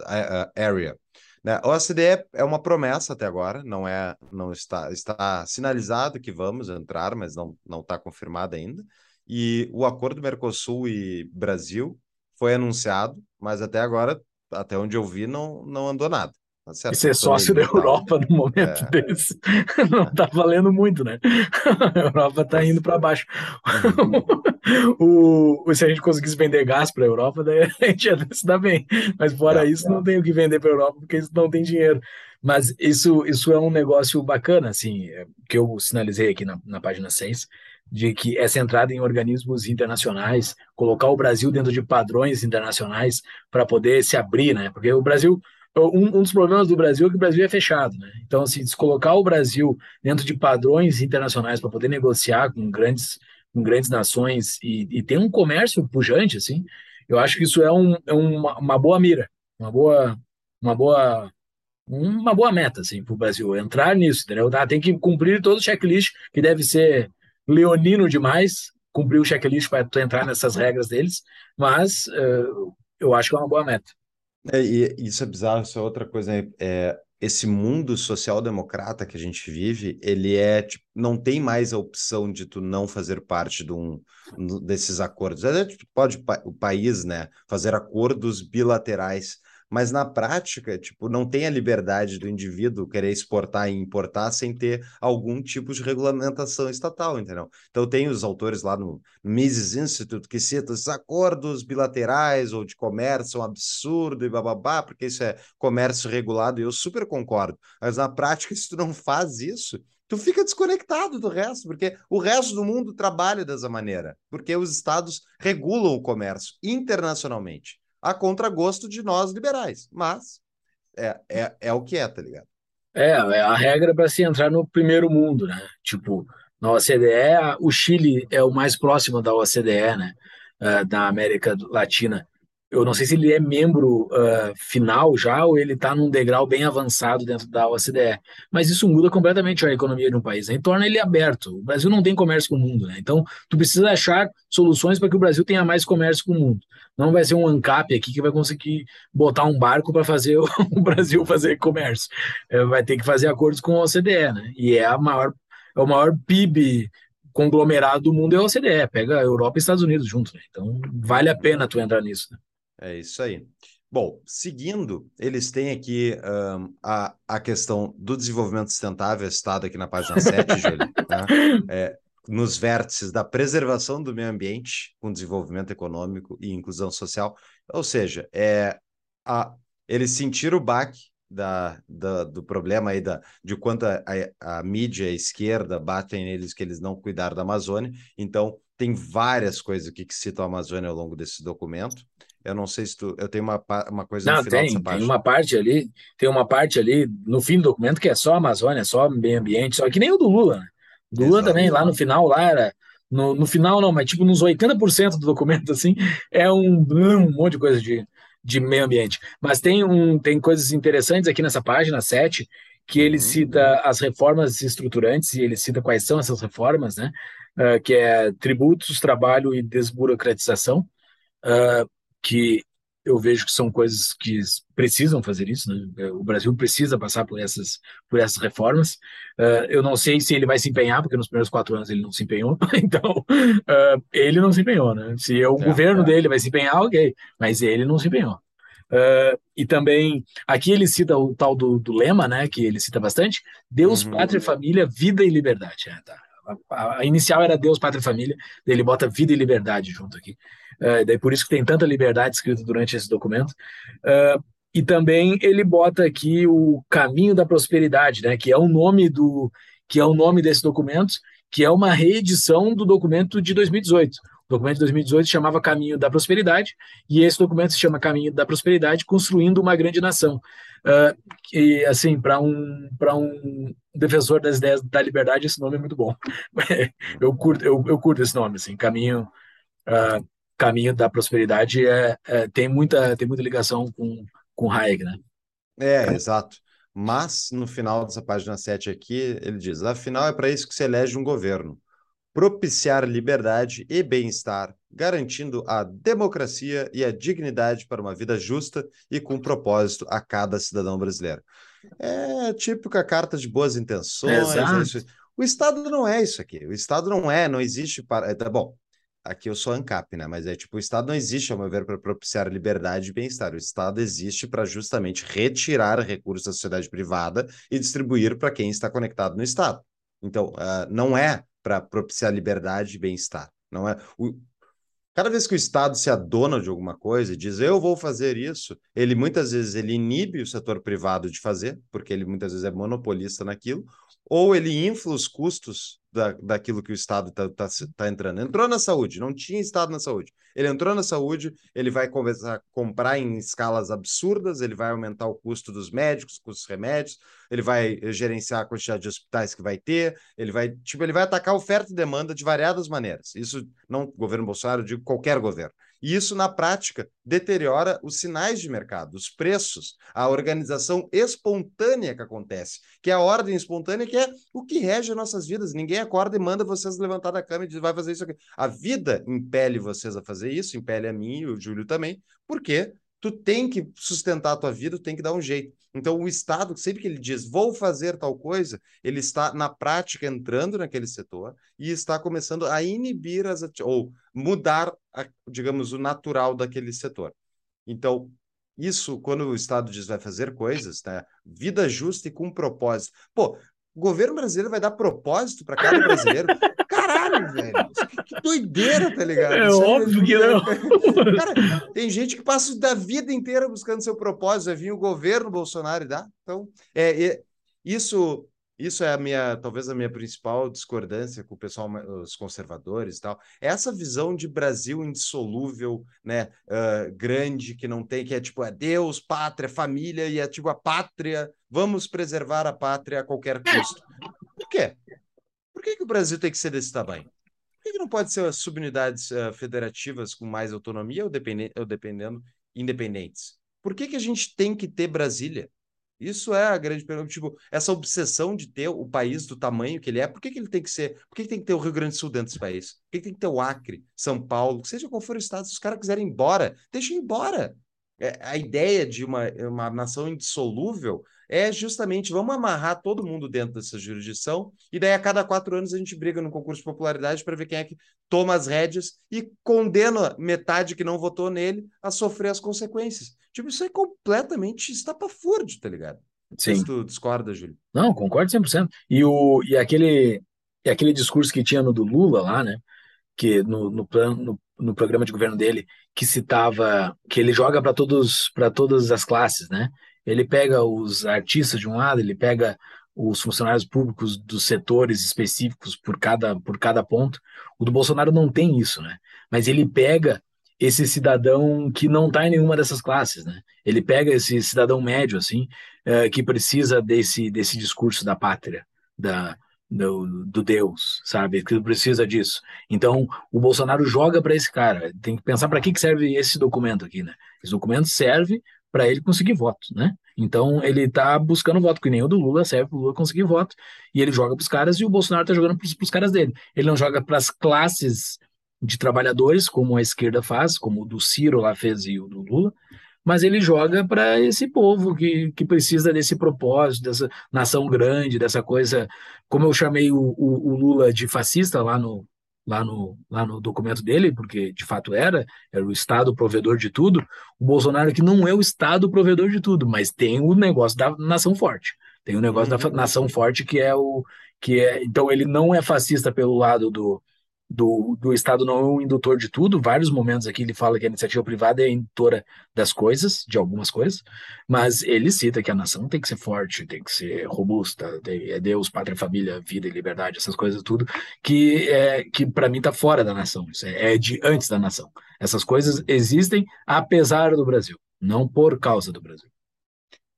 Area. Né? A OCDE é uma promessa até agora, não é, não está, está sinalizado que vamos entrar, mas não não está confirmado ainda. E o acordo Mercosul e Brasil foi anunciado, mas até agora até onde eu vi, não, não andou nada. Tá e ser sócio da Europa no momento é. desse não está valendo muito, né? A Europa está indo para baixo. O, se a gente conseguisse vender gás para a Europa, daí a gente ia se dar bem. Mas fora é, isso, é. não tem o que vender para a Europa, porque isso não tem dinheiro. Mas isso, isso é um negócio bacana, assim, é, que eu sinalizei aqui na, na página 6, de que é centrada em organismos internacionais, colocar o Brasil dentro de padrões internacionais para poder se abrir, né? Porque o Brasil, um, um, dos problemas do Brasil é que o Brasil é fechado, né? Então, assim, se colocar o Brasil dentro de padrões internacionais para poder negociar com grandes, com grandes nações e, e ter um comércio pujante, assim, eu acho que isso é, um, é uma, uma boa mira, uma boa, uma boa uma boa meta assim, para o Brasil entrar nisso, entendeu? Ah, tem que cumprir todo o checklist que deve ser leonino demais cumprir o checklist para entrar nessas regras deles, mas uh, eu acho que é uma boa meta. É, e isso é bizarro, isso é outra coisa. É, esse mundo social-democrata que a gente vive, ele é tipo, não tem mais a opção de tu não fazer parte de um, desses acordos. É, tipo, pode o país, né, fazer acordos bilaterais mas na prática, tipo, não tem a liberdade do indivíduo querer exportar e importar sem ter algum tipo de regulamentação estatal, entendeu? Então tem os autores lá no Mises Institute que citam esses acordos bilaterais ou de comércio, é um absurdo e bababá, porque isso é comércio regulado, e eu super concordo. Mas na prática, se tu não faz isso, tu fica desconectado do resto, porque o resto do mundo trabalha dessa maneira, porque os estados regulam o comércio internacionalmente a contragosto de nós liberais. Mas é, é, é o que é, tá ligado? É, é a regra para se entrar no primeiro mundo, né? Tipo, na OCDE, o Chile é o mais próximo da OCDE, né? Uh, da América Latina eu não sei se ele é membro uh, final já ou ele está num degrau bem avançado dentro da OCDE. Mas isso muda completamente a economia de um país né? e torna ele aberto. O Brasil não tem comércio com o mundo, né? Então, tu precisa achar soluções para que o Brasil tenha mais comércio com o mundo. Não vai ser um ANCAP aqui que vai conseguir botar um barco para fazer o Brasil fazer comércio. É, vai ter que fazer acordos com a OCDE, né? E é a maior, é o maior PIB conglomerado do mundo é a OCDE. Pega a Europa e Estados Unidos juntos, né? Então, vale a pena tu entrar nisso. Né? É isso aí. Bom, seguindo, eles têm aqui um, a, a questão do desenvolvimento sustentável, estado aqui na página 7, Júlio, né? é, nos vértices da preservação do meio ambiente com desenvolvimento econômico e inclusão social. Ou seja, é, a, eles sentiram o baque da, da, do problema aí da, de quanto a, a, a mídia a esquerda batem neles que eles não cuidaram da Amazônia. Então, tem várias coisas aqui que citam a Amazônia ao longo desse documento. Eu não sei se tu. Eu tenho uma, uma coisa não, no final tem, Tem uma parte ali, tem uma parte ali no fim do documento que é só Amazônia, só meio ambiente, só que nem o do Lula, né? Do Lula também, lá no final, lá era. No, no final, não, mas tipo nos 80% do documento, assim, é um, um monte de coisa de, de meio ambiente. Mas tem, um, tem coisas interessantes aqui nessa página 7, que ele uhum. cita as reformas estruturantes, e ele cita quais são essas reformas, né? Uh, que é tributos, trabalho e desburocratização. Uh, que eu vejo que são coisas que precisam fazer isso. Né? O Brasil precisa passar por essas, por essas reformas. Uh, eu não sei se ele vai se empenhar, porque nos primeiros quatro anos ele não se empenhou. Então, uh, ele não se empenhou. Né? Se é o é, governo é. dele vai se empenhar, ok, mas ele não se empenhou. Uh, e também, aqui ele cita o tal do, do, lema, né, que ele cita bastante: Deus, uhum. pátria, família, vida e liberdade. É, tá. A, inicial era Deus, pátria e família, ele bota vida e liberdade junto aqui. Uh, daí por isso que tem tanta liberdade escrita durante esse documento. Uh, e também ele bota aqui o caminho da prosperidade, né, que é o nome do que é o nome desse documento, que é uma reedição do documento de 2018. O documento de 2018 chamava Caminho da Prosperidade e esse documento se chama Caminho da Prosperidade, construindo uma grande nação. Uh, e assim, para um para um defensor das ideias da liberdade, esse nome é muito bom. eu curto eu, eu curto esse nome, assim, Caminho uh, caminho da prosperidade é, é, tem, muita, tem muita ligação com, com Hayek, né? É, exato. Mas, no final dessa página 7 aqui, ele diz: afinal, é para isso que se elege um governo. Propiciar liberdade e bem-estar, garantindo a democracia e a dignidade para uma vida justa e com propósito a cada cidadão brasileiro. É típica carta de boas intenções. É o Estado não é isso aqui. O Estado não é, não existe para. Tá bom, aqui eu sou ANCAP, né? Mas é tipo, o Estado não existe, ao meu ver, para propiciar liberdade e bem-estar. O Estado existe para justamente retirar recursos da sociedade privada e distribuir para quem está conectado no Estado. Então, uh, não é para propiciar liberdade e bem-estar. Não é. O... Cada vez que o Estado se adona de alguma coisa e diz eu vou fazer isso, ele muitas vezes ele inibe o setor privado de fazer, porque ele muitas vezes é monopolista naquilo, ou ele infla os custos da, daquilo que o Estado está tá, tá entrando. Entrou na saúde, não tinha Estado na saúde. Ele entrou na saúde, ele vai começar a comprar em escalas absurdas, ele vai aumentar o custo dos médicos, custos dos remédios, ele vai gerenciar a quantidade de hospitais que vai ter, ele vai, tipo, ele vai atacar oferta e demanda de variadas maneiras. Isso não governo Bolsonaro, eu digo qualquer governo. E isso, na prática, deteriora os sinais de mercado, os preços, a organização espontânea que acontece, que é a ordem espontânea, que é o que rege nossas vidas. Ninguém acorda e manda vocês levantar da cama e diz, vai fazer isso aqui. A vida impele vocês a fazer isso, impele a mim e o Júlio também, porque tu tem que sustentar a tua vida, tu tem que dar um jeito. Então, o Estado, sempre que ele diz vou fazer tal coisa, ele está, na prática, entrando naquele setor e está começando a inibir as ou mudar, a, digamos, o natural daquele setor. Então, isso, quando o Estado diz vai fazer coisas, né? vida justa e com propósito. Pô, o governo brasileiro vai dar propósito para cada brasileiro. Caralho, velho. Que, que, doideira, tá ligado? É Isso óbvio é... que não. Cara, tem gente que passa da vida inteira buscando seu propósito. Vai vir o governo Bolsonaro e dá. Então, é, é, isso isso é a minha, talvez a minha principal discordância com o pessoal, os conservadores e tal. É essa visão de Brasil indissolúvel, né, uh, grande, que não tem, que é tipo, é Deus, pátria, família, e é tipo a pátria, vamos preservar a pátria a qualquer custo. Por quê? Por que, que o Brasil tem que ser desse tamanho? Por que, que não pode ser as subunidades uh, federativas com mais autonomia ou, dependendo, ou dependendo independentes? Por que, que a gente tem que ter Brasília? Isso é a grande pergunta. Tipo, essa obsessão de ter o país do tamanho que ele é, por que, que ele tem que ser? Por que, que tem que ter o Rio Grande do Sul dentro desse país? Por que, que tem que ter o Acre, São Paulo, seja qual for o estado, se os caras quiserem ir embora, deixa ir embora. É, a ideia de uma, uma nação indissolúvel é justamente vamos amarrar todo mundo dentro dessa jurisdição e daí a cada quatro anos a gente briga no concurso de popularidade para ver quem é que toma as rédeas e condena metade que não votou nele a sofrer as consequências. Tipo, isso é completamente estapafúrdio, tá ligado? Sim. Se tu discorda, Júlio. Não, concordo 100%. E, o, e, aquele, e aquele discurso que tinha no do Lula lá, né? Que no, no, plano, no, no programa de governo dele, que citava que ele joga para todos para todas as classes, né? Ele pega os artistas de um lado, ele pega os funcionários públicos dos setores específicos por cada, por cada ponto. O do Bolsonaro não tem isso, né? Mas ele pega esse cidadão que não está em nenhuma dessas classes, né? Ele pega esse cidadão médio, assim, é, que precisa desse, desse discurso da pátria, da, do, do Deus, sabe? Que precisa disso. Então, o Bolsonaro joga para esse cara. Tem que pensar para que, que serve esse documento aqui, né? Esse documento serve para ele conseguir voto, né? Então ele está buscando voto, que nem o do Lula serve para o Lula conseguir voto, e ele joga para os caras e o Bolsonaro está jogando para os caras dele. Ele não joga para as classes de trabalhadores, como a esquerda faz, como o do Ciro lá fez e o do Lula, mas ele joga para esse povo que, que precisa desse propósito, dessa nação grande, dessa coisa, como eu chamei o, o, o Lula de fascista lá no, lá no, lá no documento dele, porque de fato era, era o Estado provedor de tudo, o Bolsonaro que não é o Estado provedor de tudo, mas tem o negócio da nação forte. Tem o negócio uhum. da nação forte que é o que é, então ele não é fascista pelo lado do do, do Estado não é um indutor de tudo. Vários momentos aqui ele fala que a iniciativa privada é indutora das coisas, de algumas coisas, mas ele cita que a nação tem que ser forte, tem que ser robusta, tem, é Deus, pátria, família, vida e liberdade, essas coisas tudo, que é que para mim está fora da nação, isso é, é de antes da nação. Essas coisas existem apesar do Brasil, não por causa do Brasil.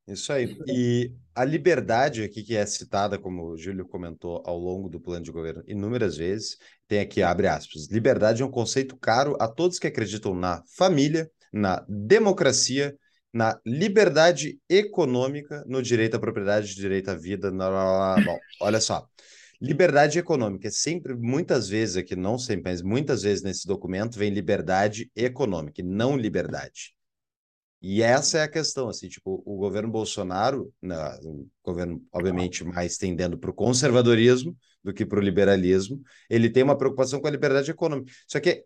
Isso aí. E a liberdade aqui, que é citada, como o Júlio comentou, ao longo do plano de governo inúmeras vezes, tem aqui, abre aspas, liberdade é um conceito caro a todos que acreditam na família, na democracia, na liberdade econômica, no direito à propriedade, direito à vida. Bom, olha só. Liberdade econômica, sempre, muitas vezes aqui, não sempre, mas muitas vezes nesse documento vem liberdade econômica, e não liberdade. E essa é a questão, assim, tipo, o governo Bolsonaro, né, o governo, obviamente, mais tendendo para o conservadorismo do que para o liberalismo, ele tem uma preocupação com a liberdade econômica. Só que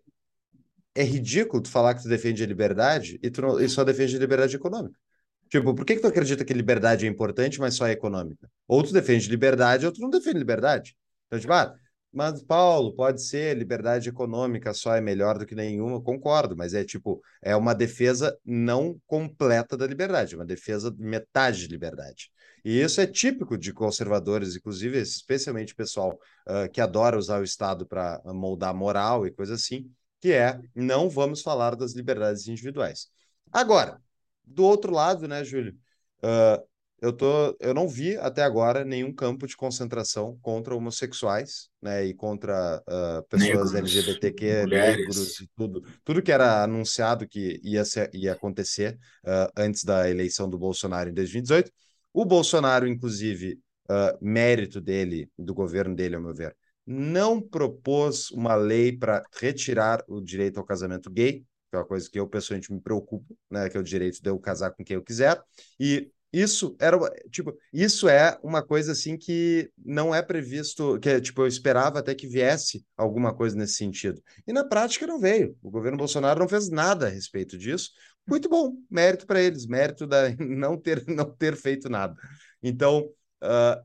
é ridículo tu falar que tu defende a liberdade e tu não, e só defende a liberdade econômica. Tipo, por que, que tu acredita que liberdade é importante, mas só é econômica? Ou tu defende liberdade, ou tu não defende liberdade. Então, tipo, ah, mas, Paulo, pode ser, liberdade econômica só é melhor do que nenhuma, concordo, mas é tipo, é uma defesa não completa da liberdade, uma defesa de metade de liberdade. E isso é típico de conservadores, inclusive, especialmente pessoal uh, que adora usar o Estado para moldar moral e coisa assim, que é não vamos falar das liberdades individuais. Agora, do outro lado, né, Júlio? Uh, eu, tô, eu não vi até agora nenhum campo de concentração contra homossexuais, né, e contra uh, pessoas negros, LGBTQ, mulheres. negros e tudo. Tudo que era anunciado que ia, ser, ia acontecer uh, antes da eleição do Bolsonaro em 2018. O Bolsonaro, inclusive, uh, mérito dele, do governo dele, ao meu ver, não propôs uma lei para retirar o direito ao casamento gay, que é uma coisa que eu pessoalmente me preocupo, né, que é o direito de eu casar com quem eu quiser, e isso era tipo, isso é uma coisa assim que não é previsto, que tipo eu esperava até que viesse alguma coisa nesse sentido. E na prática não veio. O governo Bolsonaro não fez nada a respeito disso. Muito bom, mérito para eles, mérito da não ter não ter feito nada. Então, uh,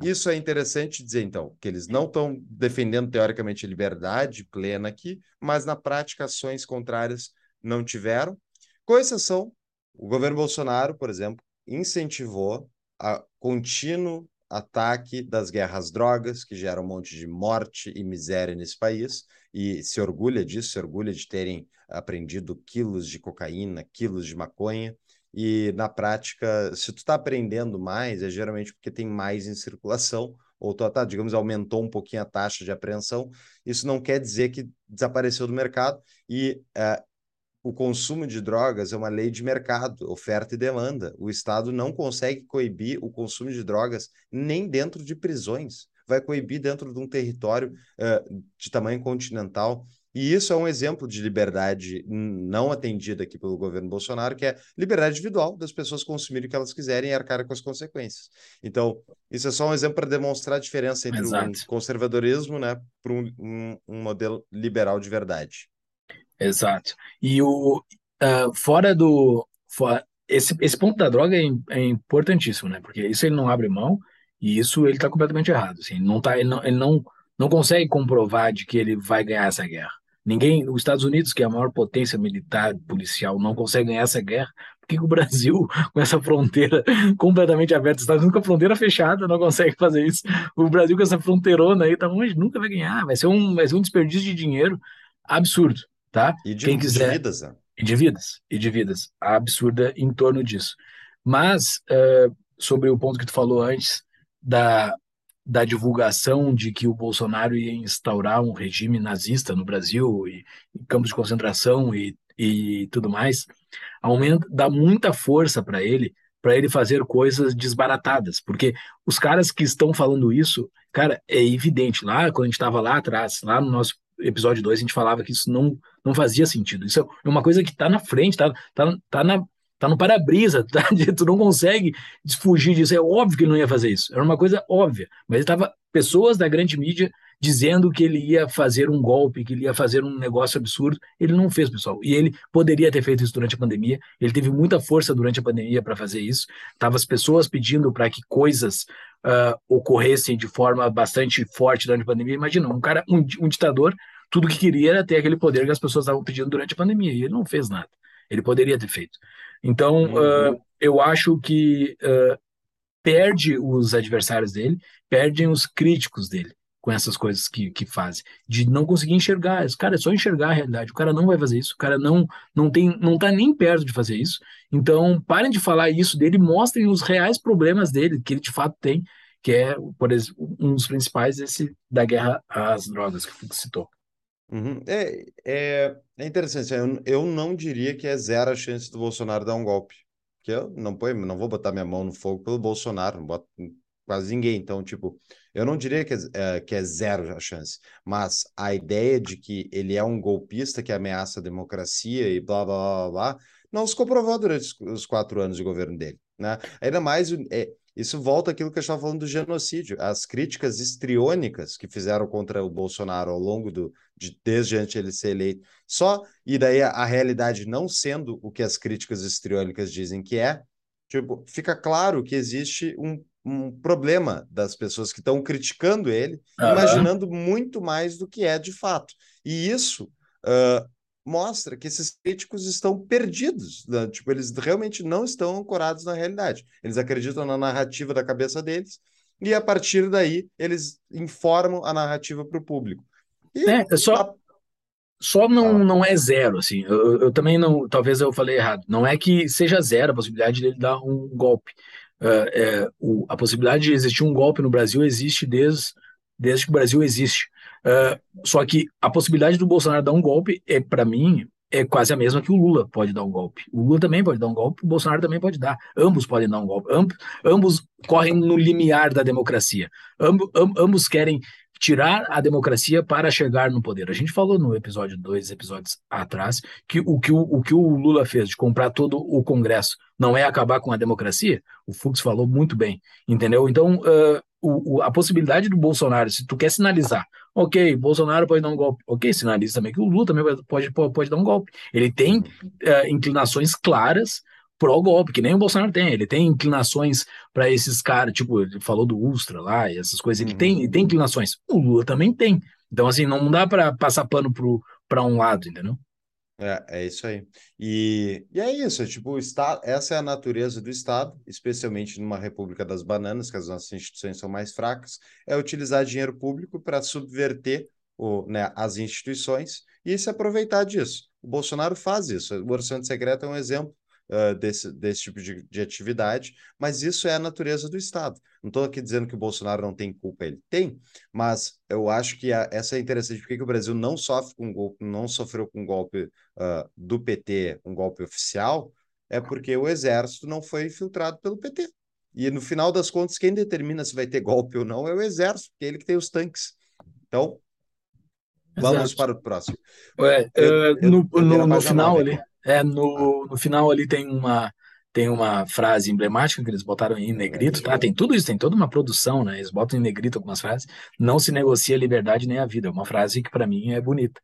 isso é interessante dizer, então, que eles não estão defendendo teoricamente a liberdade plena aqui, mas na prática ações contrárias não tiveram. Com exceção, o governo Bolsonaro, por exemplo, incentivou a contínuo ataque das guerras drogas, que geram um monte de morte e miséria nesse país, e se orgulha disso, se orgulha de terem aprendido quilos de cocaína, quilos de maconha, e na prática, se tu está aprendendo mais, é geralmente porque tem mais em circulação, ou tu, tá, digamos, aumentou um pouquinho a taxa de apreensão, isso não quer dizer que desapareceu do mercado, e uh, o consumo de drogas é uma lei de mercado, oferta e demanda. O Estado não consegue coibir o consumo de drogas nem dentro de prisões. Vai coibir dentro de um território uh, de tamanho continental. E isso é um exemplo de liberdade não atendida aqui pelo governo Bolsonaro, que é liberdade individual das pessoas consumirem o que elas quiserem e arcar com as consequências. Então, isso é só um exemplo para demonstrar a diferença entre Exato. um conservadorismo né, para um, um, um modelo liberal de verdade. Exato. E o uh, fora do esse, esse ponto da droga é, é, importantíssimo, né? Porque isso ele não abre mão e isso ele está completamente errado. Assim, não tá, ele não, ele não, não consegue comprovar de que ele vai ganhar essa guerra. Ninguém, os Estados Unidos, que é a maior potência militar policial, não consegue ganhar essa guerra. Por que o Brasil, com essa fronteira completamente aberta, os Estados Unidos com a fronteira fechada, não consegue fazer isso? O Brasil com essa fronteirona aí, tá longe, nunca vai ganhar. Vai ser um, vai ser um desperdício de dinheiro absurdo tá? E de, Quem quiser, de vidas, né? E de vidas, e de vidas. Absurda em torno disso. Mas, uh, sobre o ponto que tu falou antes, da, da divulgação de que o Bolsonaro ia instaurar um regime nazista no Brasil, e, e campos de concentração e, e tudo mais, aumenta, dá muita força para ele, para ele fazer coisas desbaratadas, porque os caras que estão falando isso, cara, é evidente, lá quando a gente estava lá atrás, lá no nosso episódio 2 a gente falava que isso não, não fazia sentido. Isso é uma coisa que está na frente, está tá, tá, na, tá no para-brisa, tá? tu não consegue fugir disso. É óbvio que ele não ia fazer isso. Era uma coisa óbvia. Mas estava pessoas da grande mídia dizendo que ele ia fazer um golpe, que ele ia fazer um negócio absurdo. Ele não fez, pessoal. E ele poderia ter feito isso durante a pandemia. Ele teve muita força durante a pandemia para fazer isso. Tava as pessoas pedindo para que coisas uh, ocorressem de forma bastante forte durante a pandemia. Imagina, um cara, um, um ditador, tudo que queria era ter aquele poder que as pessoas estavam pedindo durante a pandemia. E ele não fez nada. Ele poderia ter feito. Então, uhum. uh, eu acho que uh, perde os adversários dele, perdem os críticos dele com essas coisas que, que fazem, de não conseguir enxergar. Cara, é só enxergar a realidade. O cara não vai fazer isso, o cara não não tem não tá nem perto de fazer isso. Então, parem de falar isso dele, mostrem os reais problemas dele, que ele de fato tem, que é, por exemplo, um dos principais esse da guerra às drogas que você citou. Uhum. É, é, é interessante. Eu, eu não diria que é zero a chance do Bolsonaro dar um golpe. porque eu não, não vou botar minha mão no fogo pelo Bolsonaro, não boto quase ninguém. Então, tipo, eu não diria que é, é, que é zero a chance, mas a ideia de que ele é um golpista que ameaça a democracia e blá, blá, blá, blá, não se comprovou durante os quatro anos de governo dele. Né? Ainda mais, é, isso volta àquilo que eu estava falando do genocídio. As críticas estriônicas que fizeram contra o Bolsonaro ao longo do, de, desde antes ele ser eleito, só, e daí a, a realidade não sendo o que as críticas estriônicas dizem que é, tipo, fica claro que existe um um problema das pessoas que estão criticando ele, uhum. imaginando muito mais do que é de fato. E isso uh, mostra que esses críticos estão perdidos, né? tipo, eles realmente não estão ancorados na realidade. Eles acreditam na narrativa da cabeça deles e a partir daí eles informam a narrativa para o público. E é, é só, só não, não é zero, assim. Eu, eu, também não, talvez eu falei errado. Não é que seja zero a possibilidade de ele dar um golpe. Uh, é, o, a possibilidade de existir um golpe no Brasil existe desde, desde que o Brasil existe. Uh, só que a possibilidade do Bolsonaro dar um golpe, é para mim, é quase a mesma que o Lula pode dar um golpe. O Lula também pode dar um golpe, o Bolsonaro também pode dar. Ambos podem dar um golpe. Amb ambos correm no limiar da democracia. Amb ambos querem tirar a democracia para chegar no poder. A gente falou no episódio, dois episódios atrás, que o que o, o que o Lula fez de comprar todo o Congresso não é acabar com a democracia. O Fux falou muito bem, entendeu? Então, uh, o, o, a possibilidade do Bolsonaro, se tu quer sinalizar, ok, Bolsonaro pode dar um golpe, ok, sinaliza também que o Lula também pode, pode, pode dar um golpe. Ele tem uh, inclinações claras pró-golpe, que nem o Bolsonaro tem. Ele tem inclinações para esses caras, tipo, ele falou do Ustra lá e essas coisas. Ele uhum. tem, ele tem inclinações. O Lula também tem. Então, assim, não dá para passar pano para um lado, entendeu? É, é isso aí. E, e é isso, é tipo, o Estado, essa é a natureza do Estado, especialmente numa República das Bananas, que as nossas instituições são mais fracas, é utilizar dinheiro público para subverter o, né, as instituições e se aproveitar disso. O Bolsonaro faz isso. O orçamento secreto é um exemplo uh, desse, desse tipo de, de atividade, mas isso é a natureza do Estado. Não estou aqui dizendo que o Bolsonaro não tem culpa, ele tem, mas eu acho que a, essa é interessante, porque o Brasil não sofre com golpe, não sofreu com golpe uh, do PT, um golpe oficial, é porque o exército não foi infiltrado pelo PT. E no final das contas, quem determina se vai ter golpe ou não é o exército, porque é ele que tem os tanques. Então, vamos Exato. para o próximo. Ué, eu, uh, eu, no, no, no final ali, é, no, no final ali tem uma tem uma frase emblemática que eles botaram em negrito, tá? Tem tudo isso, tem toda uma produção, né? Eles botam em negrito algumas frases. Não se negocia a liberdade nem a vida. É uma frase que para mim é bonita.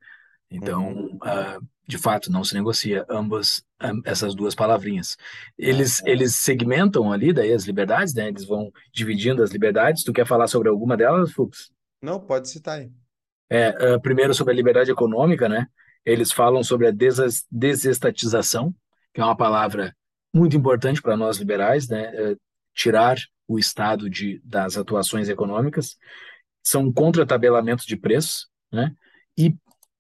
Então, uhum. uh, de fato, não se negocia ambas um, essas duas palavrinhas. Eles uhum. eles segmentam ali daí as liberdades, né? Eles vão dividindo as liberdades. Tu quer falar sobre alguma delas, Fux? Não, pode citar aí. É, uh, primeiro sobre a liberdade econômica, né? Eles falam sobre a desestatização, que é uma palavra muito importante para nós liberais, né? É tirar o Estado de, das atuações econômicas, são contra tabelamento de preços, né? E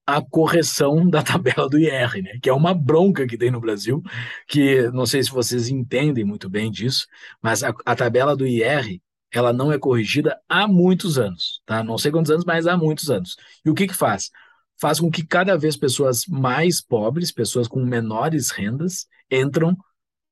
a correção da tabela do IR, né? Que é uma bronca que tem no Brasil, que não sei se vocês entendem muito bem disso, mas a, a tabela do IR ela não é corrigida há muitos anos, tá? Não sei quantos anos, mas há muitos anos. E o que que faz? Faz com que cada vez pessoas mais pobres, pessoas com menores rendas, entram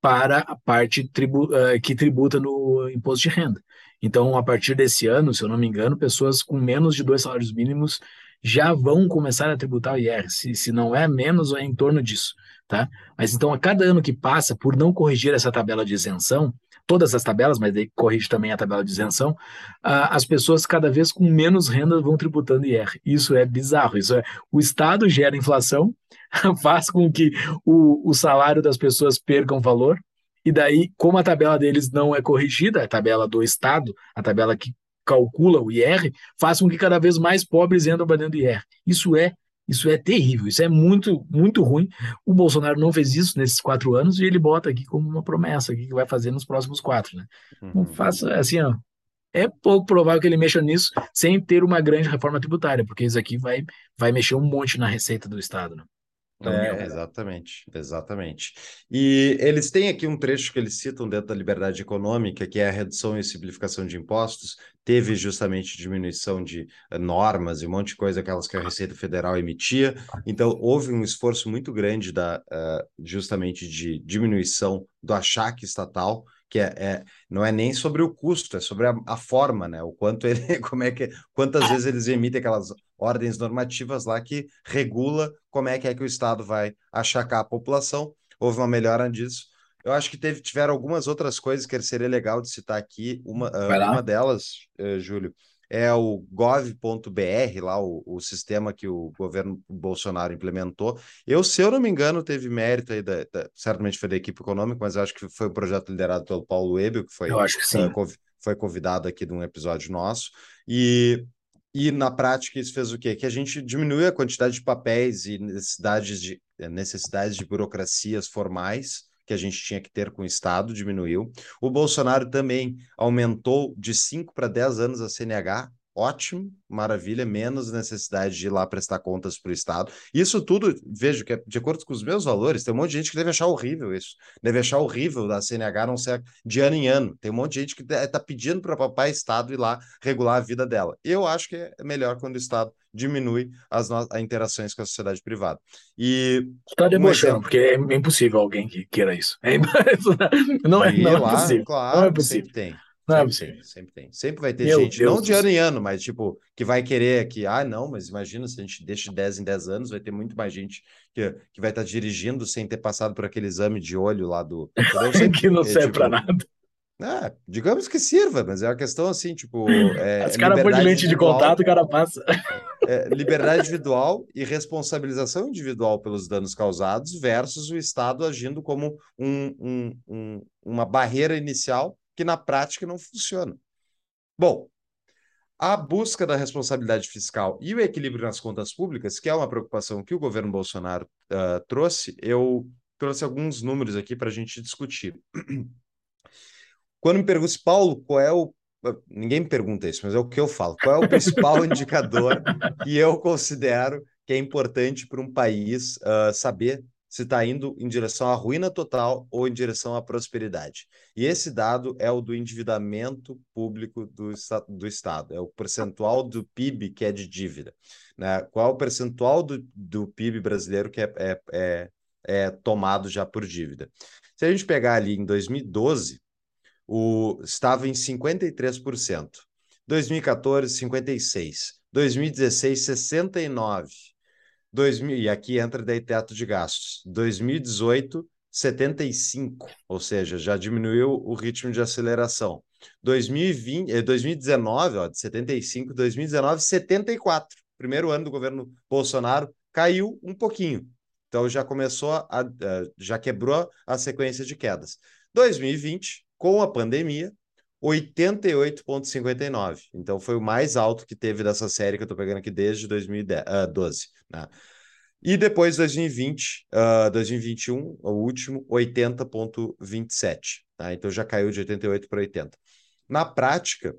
para a parte tribu uh, que tributa no imposto de renda. Então, a partir desse ano, se eu não me engano, pessoas com menos de dois salários mínimos já vão começar a tributar o IR. Se, se não é menos, é em torno disso. Tá? Mas então, a cada ano que passa, por não corrigir essa tabela de isenção, todas as tabelas, mas daí corrige também a tabela de isenção, as pessoas cada vez com menos renda vão tributando IR. Isso é bizarro. Isso é o Estado gera inflação, faz com que o, o salário das pessoas percam valor, e daí, como a tabela deles não é corrigida, a tabela do Estado, a tabela que calcula o IR, faz com que cada vez mais pobres entram para dentro do IR. Isso é isso é terrível, isso é muito, muito ruim. O Bolsonaro não fez isso nesses quatro anos e ele bota aqui como uma promessa que vai fazer nos próximos quatro, né? Uhum. Não faça assim, ó. É pouco provável que ele mexa nisso sem ter uma grande reforma tributária, porque isso aqui vai, vai mexer um monte na receita do Estado, né? É, exatamente, exatamente. E eles têm aqui um trecho que eles citam dentro da liberdade econômica, que é a redução e simplificação de impostos, teve justamente diminuição de eh, normas e um monte de coisa, aquelas que a Receita Federal emitia. Então, houve um esforço muito grande da, uh, justamente de diminuição do achaque estatal, que é, é, não é nem sobre o custo, é sobre a, a, forma, né? O quanto ele, como é que, quantas vezes eles emitem aquelas ordens normativas lá que regula como é que é que o Estado vai achacar a população. Houve uma melhora disso. Eu acho que teve, tiveram algumas outras coisas que seria legal de citar aqui. Uma, uh, uma delas, uh, Júlio, é o gov.br, lá o, o sistema que o governo Bolsonaro implementou. Eu, se eu não me engano, teve mérito aí, da, da, certamente foi da equipe econômica, mas acho que foi um projeto liderado pelo Paulo Ebel, que foi, eu acho que sim. Foi convidado aqui de um episódio nosso. E e na prática isso fez o quê? Que a gente diminui a quantidade de papéis e necessidades de, necessidades de burocracias formais que a gente tinha que ter com o Estado, diminuiu. O Bolsonaro também aumentou de 5 para 10 anos a CNH, ótimo, maravilha, menos necessidade de ir lá prestar contas para o Estado. Isso tudo, vejo que é de acordo com os meus valores, tem um monte de gente que deve achar horrível isso, deve achar horrível da CNH não ser de ano em ano. Tem um monte de gente que está pedindo para papai Estado ir lá regular a vida dela. Eu acho que é melhor quando o Estado diminui as, as interações com a sociedade privada. E está debochando, porque é impossível alguém que queira isso. É, não, é, não, é lá, possível. Claro, não é possível. Sempre tem. Não é sempre, tem, sempre tem. Sempre vai ter Meu gente, Deus não de ano em ano, mas tipo, que vai querer que, ah, não, mas imagina se a gente deixa de 10 em 10 anos, vai ter muito mais gente que, que vai estar dirigindo sem ter passado por aquele exame de olho lá do. Sempre, que não é, serve tipo, para nada. Ah, digamos que sirva, mas é uma questão assim, tipo. É, Os caras põem de lente de contato, o cara passa. É, liberdade individual e responsabilização individual pelos danos causados versus o Estado agindo como um, um, um, uma barreira inicial que na prática não funciona. Bom, a busca da responsabilidade fiscal e o equilíbrio nas contas públicas, que é uma preocupação que o governo Bolsonaro uh, trouxe, eu trouxe alguns números aqui para a gente discutir. Quando me perguntam, Paulo, qual é o. Ninguém me pergunta isso, mas é o que eu falo. Qual é o principal indicador que eu considero que é importante para um país uh, saber se está indo em direção à ruína total ou em direção à prosperidade. E esse dado é o do endividamento público do, do Estado, é o percentual do PIB que é de dívida. Né? Qual é o percentual do, do PIB brasileiro que é, é, é, é tomado já por dívida? Se a gente pegar ali em 2012, o, estava em 53%. 2014, 56%. 2016, 69%. 2000, e aqui entra daí teto de gastos. 2018, 75, ou seja, já diminuiu o ritmo de aceleração. 2020, 2019, eh, ó, de 75, 2019, 74. Primeiro ano do governo Bolsonaro caiu um pouquinho. Então já começou a, a já quebrou a sequência de quedas. 2020, com a pandemia, 88,59. Então foi o mais alto que teve dessa série que eu estou pegando aqui desde 2012. Uh, né? E depois 2020, uh, 2021, o último, 80,27. Tá? Então já caiu de 88 para 80. Na prática,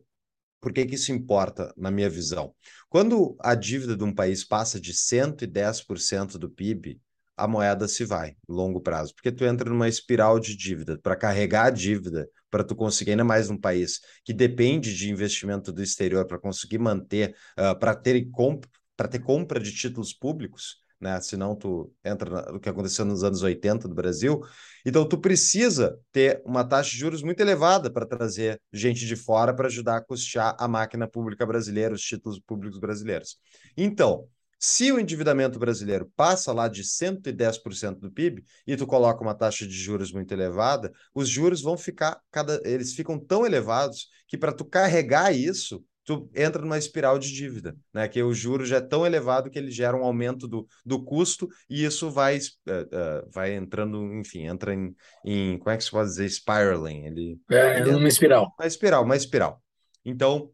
por que, que isso importa, na minha visão? Quando a dívida de um país passa de 110% do PIB, a moeda se vai, longo prazo, porque tu entra numa espiral de dívida. Para carregar a dívida, para tu conseguir, ainda mais num país que depende de investimento do exterior para conseguir manter, uh, para ter, comp ter compra de títulos públicos, né? Senão tu entra no que aconteceu nos anos 80 do Brasil. Então tu precisa ter uma taxa de juros muito elevada para trazer gente de fora para ajudar a custear a máquina pública brasileira, os títulos públicos brasileiros. Então, se o endividamento brasileiro passa lá de 110% do PIB e tu coloca uma taxa de juros muito elevada, os juros vão ficar cada eles ficam tão elevados que para tu carregar isso, tu entra numa espiral de dívida, né? Que o juro já é tão elevado que ele gera um aumento do, do custo e isso vai, uh, uh, vai entrando, enfim, entra em, em, como é que se pode dizer, spiraling. Ele, é, ele uma espiral. Uma espiral, uma espiral. Então,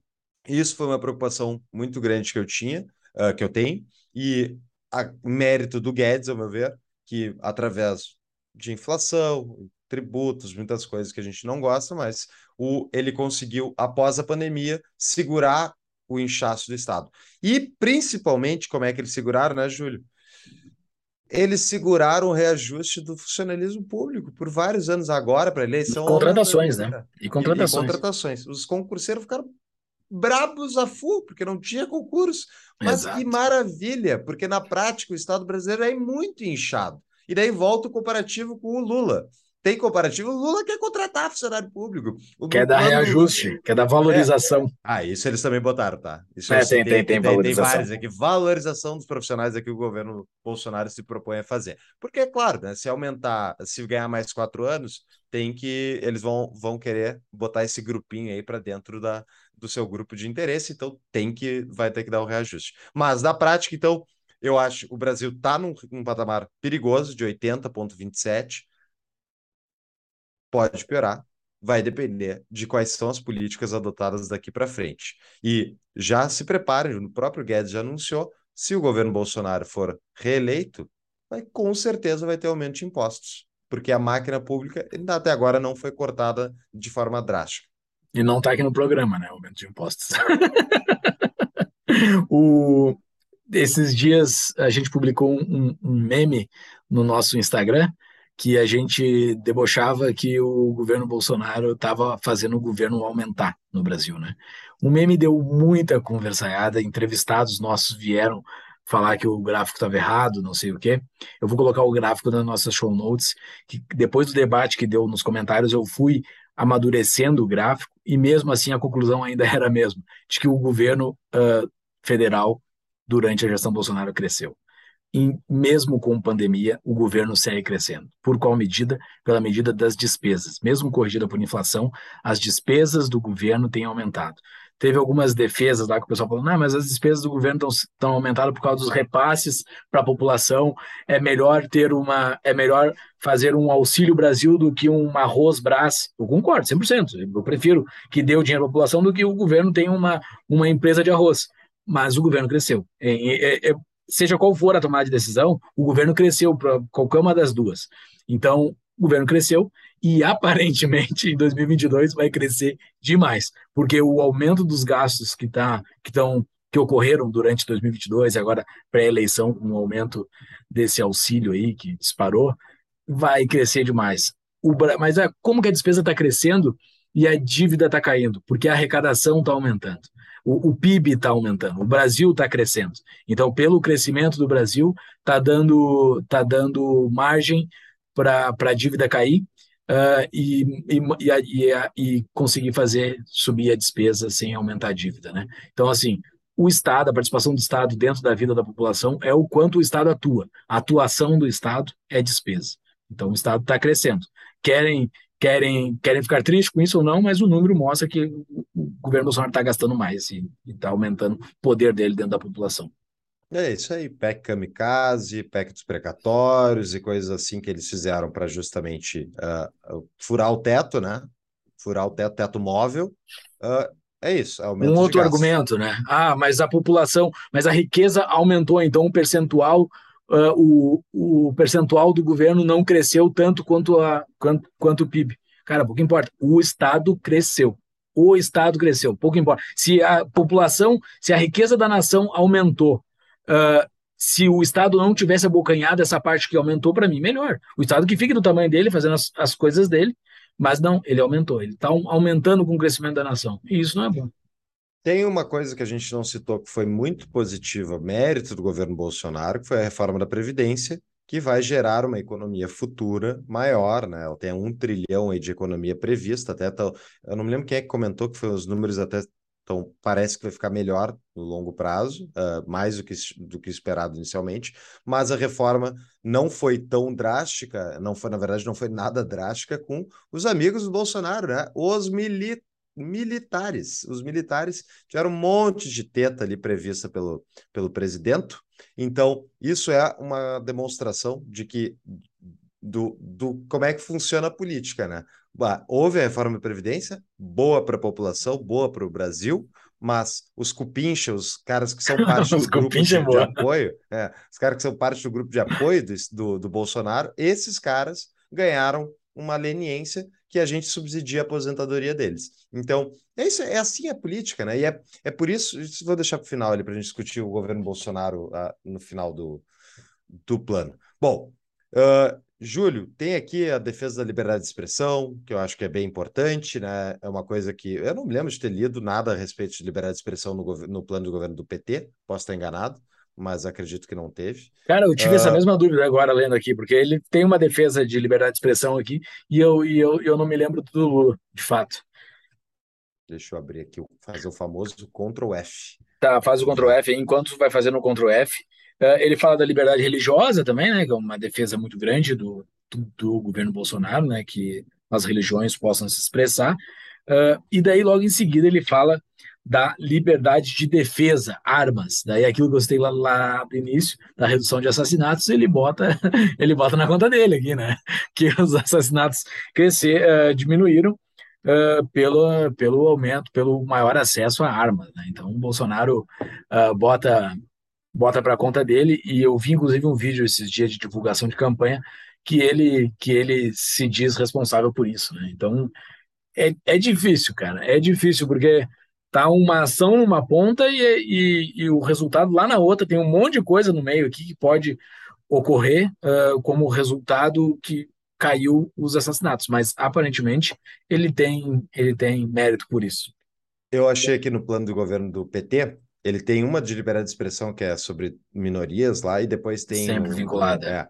isso foi uma preocupação muito grande que eu tinha, uh, que eu tenho, e a mérito do Guedes, ao meu ver, que através de inflação, tributos, muitas coisas que a gente não gosta, mas o, ele conseguiu, após a pandemia, segurar o inchaço do Estado. E, principalmente, como é que eles seguraram, né, Júlio? eles seguraram o reajuste do funcionalismo público por vários anos agora para eleição. Contratações, né? E contratações. E, e contratações. Os concurseiros ficaram brabos a full, porque não tinha concurso. Mas Exato. que maravilha, porque na prática o Estado brasileiro é muito inchado. E daí volta o comparativo com o Lula tem comparativo. O Lula quer contratar funcionário público. O quer dar reajuste, quer dar valorização. É. Ah, isso eles também botaram, tá? Isso é, tem, tem, tem, tem, valorização. Tem vários aqui. Valorização dos profissionais aqui que o governo Bolsonaro se propõe a fazer. Porque, é claro, né, se aumentar, se ganhar mais quatro anos, tem que. Eles vão, vão querer botar esse grupinho aí para dentro da, do seu grupo de interesse, então tem que. Vai ter que dar o um reajuste. Mas, na prática, então. Eu acho que o Brasil está num, num patamar perigoso de 80,27 pode piorar, vai depender de quais são as políticas adotadas daqui para frente. E já se preparem, o próprio Guedes já anunciou, se o governo Bolsonaro for reeleito, vai, com certeza vai ter aumento de impostos, porque a máquina pública até agora não foi cortada de forma drástica. E não está aqui no programa, né? Aumento de impostos. o... Esses dias a gente publicou um, um meme no nosso Instagram que a gente debochava que o governo Bolsonaro estava fazendo o governo aumentar no Brasil, né? O meme deu muita conversaiada, entrevistados nossos vieram falar que o gráfico estava errado, não sei o quê. Eu vou colocar o gráfico nas nossas show notes, que depois do debate que deu nos comentários, eu fui amadurecendo o gráfico e mesmo assim a conclusão ainda era a mesma, de que o governo uh, federal durante a gestão Bolsonaro cresceu e mesmo com pandemia, o governo segue crescendo. Por qual medida? Pela medida das despesas. Mesmo corrigida por inflação, as despesas do governo têm aumentado. Teve algumas defesas lá que o pessoal falou, não, mas as despesas do governo estão aumentadas por causa dos repasses para a população. É melhor ter uma, é melhor fazer um auxílio Brasil do que um arroz Brás. Eu concordo, 100%. Eu prefiro que dê o dinheiro a população do que o governo tenha uma, uma empresa de arroz mas o governo cresceu. É, é, é, seja qual for a tomada de decisão, o governo cresceu para qualquer uma das duas. Então, o governo cresceu e aparentemente em 2022 vai crescer demais, porque o aumento dos gastos que tá que estão que ocorreram durante 2022 e agora pré-eleição com um aumento desse auxílio aí que disparou, vai crescer demais. O, mas é, como que a despesa está crescendo e a dívida está caindo? Porque a arrecadação está aumentando o, o PIB está aumentando, o Brasil está crescendo. Então, pelo crescimento do Brasil, está dando, tá dando margem para a dívida cair uh, e, e, e, e, conseguir fazer subir a despesa sem aumentar a dívida. Né? Então, assim, o Estado, a participação do Estado dentro da vida da população é o quanto o Estado atua. A atuação do Estado é despesa. Então, o Estado está crescendo. Querem querem, querem ficar tristes com isso ou não, mas o número mostra que o governo Bolsonaro está gastando mais e está aumentando o poder dele dentro da população. É isso aí, PEC kamikaze, PEC dos precatórios e coisas assim que eles fizeram para justamente uh, furar o teto, né? Furar o teto, teto móvel. Uh, é isso. É um outro argumento, né? Ah, mas a população, mas a riqueza aumentou, então o percentual uh, o, o percentual do governo não cresceu tanto quanto, a, quanto, quanto o PIB. Cara, pouco importa. O Estado cresceu. O Estado cresceu, pouco importa. Se a população, se a riqueza da nação aumentou, uh, se o Estado não tivesse abocanhado essa parte que aumentou, para mim, melhor. O Estado que fique do tamanho dele, fazendo as, as coisas dele, mas não, ele aumentou. Ele está aumentando com o crescimento da nação. E isso não é bom. Tem uma coisa que a gente não citou que foi muito positiva, mérito do governo Bolsonaro, que foi a reforma da Previdência, que vai gerar uma economia futura maior, né? Ela tem um trilhão aí de economia prevista, até tô, eu não me lembro quem é que comentou que foi os números até então parece que vai ficar melhor no longo prazo, uh, mais do que, do que esperado inicialmente, mas a reforma não foi tão drástica, não foi, na verdade, não foi nada drástica com os amigos do Bolsonaro, né? Os militares militares. Os militares tiveram um monte de teta ali prevista pelo, pelo presidente. Então, isso é uma demonstração de que do, do como é que funciona a política, né? Houve a reforma da Previdência, boa para a população, boa para o Brasil, mas os cupincha, os caras que são parte do grupo de, é de apoio, é, os caras que são parte do grupo de apoio do, do, do Bolsonaro, esses caras ganharam uma leniência que a gente subsidia a aposentadoria deles. Então, é isso, é assim a política, né? E é, é por isso, vou deixar para o final ali para a gente discutir o governo Bolsonaro uh, no final do, do plano. Bom, uh, Júlio, tem aqui a defesa da liberdade de expressão, que eu acho que é bem importante, né? É uma coisa que eu não me lembro de ter lido nada a respeito de liberdade de expressão no, no plano de governo do PT, posso estar enganado, mas acredito que não teve. Cara, eu tive uh... essa mesma dúvida agora lendo aqui, porque ele tem uma defesa de liberdade de expressão aqui e eu, e eu, eu não me lembro do Lula, de fato. Deixa eu abrir aqui, fazer o famoso Ctrl F. Tá, faz o Ctrl F enquanto vai fazendo o Ctrl F. Uh, ele fala da liberdade religiosa também, né? Que é uma defesa muito grande do, do, do governo Bolsonaro, né? Que as religiões possam se expressar. Uh, e daí, logo em seguida, ele fala da liberdade de defesa, armas. Daí aquilo que eu gostei lá, lá no início, da redução de assassinatos, ele bota, ele bota na conta dele aqui, né? Que os assassinatos crescer, uh, diminuíram uh, pelo, pelo aumento, pelo maior acesso a armas. Né? Então, o Bolsonaro bota bota para conta dele e eu vi inclusive um vídeo esses dias de divulgação de campanha que ele que ele se diz responsável por isso, né? Então é, é difícil, cara, é difícil porque tá uma ação numa ponta e, e, e, o resultado lá na outra tem um monte de coisa no meio aqui que pode ocorrer uh, como resultado que caiu os assassinatos, mas aparentemente ele tem ele tem mérito por isso. Eu achei que no plano do governo do PT ele tem uma de liberdade de expressão que é sobre minorias lá, e depois tem. Sempre vinculada. É.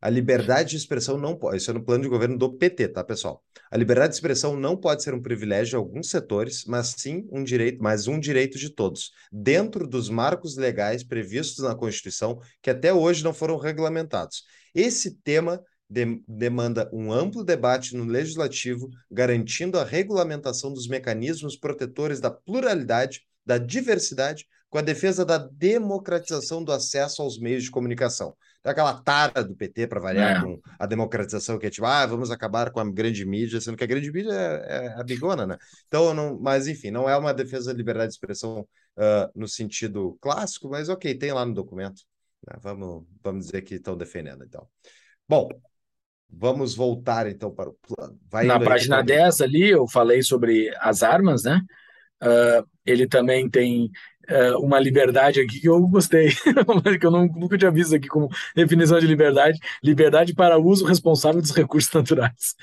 A liberdade de expressão não pode. Isso é no plano de governo do PT, tá, pessoal? A liberdade de expressão não pode ser um privilégio de alguns setores, mas sim um direito, mas um direito de todos, dentro dos marcos legais previstos na Constituição, que até hoje não foram regulamentados. Esse tema de, demanda um amplo debate no legislativo, garantindo a regulamentação dos mecanismos protetores da pluralidade da diversidade com a defesa da democratização do acesso aos meios de comunicação. Tem aquela tara do PT para variar é. com a democratização que é tipo, ah, vamos acabar com a grande mídia, sendo que a grande mídia é, é a bigona, né? Então, não, mas enfim, não é uma defesa da liberdade de expressão uh, no sentido clássico, mas ok, tem lá no documento. Né? Vamos, vamos dizer que estão defendendo, então. Bom, vamos voltar então para o plano. Vai Na página 10 ali, eu falei sobre as armas, né? Uh, ele também tem uh, uma liberdade aqui que eu gostei, que eu não, nunca tinha visto aqui como definição de liberdade: liberdade para uso responsável dos recursos naturais.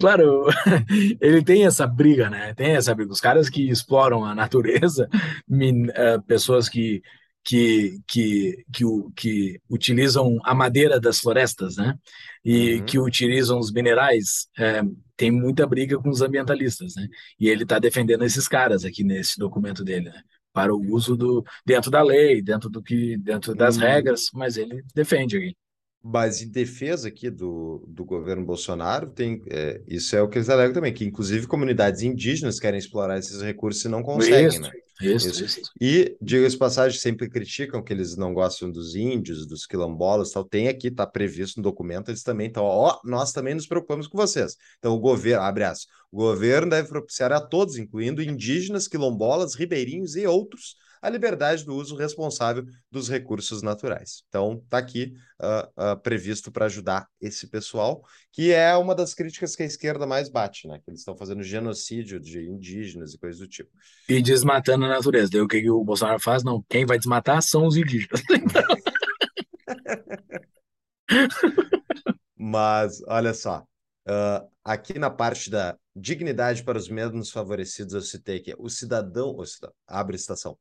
Claro, ele tem essa briga, né? Tem essa briga. Os caras que exploram a natureza, min, uh, pessoas que que, que, que, que, utilizam a madeira das florestas, né? E uhum. que utilizam os minerais, é, tem muita briga com os ambientalistas, né? E ele está defendendo esses caras aqui nesse documento dele, né? Para o uso do dentro da lei, dentro do que, dentro das uhum. regras, mas ele defende aqui. Mas em defesa aqui do, do governo Bolsonaro, tem, é, isso é o que eles alegam também, que inclusive comunidades indígenas querem explorar esses recursos e não conseguem, isso, né? Isso, isso. isso. E, diga-se passagem, sempre criticam que eles não gostam dos índios, dos quilombolas tal. Tem aqui, está previsto no documento, eles também estão, ó, nós também nos preocupamos com vocês. Então, o governo, abre aspas, o governo deve propiciar a todos, incluindo indígenas, quilombolas, ribeirinhos e outros, a liberdade do uso responsável dos recursos naturais. Então, está aqui uh, uh, previsto para ajudar esse pessoal, que é uma das críticas que a esquerda mais bate, né? Que eles estão fazendo genocídio de indígenas e coisas do tipo. E desmatando a natureza. Daí o que, que o Bolsonaro faz? Não, quem vai desmatar são os indígenas. Mas, olha só, uh, aqui na parte da dignidade para os menos favorecidos, eu citei que o cidadão, o cidadão abre citação,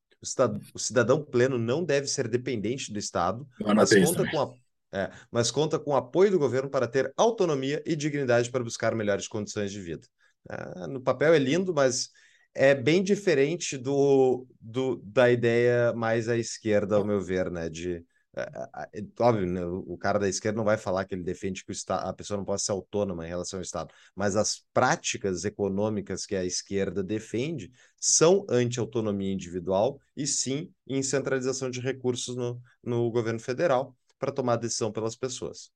o cidadão pleno não deve ser dependente do Estado, mas conta, com a, é, mas conta com o apoio do governo para ter autonomia e dignidade para buscar melhores condições de vida. É, no papel é lindo, mas é bem diferente do, do, da ideia mais à esquerda, ao meu ver, né? De é, é, é, óbvio, né, o cara da esquerda não vai falar que ele defende que o Estado, a pessoa não possa ser autônoma em relação ao Estado, mas as práticas econômicas que a esquerda defende são anti-autonomia individual e sim em centralização de recursos no, no governo federal para tomar decisão pelas pessoas.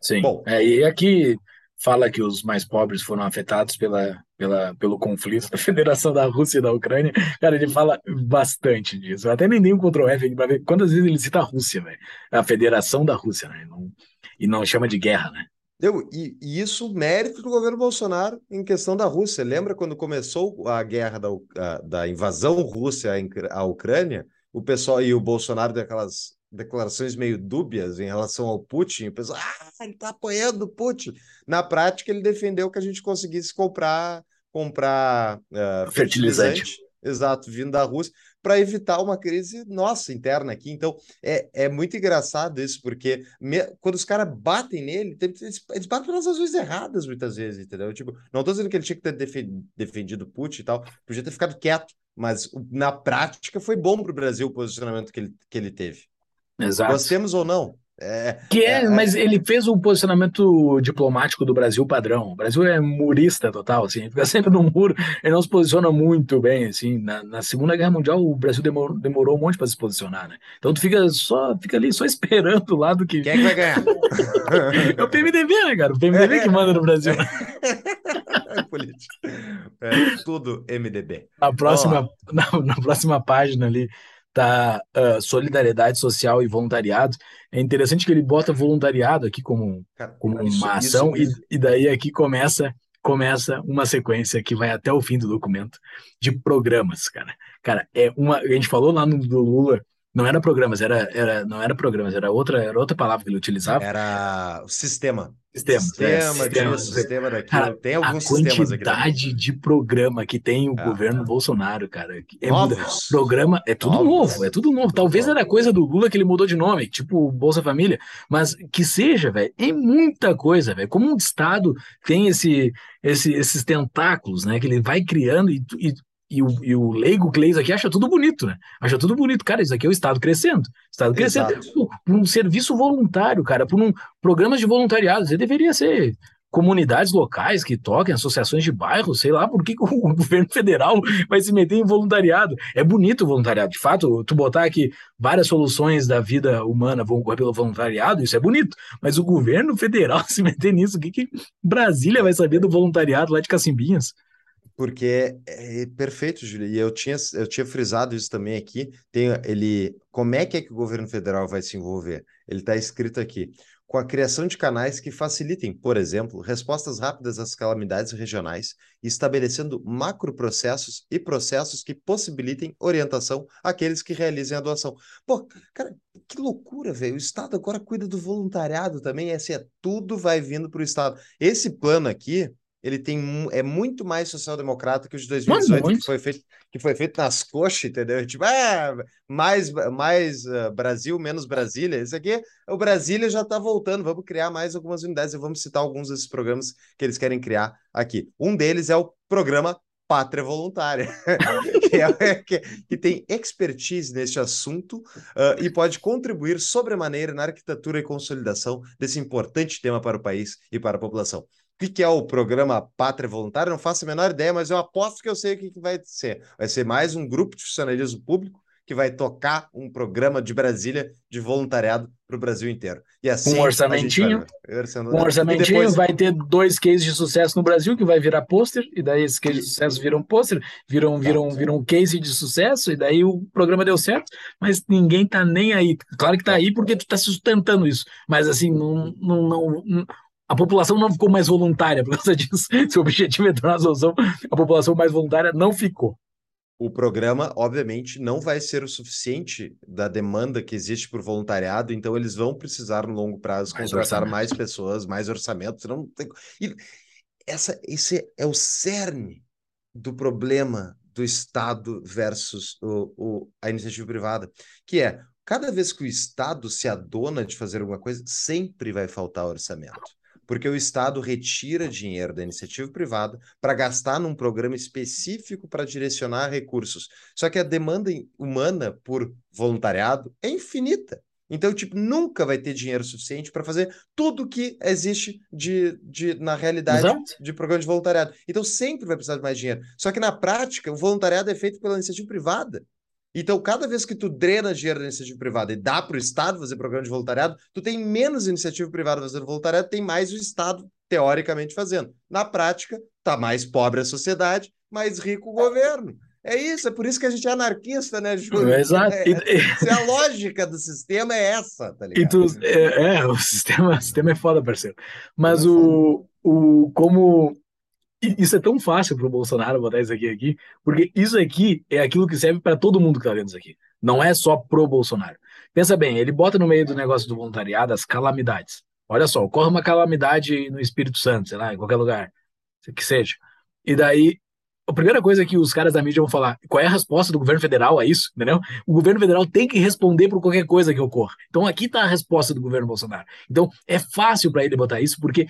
Sim. Bom, é, e aqui fala que os mais pobres foram afetados pela, pela, pelo conflito da Federação da Rússia e da Ucrânia. Cara, ele fala bastante disso. Eu até nem dei um Ctrl F para ver quantas vezes ele cita a Rússia, velho. A Federação da Rússia, né? Não, e não chama de guerra, né? Eu, e, e, isso mérito do governo Bolsonaro em questão da Rússia. Lembra quando começou a guerra da, a, da invasão russa à Ucrânia? O pessoal e o Bolsonaro deu aquelas declarações meio dúbias em relação ao Putin, o pessoal, ah, ele está apoiando o Putin. Na prática, ele defendeu que a gente conseguisse comprar, comprar uh, fertilizante. fertilizante. Exato, vindo da Rússia, para evitar uma crise nossa interna aqui. Então, é, é muito engraçado isso, porque me, quando os caras batem nele, eles, eles batem pelas razões erradas muitas vezes, entendeu? Tipo, não estou dizendo que ele tinha que ter defendido o Putin e tal, podia ter ficado quieto, mas na prática foi bom para o Brasil o posicionamento que ele, que ele teve. Exato. Gostemos ou não, é, que é, é, mas ele fez o posicionamento diplomático do Brasil padrão. O Brasil é murista total, assim, fica sempre no muro, ele não se posiciona muito bem, assim. Na, na Segunda Guerra Mundial, o Brasil demorou, demorou um monte para se posicionar, né? Então tu fica só, fica ali só esperando o lado que. Quem é que vai ganhar? é o PMDB, né, cara? O PMDB que manda no Brasil. é político. É tudo MDB. Na próxima, na, na próxima página ali tá uh, solidariedade social e voluntariado. É interessante que ele bota voluntariado aqui como, como isso, uma ação isso, isso. E, e daí aqui começa começa uma sequência que vai até o fim do documento de programas, cara. Cara, é uma a gente falou lá no do Lula não era programas, era, era não era programas, era outra, era outra palavra que ele utilizava. Era o sistema. Sistema, sistema, é, sistema, sistema daquilo. Cara, tem alguns a quantidade de programa que tem o ah, governo ah. Bolsonaro, cara. É Novos. programa é tudo Novos. novo, é tudo novo. Talvez era coisa do Lula que ele mudou de nome, tipo Bolsa Família, mas que seja, velho, é muita coisa, velho. Como um estado tem esse, esse, esses tentáculos, né, que ele vai criando e, e e o, e o leigo Gleis aqui acha tudo bonito, né? Acha tudo bonito. Cara, isso aqui é o Estado crescendo. Estado crescendo. Por, por, um serviço voluntário, cara, por um programas de voluntariado. Você deveria ser comunidades locais que toquem, associações de bairro, sei lá, por que, o governo federal vai se meter em voluntariado? É bonito o voluntariado, de fato, tu botar aqui várias soluções da vida humana vão correr pelo voluntariado, isso é bonito, mas o governo federal se meter nisso, o que, que Brasília vai saber do voluntariado lá de Cacimbinhas? Porque é, é perfeito, Júlio. E eu tinha, eu tinha frisado isso também aqui. Tem ele, como é que é que o governo federal vai se envolver? Ele está escrito aqui com a criação de canais que facilitem, por exemplo, respostas rápidas às calamidades regionais, estabelecendo macroprocessos e processos que possibilitem orientação àqueles que realizem a doação. Pô, cara, que loucura, velho. O Estado agora cuida do voluntariado também, assim, é, tudo vai vindo para o Estado. Esse plano aqui, ele tem é muito mais social-democrata que o de 2018, que foi feito que foi feito nas coxas, entendeu? Tipo, é, mais, mais uh, Brasil, menos Brasília. Isso aqui, o Brasília já está voltando. Vamos criar mais algumas unidades e vamos citar alguns desses programas que eles querem criar aqui. Um deles é o programa Pátria Voluntária, que, é, que, que, tem expertise neste assunto uh, e pode contribuir sobremaneira na arquitetura e consolidação desse importante tema para o país e para a população. O que é o programa Pátria Voluntária? Não faço a menor ideia, mas eu aposto que eu sei o que vai ser. Vai ser mais um grupo de funcionalismo público que vai tocar um programa de Brasília de voluntariado para o Brasil inteiro. E assim, um orçamentinho, um orçamentinho depois... vai ter dois cases de sucesso no Brasil que vai virar pôster e daí esses cases de sucesso viram pôster, viram viram viram um case de sucesso e daí o programa deu certo, mas ninguém tá nem aí. Claro que tá aí porque tu tá sustentando isso, mas assim não, não, não a população não ficou mais voluntária por causa disso. Se o objetivo é tornar a solução, a população mais voluntária não ficou. O programa, obviamente, não vai ser o suficiente da demanda que existe por voluntariado, então eles vão precisar, no longo prazo, mais contratar orçamento. mais pessoas, mais orçamento. Não tem... e essa, esse é o cerne do problema do Estado versus o, o, a iniciativa privada, que é cada vez que o Estado se adona de fazer alguma coisa, sempre vai faltar orçamento porque o Estado retira dinheiro da iniciativa privada para gastar num programa específico para direcionar recursos. Só que a demanda humana por voluntariado é infinita. Então, tipo, nunca vai ter dinheiro suficiente para fazer tudo que existe de, de, na realidade Exato. de programa de voluntariado. Então, sempre vai precisar de mais dinheiro. Só que na prática, o voluntariado é feito pela iniciativa privada. Então, cada vez que tu drena dinheiro da iniciativa privada e dá para o Estado fazer programa de voluntariado, tu tem menos iniciativa privada fazendo voluntariado, tem mais o Estado, teoricamente, fazendo. Na prática, tá mais pobre a sociedade, mais rico o governo. É isso, é por isso que a gente é anarquista, né, Júlio? Exato. É, é, a lógica do sistema é essa, tá ligado? Tu, é, é, o sistema, o sistema é foda, parceiro. Mas o, o, como isso é tão fácil para o Bolsonaro botar isso aqui, aqui, porque isso aqui é aquilo que serve para todo mundo que está vendo isso aqui. Não é só pro Bolsonaro. Pensa bem, ele bota no meio do negócio do voluntariado as calamidades. Olha só, ocorre uma calamidade no Espírito Santo, sei lá, em qualquer lugar, que seja. E daí, a primeira coisa que os caras da mídia vão falar, qual é a resposta do governo federal a isso, entendeu? O governo federal tem que responder por qualquer coisa que ocorra. Então aqui está a resposta do governo Bolsonaro. Então é fácil para ele botar isso, porque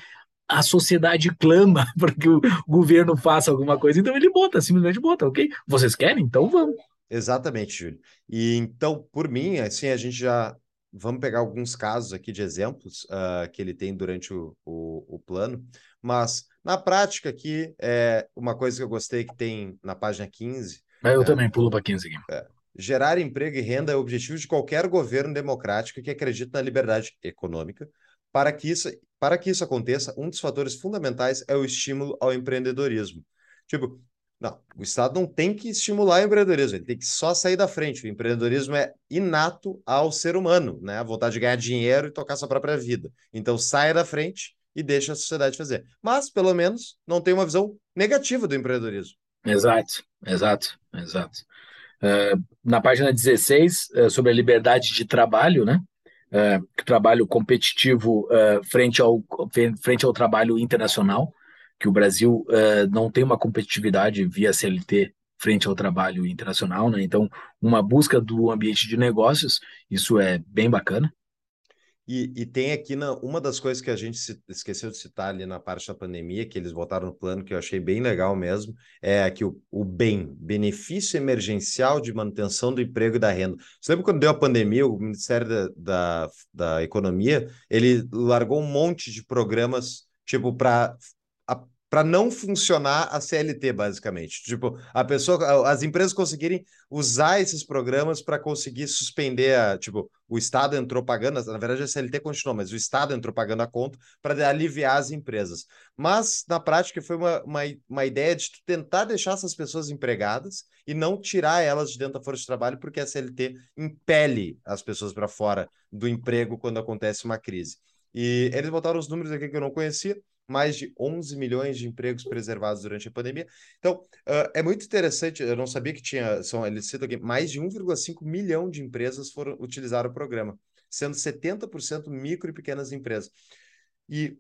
a sociedade clama para que o governo faça alguma coisa, então ele bota, simplesmente bota, ok? Vocês querem? Então vamos. Exatamente, Júlio. E então, por mim, assim, a gente já vamos pegar alguns casos aqui de exemplos uh, que ele tem durante o, o, o, plano, mas na prática aqui, é uma coisa que eu gostei que tem na página 15. Eu é, também pulo para 15 aqui. É, gerar emprego e renda é o objetivo de qualquer governo democrático que acredita na liberdade econômica. Para que isso, para que isso aconteça, um dos fatores fundamentais é o estímulo ao empreendedorismo. Tipo, não, o Estado não tem que estimular o empreendedorismo, ele tem que só sair da frente. O empreendedorismo é inato ao ser humano, né? A vontade de ganhar dinheiro e tocar sua própria vida. Então, saia da frente e deixa a sociedade fazer. Mas, pelo menos, não tem uma visão negativa do empreendedorismo. Exato, exato, exato. Uh, na página 16, uh, sobre a liberdade de trabalho, né? Uh, trabalho competitivo frente, ao, frente ao trabalho internacional que o Brasil uh, não tem uma competitividade via CLT frente ao trabalho internacional, né? Então, uma busca do ambiente de negócios, isso é bem bacana. E, e tem aqui na, uma das coisas que a gente se, esqueceu de citar ali na parte da pandemia, que eles botaram no plano, que eu achei bem legal mesmo, é que o, o BEM, Benefício Emergencial de Manutenção do Emprego e da Renda. Você lembra quando deu a pandemia, o Ministério da, da, da Economia, ele largou um monte de programas, tipo, para para não funcionar a CLT, basicamente. Tipo, a pessoa, as empresas conseguirem usar esses programas para conseguir suspender a, tipo, o Estado entrou pagando, na verdade a CLT continuou, mas o Estado entrou pagando a conta para aliviar as empresas. Mas, na prática, foi uma, uma, uma ideia de tentar deixar essas pessoas empregadas e não tirar elas de dentro da força de trabalho, porque a CLT impele as pessoas para fora do emprego quando acontece uma crise. E eles botaram os números aqui que eu não conhecia, mais de 11 milhões de empregos preservados durante a pandemia. Então, uh, é muito interessante, eu não sabia que tinha, são, eles citam aqui, mais de 1,5 milhão de empresas foram utilizar o programa, sendo 70% micro e pequenas empresas. E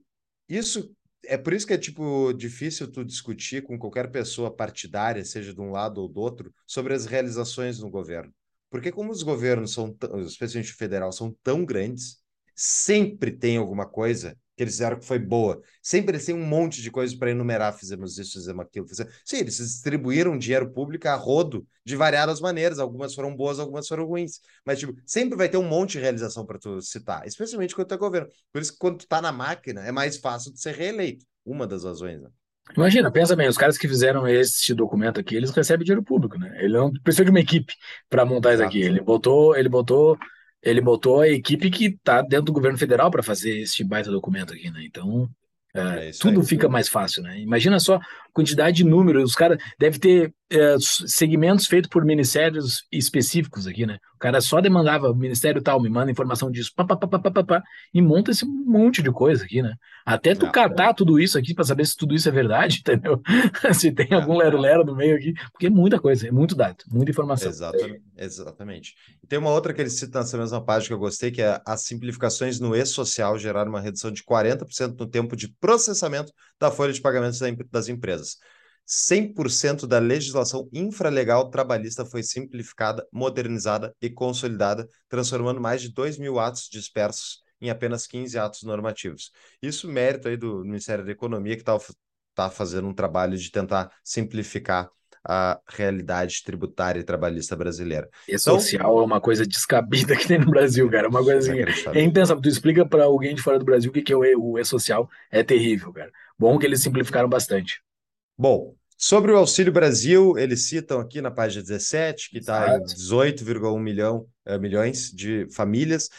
isso é por isso que é tipo difícil tu discutir com qualquer pessoa partidária, seja de um lado ou do outro, sobre as realizações do governo. Porque como os governos são, especialmente o federal, são tão grandes, sempre tem alguma coisa que eles fizeram que foi boa. Sempre tem um monte de coisas para enumerar, fizemos isso, fizemos aquilo. Fizemos... Sim, eles distribuíram dinheiro público a rodo de variadas maneiras. Algumas foram boas, algumas foram ruins. Mas, tipo, sempre vai ter um monte de realização para tu citar, especialmente quando tu é governo. Por isso que quando tu tá na máquina, é mais fácil de ser reeleito. Uma das razões, né? Imagina, pensa bem, os caras que fizeram esse documento aqui, eles recebem dinheiro público, né? Ele não precisa de uma equipe para montar Exato. isso aqui. Ele botou, ele botou ele botou a equipe que está dentro do governo federal para fazer esse baita documento aqui, né? Então, é, é tudo aí. fica mais fácil, né? Imagina só quantidade de números, os caras devem ter é, segmentos feitos por ministérios específicos aqui, né? O cara só demandava, o ministério tal, me manda informação disso, pá, pá, pá, pá, pá, pá, e monta esse monte de coisa aqui, né? Até tu catar é. tudo isso aqui para saber se tudo isso é verdade, entendeu? se tem algum lero-lero no meio aqui, porque é muita coisa, é muito dado, muita informação. Exatamente. Exatamente. Tem uma outra que ele cita nessa mesma página que eu gostei, que é as simplificações no e-social geraram uma redução de 40% no tempo de processamento da folha de pagamentos das empresas. 100% da legislação infralegal trabalhista foi simplificada, modernizada e consolidada, transformando mais de 2 mil atos dispersos em apenas 15 atos normativos. Isso mérito aí do Ministério da Economia, que está tá fazendo um trabalho de tentar simplificar a realidade tributária e trabalhista brasileira. E então, social é uma coisa descabida que tem no Brasil, cara. Uma coisa assim, é impensável. Tu explica para alguém de fora do Brasil o que é o e-social, é terrível, cara. Bom que eles simplificaram bastante. Bom, sobre o Auxílio Brasil, eles citam aqui na página 17 que está em 18,1 milhão, é, milhões de famílias.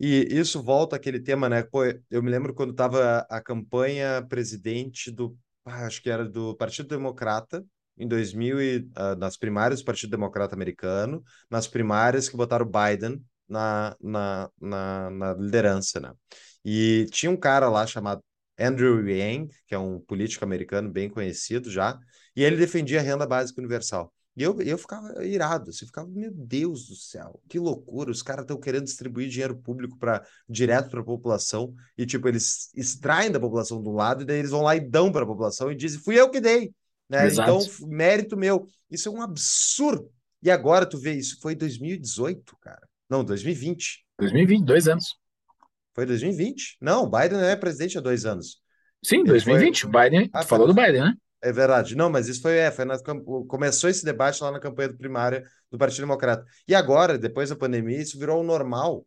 E isso volta àquele tema, né? Pô, eu me lembro quando estava a campanha presidente do, ah, acho que era do Partido Democrata, em 2000 e, uh, nas primárias do Partido Democrata Americano, nas primárias que botaram Biden na, na, na, na liderança, né? E tinha um cara lá chamado Andrew Yang, que é um político americano bem conhecido já, e ele defendia a renda básica universal. E eu, eu ficava irado, assim, ficava, meu Deus do céu, que loucura, os caras estão querendo distribuir dinheiro público para direto para a população, e tipo, eles extraem da população do lado, e daí eles vão lá e dão para a população e dizem, fui eu que dei, né? Então, mérito meu. Isso é um absurdo. E agora tu vê, isso foi 2018, cara. Não, 2020. 2020, dois anos. Foi 2020? Não, Biden não é presidente há dois anos. Sim, Ele 2020. Foi... Biden, ah, falou do Biden, né? É verdade. Não, mas isso foi, é, foi na, começou esse debate lá na campanha do primária do Partido Democrata. E agora, depois da pandemia, isso virou o normal.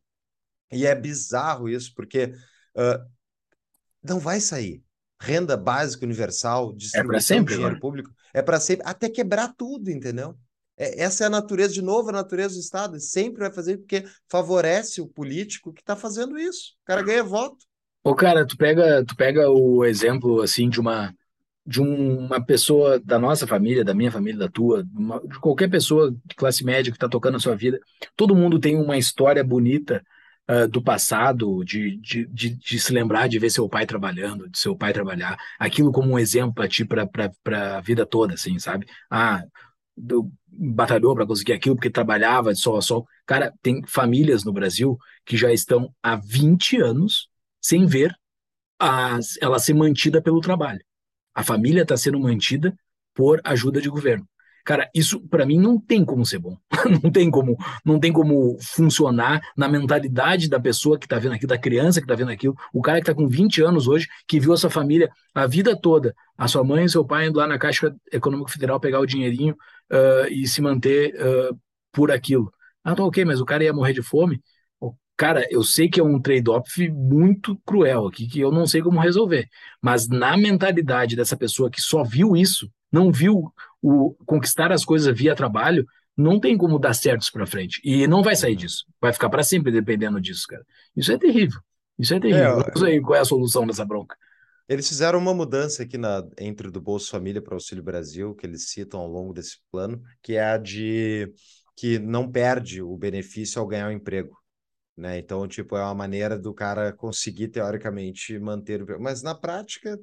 E é bizarro isso, porque uh, não vai sair. Renda básica universal, distribuição é de dinheiro público, é para sempre, até quebrar tudo, entendeu? É, essa é a natureza, de novo, a natureza do Estado. Sempre vai fazer porque favorece o político que está fazendo isso. O cara ganha voto. Ô, cara, tu pega, tu pega o exemplo assim de uma de uma pessoa da nossa família, da minha família, da tua, uma, de qualquer pessoa de classe média que está tocando a sua vida, todo mundo tem uma história bonita uh, do passado, de, de, de, de, se lembrar de ver seu pai trabalhando, de seu pai trabalhar, aquilo como um exemplo para ti, para a vida toda, assim, sabe? Ah, do, batalhou para conseguir aquilo porque trabalhava de sol a sol. Cara, tem famílias no Brasil que já estão há 20 anos sem ver a, ela ser mantida pelo trabalho. A família está sendo mantida por ajuda de governo. Cara, isso para mim não tem como ser bom. não tem como, não tem como funcionar na mentalidade da pessoa que está vendo aquilo, da criança que está vendo aquilo, o cara que está com 20 anos hoje, que viu a sua família a vida toda, a sua mãe e seu pai indo lá na Caixa Econômica Federal pegar o dinheirinho uh, e se manter uh, por aquilo. Ah, tá ok, mas o cara ia morrer de fome. Cara, eu sei que é um trade-off muito cruel aqui, que eu não sei como resolver. Mas na mentalidade dessa pessoa que só viu isso, não viu o conquistar as coisas via trabalho, não tem como dar certos para frente. E não vai sair disso. Vai ficar para sempre dependendo disso, cara. Isso é terrível. Isso é terrível. É, não sei qual é a solução dessa bronca. Eles fizeram uma mudança aqui na, entre do Bolsa Família para o Auxílio Brasil, que eles citam ao longo desse plano, que é a de que não perde o benefício ao ganhar o emprego. Né? Então, tipo, é uma maneira do cara conseguir, teoricamente, manter o. Mas na prática,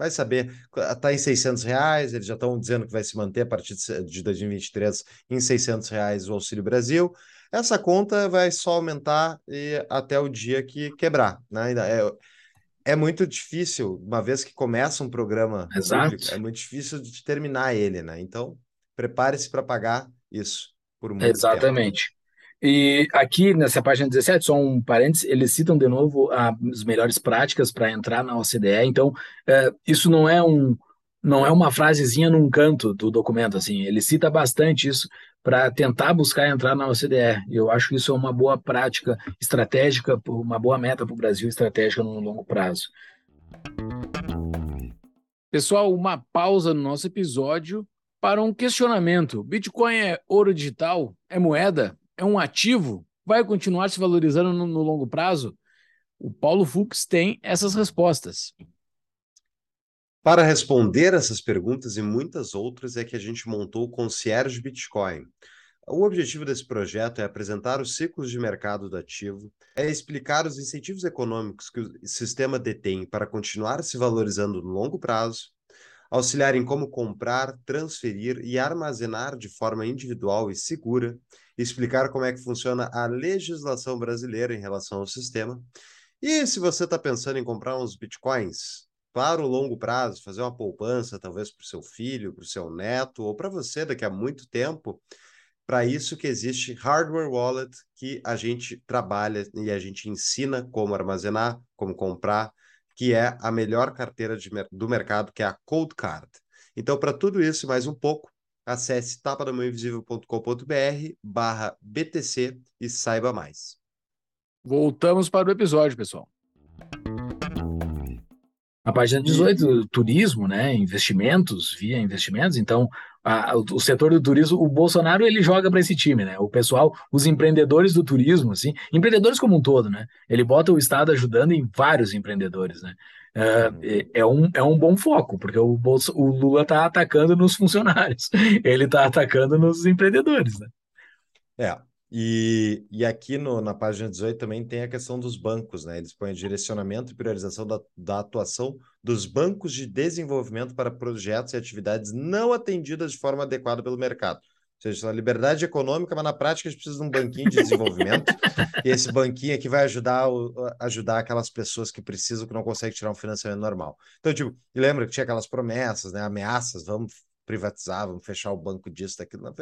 vai saber. Está em 600 reais, eles já estão dizendo que vai se manter a partir de 2023 em 600 reais o Auxílio Brasil. Essa conta vai só aumentar e até o dia que quebrar. Né? É, é muito difícil, uma vez que começa um programa público, é muito difícil de terminar ele, né? Então, prepare-se para pagar isso por muito Exatamente. Tempo. E aqui nessa página 17, só um parênteses, eles citam de novo as melhores práticas para entrar na OCDE. Então, é, isso não é um não é uma frasezinha num canto do documento, assim. Ele cita bastante isso para tentar buscar entrar na OCDE. Eu acho que isso é uma boa prática estratégica, uma boa meta para o Brasil estratégica no longo prazo. Pessoal, uma pausa no nosso episódio para um questionamento. Bitcoin é ouro digital? É moeda? É um ativo? Vai continuar se valorizando no, no longo prazo? O Paulo Fux tem essas respostas. Para responder essas perguntas e muitas outras é que a gente montou o Concierge Bitcoin. O objetivo desse projeto é apresentar os ciclos de mercado do ativo, é explicar os incentivos econômicos que o sistema detém para continuar se valorizando no longo prazo, auxiliar em como comprar, transferir e armazenar de forma individual e segura, explicar como é que funciona a legislação brasileira em relação ao sistema. E se você está pensando em comprar uns bitcoins para o longo prazo, fazer uma poupança, talvez para o seu filho, para o seu neto, ou para você daqui a muito tempo, para isso que existe Hardware Wallet, que a gente trabalha e a gente ensina como armazenar, como comprar, que é a melhor carteira de, do mercado, que é a Cold Card. Então, para tudo isso e mais um pouco, acesse tapadamãoinvisível.com.br barra BTC e saiba mais. Voltamos para o episódio, pessoal. A página 18, turismo, né? Investimentos, via investimentos. Então, a, o, o, setor do turismo, o Bolsonaro ele joga para esse time, né? O pessoal, os empreendedores do turismo, assim, empreendedores como um todo, né? Ele bota o Estado ajudando em vários empreendedores, né? É, é, um, é um bom foco, porque o, Bolso, o Lula está atacando nos funcionários, ele está atacando nos empreendedores, né? É, e, e aqui no, na página 18 também tem a questão dos bancos, né? Eles põem direcionamento e priorização da, da atuação dos bancos de desenvolvimento para projetos e atividades não atendidas de forma adequada pelo mercado. Seja, a liberdade econômica, mas na prática a gente precisa de um banquinho de desenvolvimento. e esse banquinho aqui vai ajudar, ajudar aquelas pessoas que precisam, que não conseguem tirar um financiamento normal. Então, tipo, lembra que tinha aquelas promessas, né? Ameaças, vamos privatizar, vamos fechar o banco disso, daquilo. O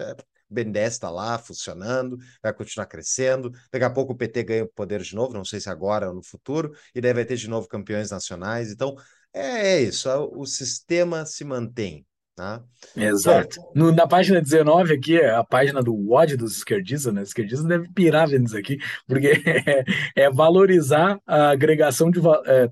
BNDES está lá funcionando, vai continuar crescendo. Daqui a pouco o PT ganha o poder de novo, não sei se agora ou no futuro, e daí vai ter de novo campeões nacionais. Então, é, é isso, o sistema se mantém. Tá? Exato. No, na página 19 aqui, é a página do ódio dos esquerdistas, né? Os esquerdistas devem pirar vendo isso aqui, porque é, é valorizar a agregação de é,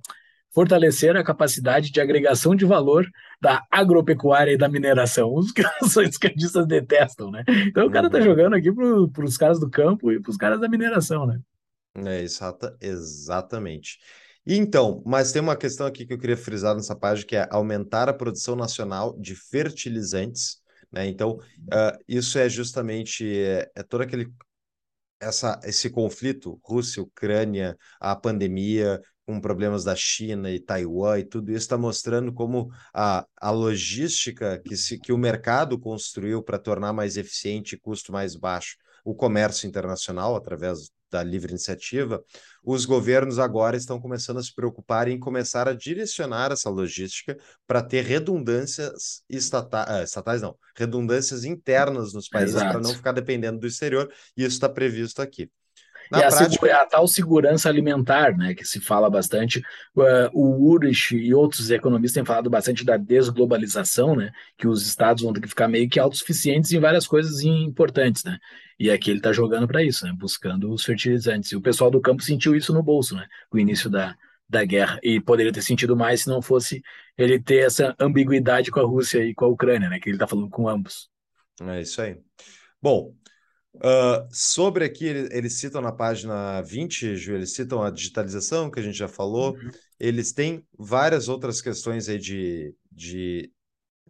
fortalecer a capacidade de agregação de valor da agropecuária e da mineração. Os que os esquerdistas detestam, né? Então o cara tá uhum. jogando aqui para os caras do campo e para os caras da mineração, né? É, exata, exatamente. Então, mas tem uma questão aqui que eu queria frisar nessa página, que é aumentar a produção nacional de fertilizantes. Né? Então, uh, isso é justamente é, é todo aquele essa, esse conflito Rússia, Ucrânia, a pandemia, com problemas da China e Taiwan e tudo isso está mostrando como a, a logística que, se, que o mercado construiu para tornar mais eficiente e custo mais baixo o comércio internacional através da livre iniciativa, os governos agora estão começando a se preocupar em começar a direcionar essa logística para ter redundâncias estata ah, estatais, não, redundâncias internas nos países para não ficar dependendo do exterior, e isso está previsto aqui. Na e a, prática... a, tal segurança alimentar, né, que se fala bastante, uh, o Urich e outros economistas têm falado bastante da desglobalização, né, que os estados vão ter que ficar meio que autossuficientes em várias coisas importantes, né, e aqui ele está jogando para isso, né, buscando os fertilizantes, e o pessoal do campo sentiu isso no bolso, né, com o início da, da guerra, e poderia ter sentido mais se não fosse ele ter essa ambiguidade com a Rússia e com a Ucrânia, né, que ele está falando com ambos. É isso aí. Bom, Uh, sobre aqui, eles citam na página 20, Ju, eles citam a digitalização, que a gente já falou. Uhum. Eles têm várias outras questões aí de, de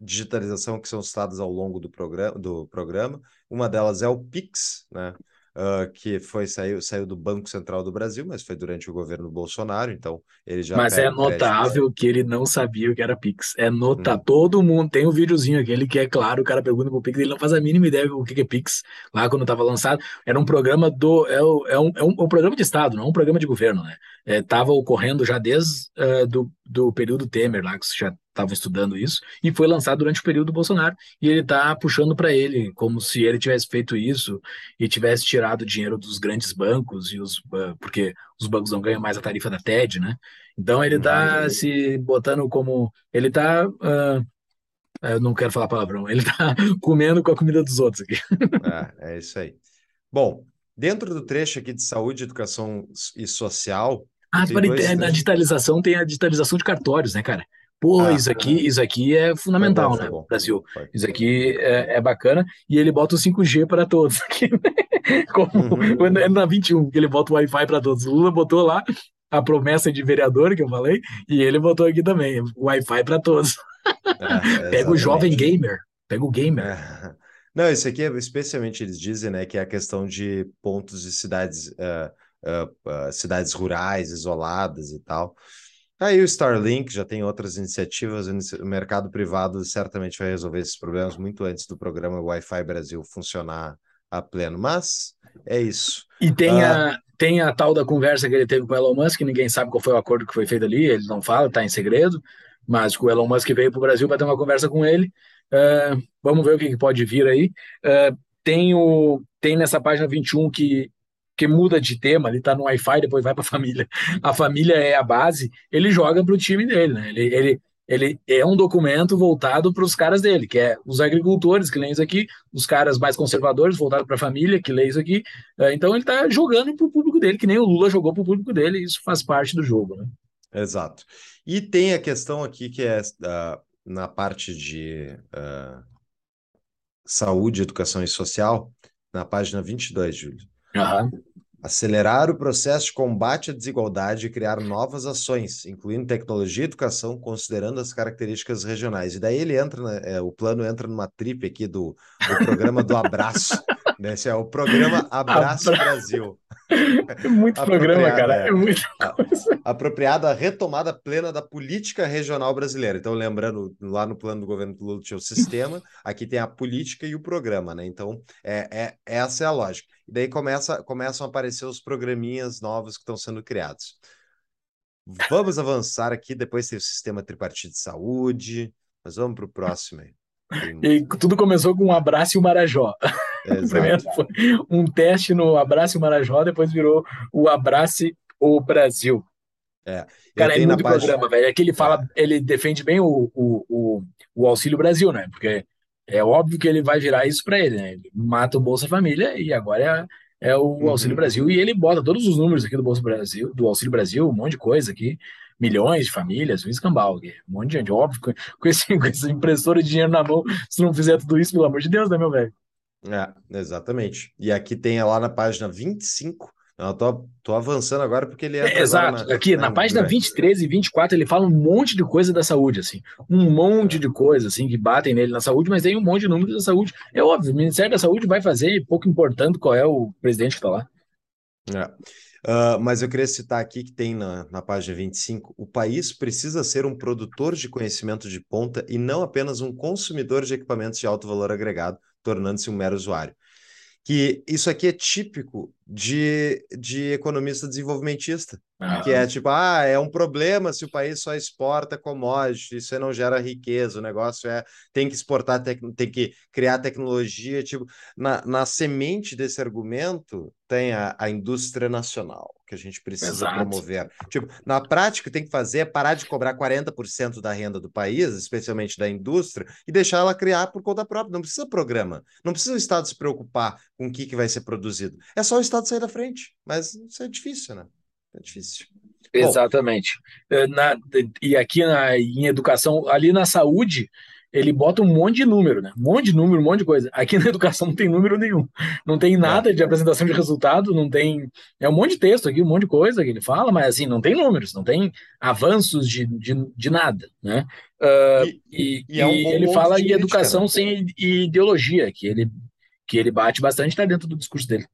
digitalização que são citadas ao longo do programa, do programa. Uma delas é o Pix, né? Uh, que foi saiu, saiu do Banco Central do Brasil, mas foi durante o governo Bolsonaro, então ele já. Mas é notável que ele não sabia o que era Pix. É notável. Hum. Todo mundo tem um videozinho aquele que é claro, o cara pergunta pro Pix, ele não faz a mínima ideia do que é Pix. Lá quando estava lançado, era um programa do. É, um, é, um, é um programa de Estado, não é um programa de governo, né? Estava é, ocorrendo já desde uh, do, do período Temer, lá que já estavam estudando isso, e foi lançado durante o período Bolsonaro, e ele está puxando para ele, como se ele tivesse feito isso e tivesse tirado dinheiro dos grandes bancos, e os, uh, porque os bancos não ganham mais a tarifa da TED, né? Então ele está uhum. se botando como. Ele está. Uh, ah, eu não quero falar palavrão, ele está comendo com a comida dos outros aqui. É, é isso aí. Bom, dentro do trecho aqui de saúde, educação e social. Ah, para na digitalização tem a digitalização de cartórios, né, cara? Pô, ah, isso aqui, isso aqui é fundamental, bom, né, bom. Brasil? Isso aqui é, é, bacana. E ele bota o 5G para todos aqui, Como uhum. na 21, que ele bota o Wi-Fi para todos. O Lula botou lá a promessa de vereador que eu falei, e ele botou aqui também, Wi-Fi para todos. É, pega o jovem gamer, pega o gamer. É. Não, isso aqui é especialmente eles dizem, né, que é a questão de pontos de cidades, uh, uh, uh, cidades rurais isoladas e tal. Aí o Starlink já tem outras iniciativas, o mercado privado certamente vai resolver esses problemas muito antes do programa Wi-Fi Brasil funcionar a pleno, mas é isso. E tem, ah, a, tem a tal da conversa que ele teve com o Elon Musk, ninguém sabe qual foi o acordo que foi feito ali, ele não fala, está em segredo, mas o Elon Musk veio para o Brasil para ter uma conversa com ele, uh, vamos ver o que, que pode vir aí. Uh, tem, o, tem nessa página 21 que que muda de tema, ele tá no Wi-Fi, depois vai para a família. A família é a base, ele joga para o time dele, né? Ele, ele, ele é um documento voltado para os caras dele, que é os agricultores que leem isso aqui, os caras mais conservadores voltados para a família que leem isso aqui. É, então ele está jogando para o público dele, que nem o Lula jogou para o público dele, e isso faz parte do jogo, né? Exato. E tem a questão aqui que é uh, na parte de uh, saúde, educação e social, na página 22, Júlio. Uhum. Acelerar o processo de combate à desigualdade e criar novas ações, incluindo tecnologia e educação, considerando as características regionais. E daí ele entra, né, é, o plano entra numa trip aqui do, do programa do Abraço. né? Esse é o programa Abraço Abra... Brasil. É muito programa, cara. É, é muita coisa. Apropriada a retomada plena da política regional brasileira. Então, lembrando, lá no plano do governo do Lula tinha o sistema, aqui tem a política e o programa, né? Então, é, é, essa é a lógica. E daí começa, começam a aparecer os programinhas novos que estão sendo criados. Vamos avançar aqui, depois tem o sistema tripartite de saúde, mas vamos para o próximo aí. E tudo começou com um abraço e o Marajó. Primeiro foi um teste no Abraço Marajó, depois virou o Abrace o Brasil. É. Cara, é muito página... programa, velho. É que ele fala, é. ele defende bem o, o, o, o, Auxílio Brasil, né? Porque é óbvio que ele vai virar isso para ele, né? Ele mata o Bolsa Família e agora é, é o uhum. Auxílio Brasil. E ele bota todos os números aqui do Bolsa Brasil, do Auxílio Brasil, um monte de coisa aqui. Milhões de famílias, um escambau, um monte de gente. Óbvio, com, com, esse, com essa impressora de dinheiro na mão, se não fizer tudo isso, pelo amor de Deus, né, meu velho? É, exatamente. E aqui tem lá na página 25. Eu tô, tô avançando agora porque ele é. exato. Na, aqui na, na página 23 e 24 ele fala um monte de coisa da saúde, assim. Um monte de coisa, assim, que batem nele na saúde, mas tem um monte de números da saúde. É óbvio, o Ministério da Saúde vai fazer, pouco importando qual é o presidente que está lá. É. Uh, mas eu queria citar aqui que tem na, na página 25: o país precisa ser um produtor de conhecimento de ponta e não apenas um consumidor de equipamentos de alto valor agregado, tornando-se um mero usuário. Que isso aqui é típico de, de economista desenvolvimentista, ah. que é tipo, ah, é um problema se o país só exporta commodity, isso não gera riqueza, o negócio é, tem que exportar, tem que criar tecnologia, tipo, na, na semente desse argumento tem a, a indústria nacional, que a gente precisa Exato. promover. Tipo, na prática, tem que fazer é parar de cobrar 40% da renda do país, especialmente da indústria, e deixar ela criar por conta própria. Não precisa programa, não precisa o Estado se preocupar com o que, que vai ser produzido. É só o Estado sair da frente. Mas isso é difícil, né? É difícil. Exatamente. Bom, na, e aqui na, em educação, ali na saúde, ele bota um monte de número, né? Um monte de número, um monte de coisa. Aqui na educação não tem número nenhum. Não tem nada de apresentação de resultado, não tem. É um monte de texto aqui, um monte de coisa que ele fala, mas assim, não tem números, não tem avanços de, de, de nada, né? Uh, e, e, e, é um e ele fala em educação né? sem ideologia, que ele, que ele bate bastante, está dentro do discurso dele.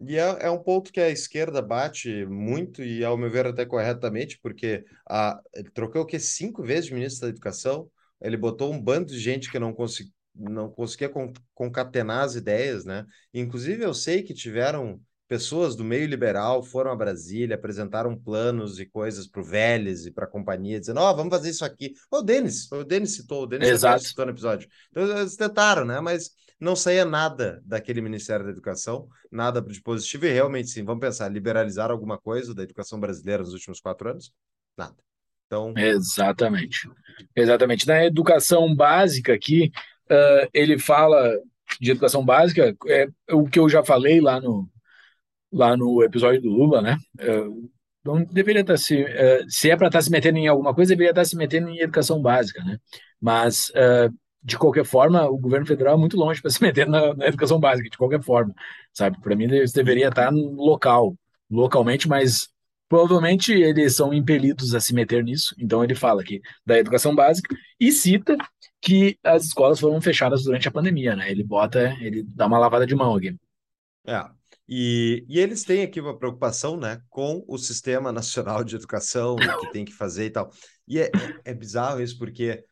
E é, é um ponto que a esquerda bate muito, e ao meu ver até corretamente, porque a, ele trocou o quê? Cinco vezes de ministro da Educação, ele botou um bando de gente que não, consegui, não conseguia concatenar as ideias, né? Inclusive, eu sei que tiveram pessoas do meio liberal foram a Brasília, apresentaram planos e coisas para o Vélez e para a companhia, dizendo: Ó, oh, vamos fazer isso aqui. O Denis, o Denis citou, o Denis citou no episódio. Então, eles tentaram, né? Mas não saía nada daquele Ministério da Educação, nada de positivo, e realmente, sim, vamos pensar, liberalizar alguma coisa da educação brasileira nos últimos quatro anos? Nada. Então... Exatamente. Exatamente. Na educação básica aqui, uh, ele fala de educação básica, é o que eu já falei lá no, lá no episódio do Lula, né? Uh, não deveria estar se uh, se é para estar se metendo em alguma coisa, deveria estar se metendo em educação básica, né? Mas uh, de qualquer forma, o governo federal é muito longe para se meter na, na, educação básica, de qualquer forma, sabe? Para mim, eles deveriam estar local, localmente, mas provavelmente eles são impelidos a se meter nisso. Então, ele fala aqui da educação básica e cita que as escolas foram fechadas durante a pandemia, né? Ele bota, ele dá uma lavada de mão aqui. É, e, e, eles têm aqui uma preocupação né, com o Sistema Nacional de Educação, o que tem que fazer e tal. E é, é, é bizarro isso, porque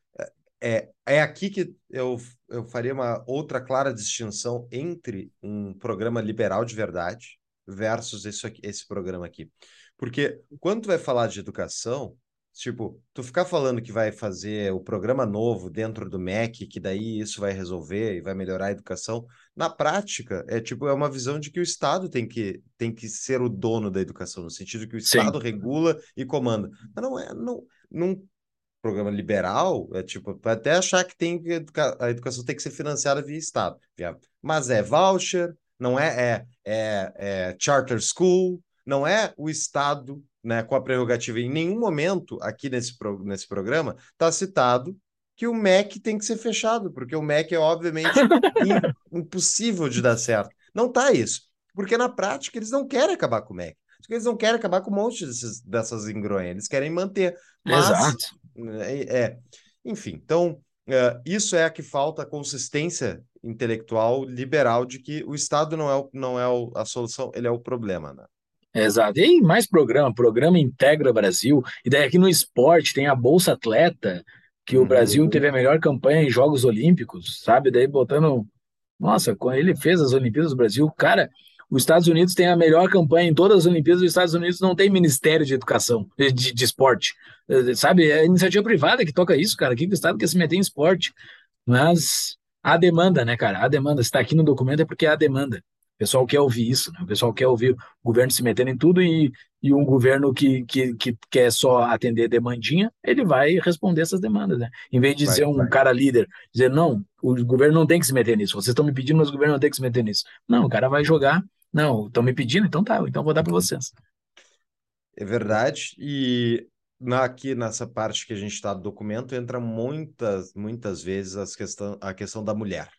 é, é aqui que eu, eu faria uma outra clara distinção entre um programa liberal de verdade versus esse, aqui, esse programa aqui. Porque quando tu vai falar de educação, tipo, tu ficar falando que vai fazer o programa novo dentro do MEC, que daí isso vai resolver e vai melhorar a educação, na prática, é tipo, é uma visão de que o Estado tem que, tem que ser o dono da educação, no sentido que o Estado Sim. regula e comanda. Mas não é, não, não programa liberal, é tipo, até achar que tem educa a educação tem que ser financiada via Estado. Mas é voucher, não é, é, é, é charter school, não é o Estado né, com a prerrogativa. Em nenhum momento aqui nesse, pro, nesse programa está citado que o MEC tem que ser fechado, porque o MEC é obviamente impossível de dar certo. Não está isso, porque na prática eles não querem acabar com o MEC. Eles não querem acabar com um monte desses, dessas engronhas, eles querem manter. Mas, Exato. É, é, enfim, então, uh, isso é a que falta consistência intelectual liberal de que o Estado não é, o, não é o, a solução, ele é o problema, né? Exato. E mais programa, programa Integra Brasil. E daí aqui no esporte tem a Bolsa Atleta, que o uhum. Brasil teve a melhor campanha em Jogos Olímpicos, sabe? Daí botando. Nossa, quando ele fez as Olimpíadas do Brasil, cara, os Estados Unidos tem a melhor campanha em todas as Olimpíadas, os Estados Unidos não tem Ministério de Educação, de, de esporte. Eh, sabe? É a iniciativa privada que toca isso, cara. Aqui o Estado quer se meter em esporte. Mas há demanda, né, cara? Há demanda. Se está aqui no documento é porque há demanda. O pessoal quer ouvir isso, né? O pessoal quer ouvir o governo se metendo em tudo e, e um governo que, que, que quer só atender demandinha, ele vai responder essas demandas, né? Em vez de vai, ser um vai. cara líder, dizer, não, o governo não tem que se meter nisso, vocês estão me pedindo, mas o governo não tem que se meter nisso. Não, o cara vai jogar, não, estão me pedindo, então tá, então vou dar para vocês. É verdade, e na, aqui nessa parte que a gente está do documento entra muitas, muitas vezes as questão, a questão da mulher.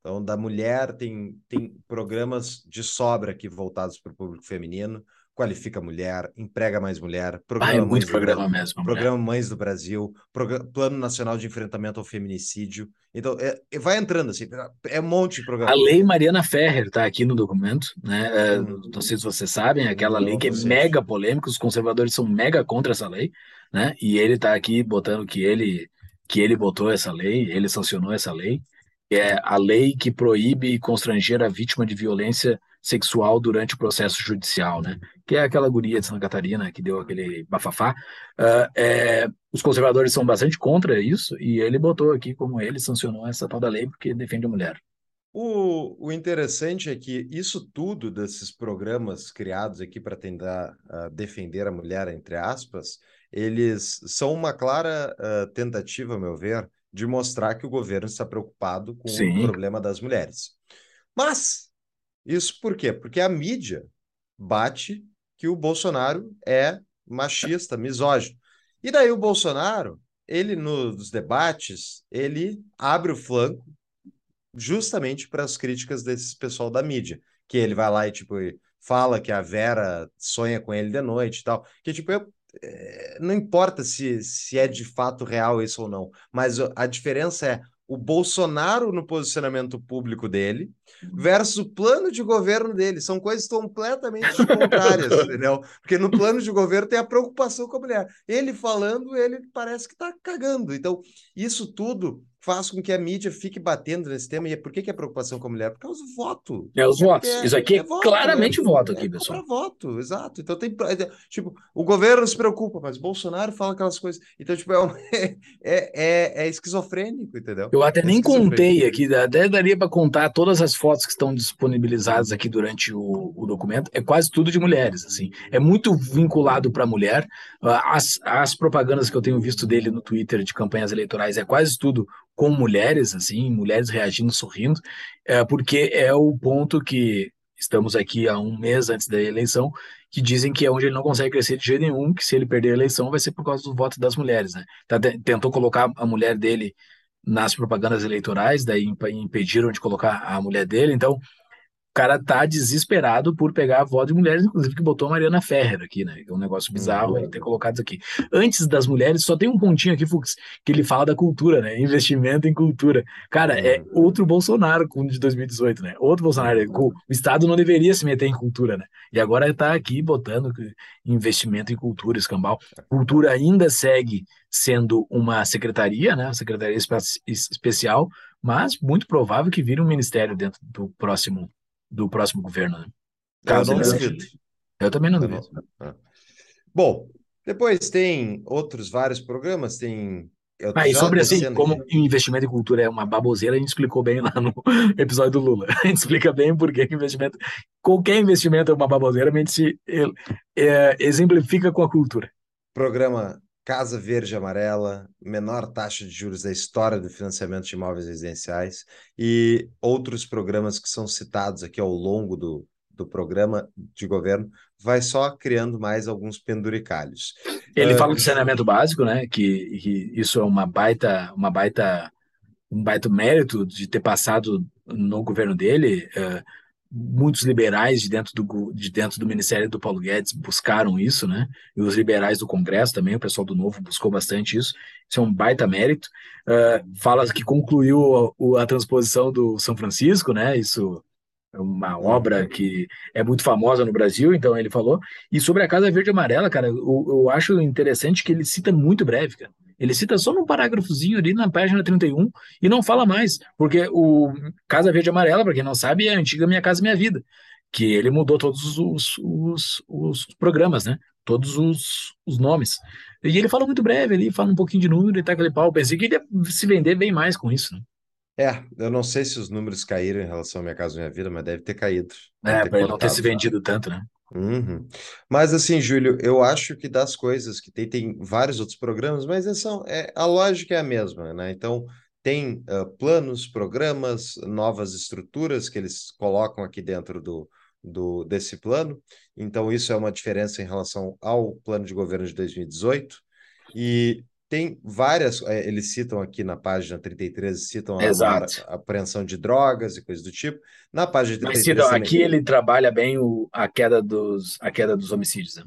Então, da mulher, tem, tem programas de sobra aqui voltados para o público feminino, qualifica mulher, emprega mais mulher, programa ah, é muito programa mesmo. Programa Mães do Brasil, programa, Plano Nacional de Enfrentamento ao Feminicídio. Então, é, vai entrando assim, é um monte de programa. A lei Mariana Ferrer está aqui no documento, né? É, hum. Não sei se vocês sabem, aquela lei que é mega polêmica, os conservadores são mega contra essa lei, né? E ele está aqui botando que ele que ele botou essa lei, ele sancionou essa lei é a lei que proíbe constranger a vítima de violência sexual durante o processo judicial, né? Que é aquela guria de Santa Catarina que deu aquele bafafá. Uh, é, os conservadores são bastante contra isso e ele botou aqui como ele sancionou essa tal da lei porque defende a mulher. O, o interessante é que isso tudo desses programas criados aqui para tentar uh, defender a mulher, entre aspas, eles são uma clara uh, tentativa, a meu ver, de mostrar que o governo está preocupado com Sim. o problema das mulheres. Mas, isso por quê? Porque a mídia bate que o Bolsonaro é machista, misógino. E daí o Bolsonaro, ele nos debates, ele abre o flanco justamente para as críticas desse pessoal da mídia, que ele vai lá e tipo fala que a Vera sonha com ele de noite e tal. Que tipo, eu, é, não importa se, se é de fato real isso ou não, mas a diferença é o Bolsonaro no posicionamento público dele versus o plano de governo dele. São coisas completamente contrárias, entendeu? Porque no plano de governo tem a preocupação com a mulher. Ele falando, ele parece que está cagando. Então, isso tudo faz com que a mídia fique batendo nesse tema. E por que, que é preocupação com a mulher? Por causa do voto. É os votos. É, Isso aqui é, é voto, claramente né? voto aqui, é pessoal. É voto, exato. Então tem. É, tipo, o governo se preocupa, mas Bolsonaro fala aquelas coisas. Então, tipo, é, é, é, é esquizofrênico, entendeu? Eu até é nem contei aqui, até daria para contar todas as fotos que estão disponibilizadas aqui durante o, o documento. É quase tudo de mulheres, assim. É muito vinculado para a mulher. As, as propagandas que eu tenho visto dele no Twitter de campanhas eleitorais é quase tudo com mulheres, assim, mulheres reagindo, sorrindo, é, porque é o ponto que estamos aqui há um mês antes da eleição, que dizem que é onde ele não consegue crescer de jeito nenhum, que se ele perder a eleição vai ser por causa do voto das mulheres, né? Tá, tentou colocar a mulher dele nas propagandas eleitorais, daí impediram de colocar a mulher dele, então cara tá desesperado por pegar a voz de mulheres, inclusive que botou a Mariana Ferrer aqui, né? É um negócio bizarro uhum. ele ter colocado isso aqui. Antes das mulheres, só tem um pontinho aqui, Fux, que ele fala da cultura, né? Investimento em cultura. Cara, é uhum. outro Bolsonaro com de 2018, né? Outro Bolsonaro. Uhum. O Estado não deveria se meter em cultura, né? E agora tá aqui botando investimento em cultura, escambau. Cultura ainda segue sendo uma secretaria, né? Uma secretaria especial, mas muito provável que vire um ministério dentro do próximo do próximo governo. Né? Caso eu não duvido. Eu também não duvido. É. Bom, depois tem outros vários programas, tem. Ah, e sobre assim, como o investimento em cultura é uma baboseira, a gente explicou bem lá no episódio do Lula. A gente explica bem por que investimento. Qualquer investimento é uma baboseira, a gente se, é, exemplifica com a cultura. Programa Casa Verde Amarela, menor taxa de juros da história do financiamento de imóveis residenciais e outros programas que são citados aqui ao longo do, do programa de governo, vai só criando mais alguns penduricalhos. Ele uh, fala do saneamento básico, né? Que, que, isso é uma baita, uma baita, um baita mérito de ter passado no governo dele. Uh, muitos liberais de dentro, do, de dentro do Ministério do Paulo Guedes buscaram isso, né? E os liberais do Congresso também, o pessoal do Novo buscou bastante isso. Isso é um baita mérito. Uh, fala que concluiu a, a, transposição do São Francisco, né? Isso uma obra que é muito famosa no Brasil, então ele falou. E sobre a Casa Verde e Amarela, cara, eu, eu acho interessante que ele cita muito breve, cara. Ele cita só num parágrafozinho ali na página 31 e não fala mais, porque o Casa Verde e Amarela, para quem não sabe, é a antiga Minha Casa Minha Vida, que ele mudou todos os, os, os programas, né? Todos os, os nomes. E ele fala muito breve ali, fala um pouquinho de número e tá aquele pau. Pensei que ele ia se vender bem mais com isso, né? É, eu não sei se os números caíram em relação à Minha Casa Minha Vida, mas deve ter caído. Deve é, ter para ele não ter se vendido tanto, né? Uhum. Mas assim, Júlio, eu acho que das coisas que tem, tem vários outros programas, mas é, são, é, a lógica é a mesma, né? Então, tem uh, planos, programas, novas estruturas que eles colocam aqui dentro do, do, desse plano. Então, isso é uma diferença em relação ao plano de governo de 2018. E tem várias, é, eles citam aqui na página 33, citam a, a, apreensão de drogas e coisas do tipo. Na página 33 Mas, também... aqui ele trabalha bem o, a, queda dos, a queda dos homicídios. Né?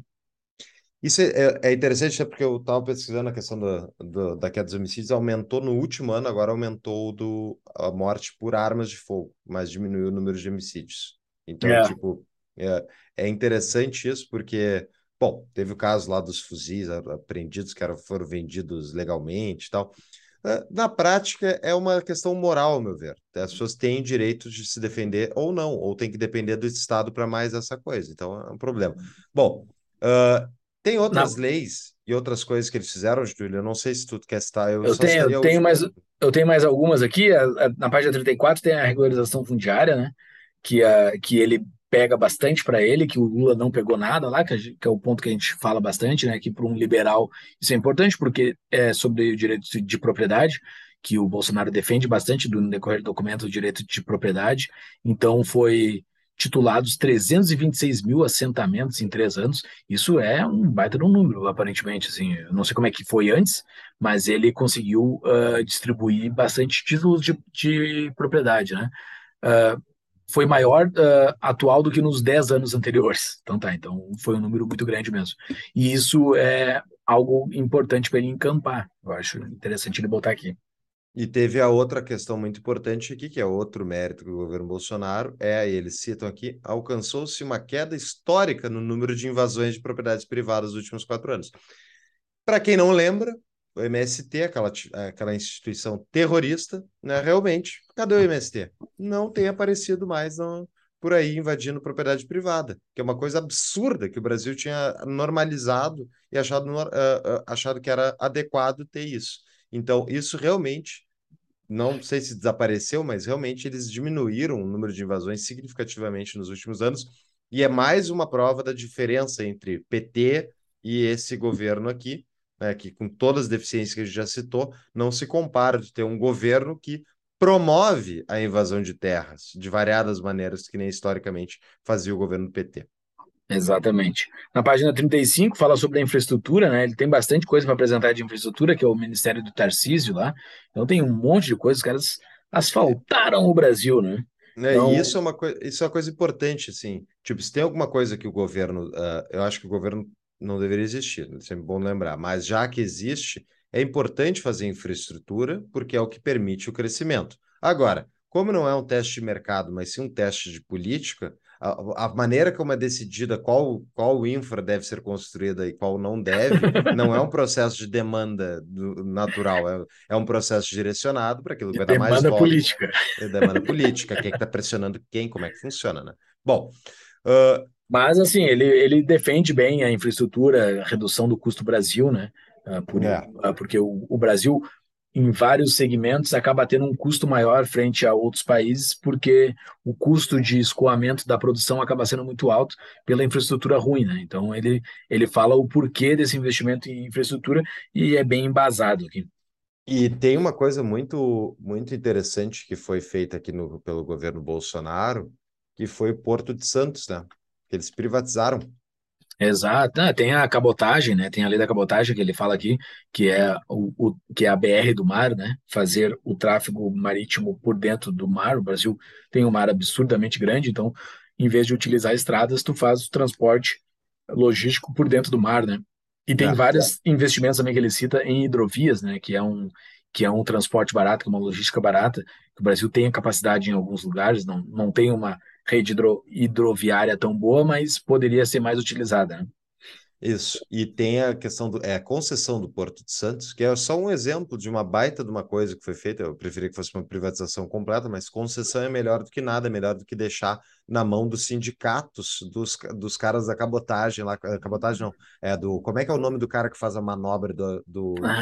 Isso é, é interessante, porque eu estava pesquisando a questão do, do, da queda dos homicídios, aumentou no último ano, agora aumentou do, a morte por armas de fogo, mas diminuiu o número de homicídios. Então, é. tipo, é, é interessante isso, porque Bom, teve o caso lá dos fuzis apreendidos que eram, foram vendidos legalmente e tal. Na prática, é uma questão moral, ao meu ver. As pessoas têm direito de se defender ou não, ou tem que depender do Estado para mais essa coisa. Então, é um problema. Bom, uh, tem outras não. leis e outras coisas que eles fizeram, Júlio. Eu não sei se tu quer citar. Eu, eu tenho, eu tenho mais, eu tenho mais algumas aqui. Na página 34 tem a regularização fundiária, né? Que, a, que ele pega bastante para ele, que o Lula não pegou nada lá, que, a, que, é o ponto que a gente fala bastante, né? Que para um liberal isso é importante, porque é sobre o direito de propriedade, que o Bolsonaro defende bastante do decorrer do documento do direito de propriedade. Então foi titulados 326 mil assentamentos em três anos. Isso é um baita de um número, aparentemente. Assim, eu não sei como é que foi antes, mas ele conseguiu uh, distribuir bastante títulos de, de propriedade, né? Uh, foi maior uh, atual do que nos 10 anos anteriores. Então tá, então foi um número muito grande mesmo. E isso é algo importante para ele encampar. Eu acho interessante ele botar aqui. E teve a outra questão muito importante aqui, que é outro mérito do governo Bolsonaro, é, eles citam aqui, alcançou-se uma queda histórica no número de invasões de propriedades privadas nos últimos quatro anos. Para quem não lembra, o MST, aquela, aquela instituição terrorista, né? Realmente, cadê o MST? Não tem aparecido mais no, por aí invadindo propriedade privada, que é uma coisa absurda que o Brasil tinha normalizado e achado, uh, achado que era adequado ter isso. Então, isso realmente, não sei se desapareceu, mas realmente eles diminuíram o número de invasões significativamente nos últimos anos, e é mais uma prova da diferença entre PT e esse governo aqui, né, que com todas as deficiências que a gente já citou, não se compara de ter um governo que promove a invasão de terras de variadas maneiras, que nem historicamente fazia o governo do PT. Exatamente. Na página 35 fala sobre a infraestrutura, né? Ele tem bastante coisa para apresentar de infraestrutura, que é o Ministério do Tarcísio lá. Então tem um monte de coisas, os caras asfaltaram o Brasil, né? É, então... E isso é, uma coisa, isso é uma coisa importante, assim. Tipo, se tem alguma coisa que o governo. Uh, eu acho que o governo não deveria existir, é sempre bom lembrar. Mas já que existe, é importante fazer infraestrutura, porque é o que permite o crescimento. Agora, como não é um teste de mercado, mas sim um teste de política, a, a, maneira como é decidida qual, qual infra deve ser construída e qual não deve, não é um processo de demanda do, natural, é, é um processo direcionado para aquilo que vai dar mais Demanda política. É demanda política, quem é está pressionando quem, como é que funciona, né? Bom, uh, mas, assim, ele, ele defende bem a infraestrutura, a redução do custo Brasil, né? Ah, por, é. Ah, porque o, o, Brasil, em vários segmentos, acaba tendo um custo maior frente a outros países, porque o custo de escoamento da produção acaba sendo muito alto pela infraestrutura ruim, né? Então, ele, ele fala o porquê desse investimento em infraestrutura e é bem embasado aqui. E tem uma coisa muito, muito interessante que foi feita aqui no, pelo governo Bolsonaro, que foi o Porto de Santos, né? Eles privatizaram. Exato, Ah, tem a cabotagem, né? Tem a lei da cabotagem que ele fala aqui, que é o, o- que é a BR do mar, né? Fazer o tráfego marítimo por dentro do mar. O Brasil tem um mar absurdamente grande, então, em vez de utilizar estradas, tu faz o transporte logístico por dentro do mar, né? E tem É. vários investimentos também que ele cita em hidrovias, né? Que é um que é um transporte barato, que é uma logística barata. Que o Brasil tem a capacidade em alguns lugares, não, não tem uma rede hidro, hidroviária tão boa, mas poderia ser mais utilizada, né? Isso. E tem a questão do, é, a concessão do Porto de Santos, que é só um exemplo de uma baita de uma coisa que foi feita. Eu preferia que fosse uma privatização completa, mas concessão é melhor do que nada, é melhor do que deixar na mão dos sindicatos, dos, dos caras da cabotagem lá. Cabotagem não, é do. Como é que é o nome do cara que faz a manobra do. do...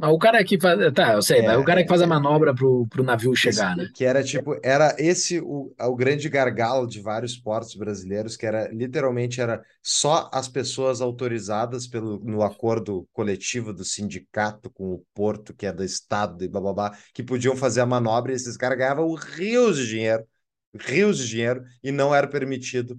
Ah, o cara que faz. Tá, eu sei, É, mas o cara que faz a é- manobra pro, pro navio Esse- chegar, né? que era tipo, era esse o, o grande gargalo de vários portos brasileiros, que era literalmente era só as pessoas autorizadas pelo no acordo coletivo do sindicato com o porto, que é do estado e bababá, que podiam fazer a manobra e esses caras ganhavam rios de dinheiro, rios de dinheiro, e não era permitido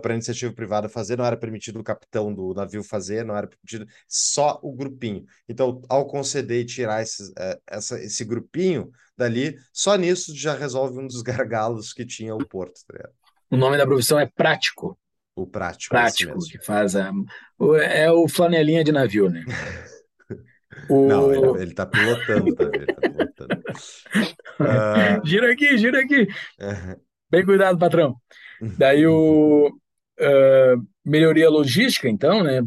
para a iniciativa privada fazer, não era permitido o capitão do navio fazer, não era permitido só o grupinho. Então, ao conceder e tirar esses, eh, essa, esse grupinho dali, só nisso já resolve um dos gargalos que tinha o porto, tá? O nome da profissão é prático. O prático, é esse Prático, mesmo. que faz a. o- É o flanelinha de navio, né? O... Não, ele, ele tá pilotando, tá? Ele tá pilotando. Ah, Gira aqui, gira aqui. É, Bem cuidado, patrão. Daí o ah, melhoria logística, então, né?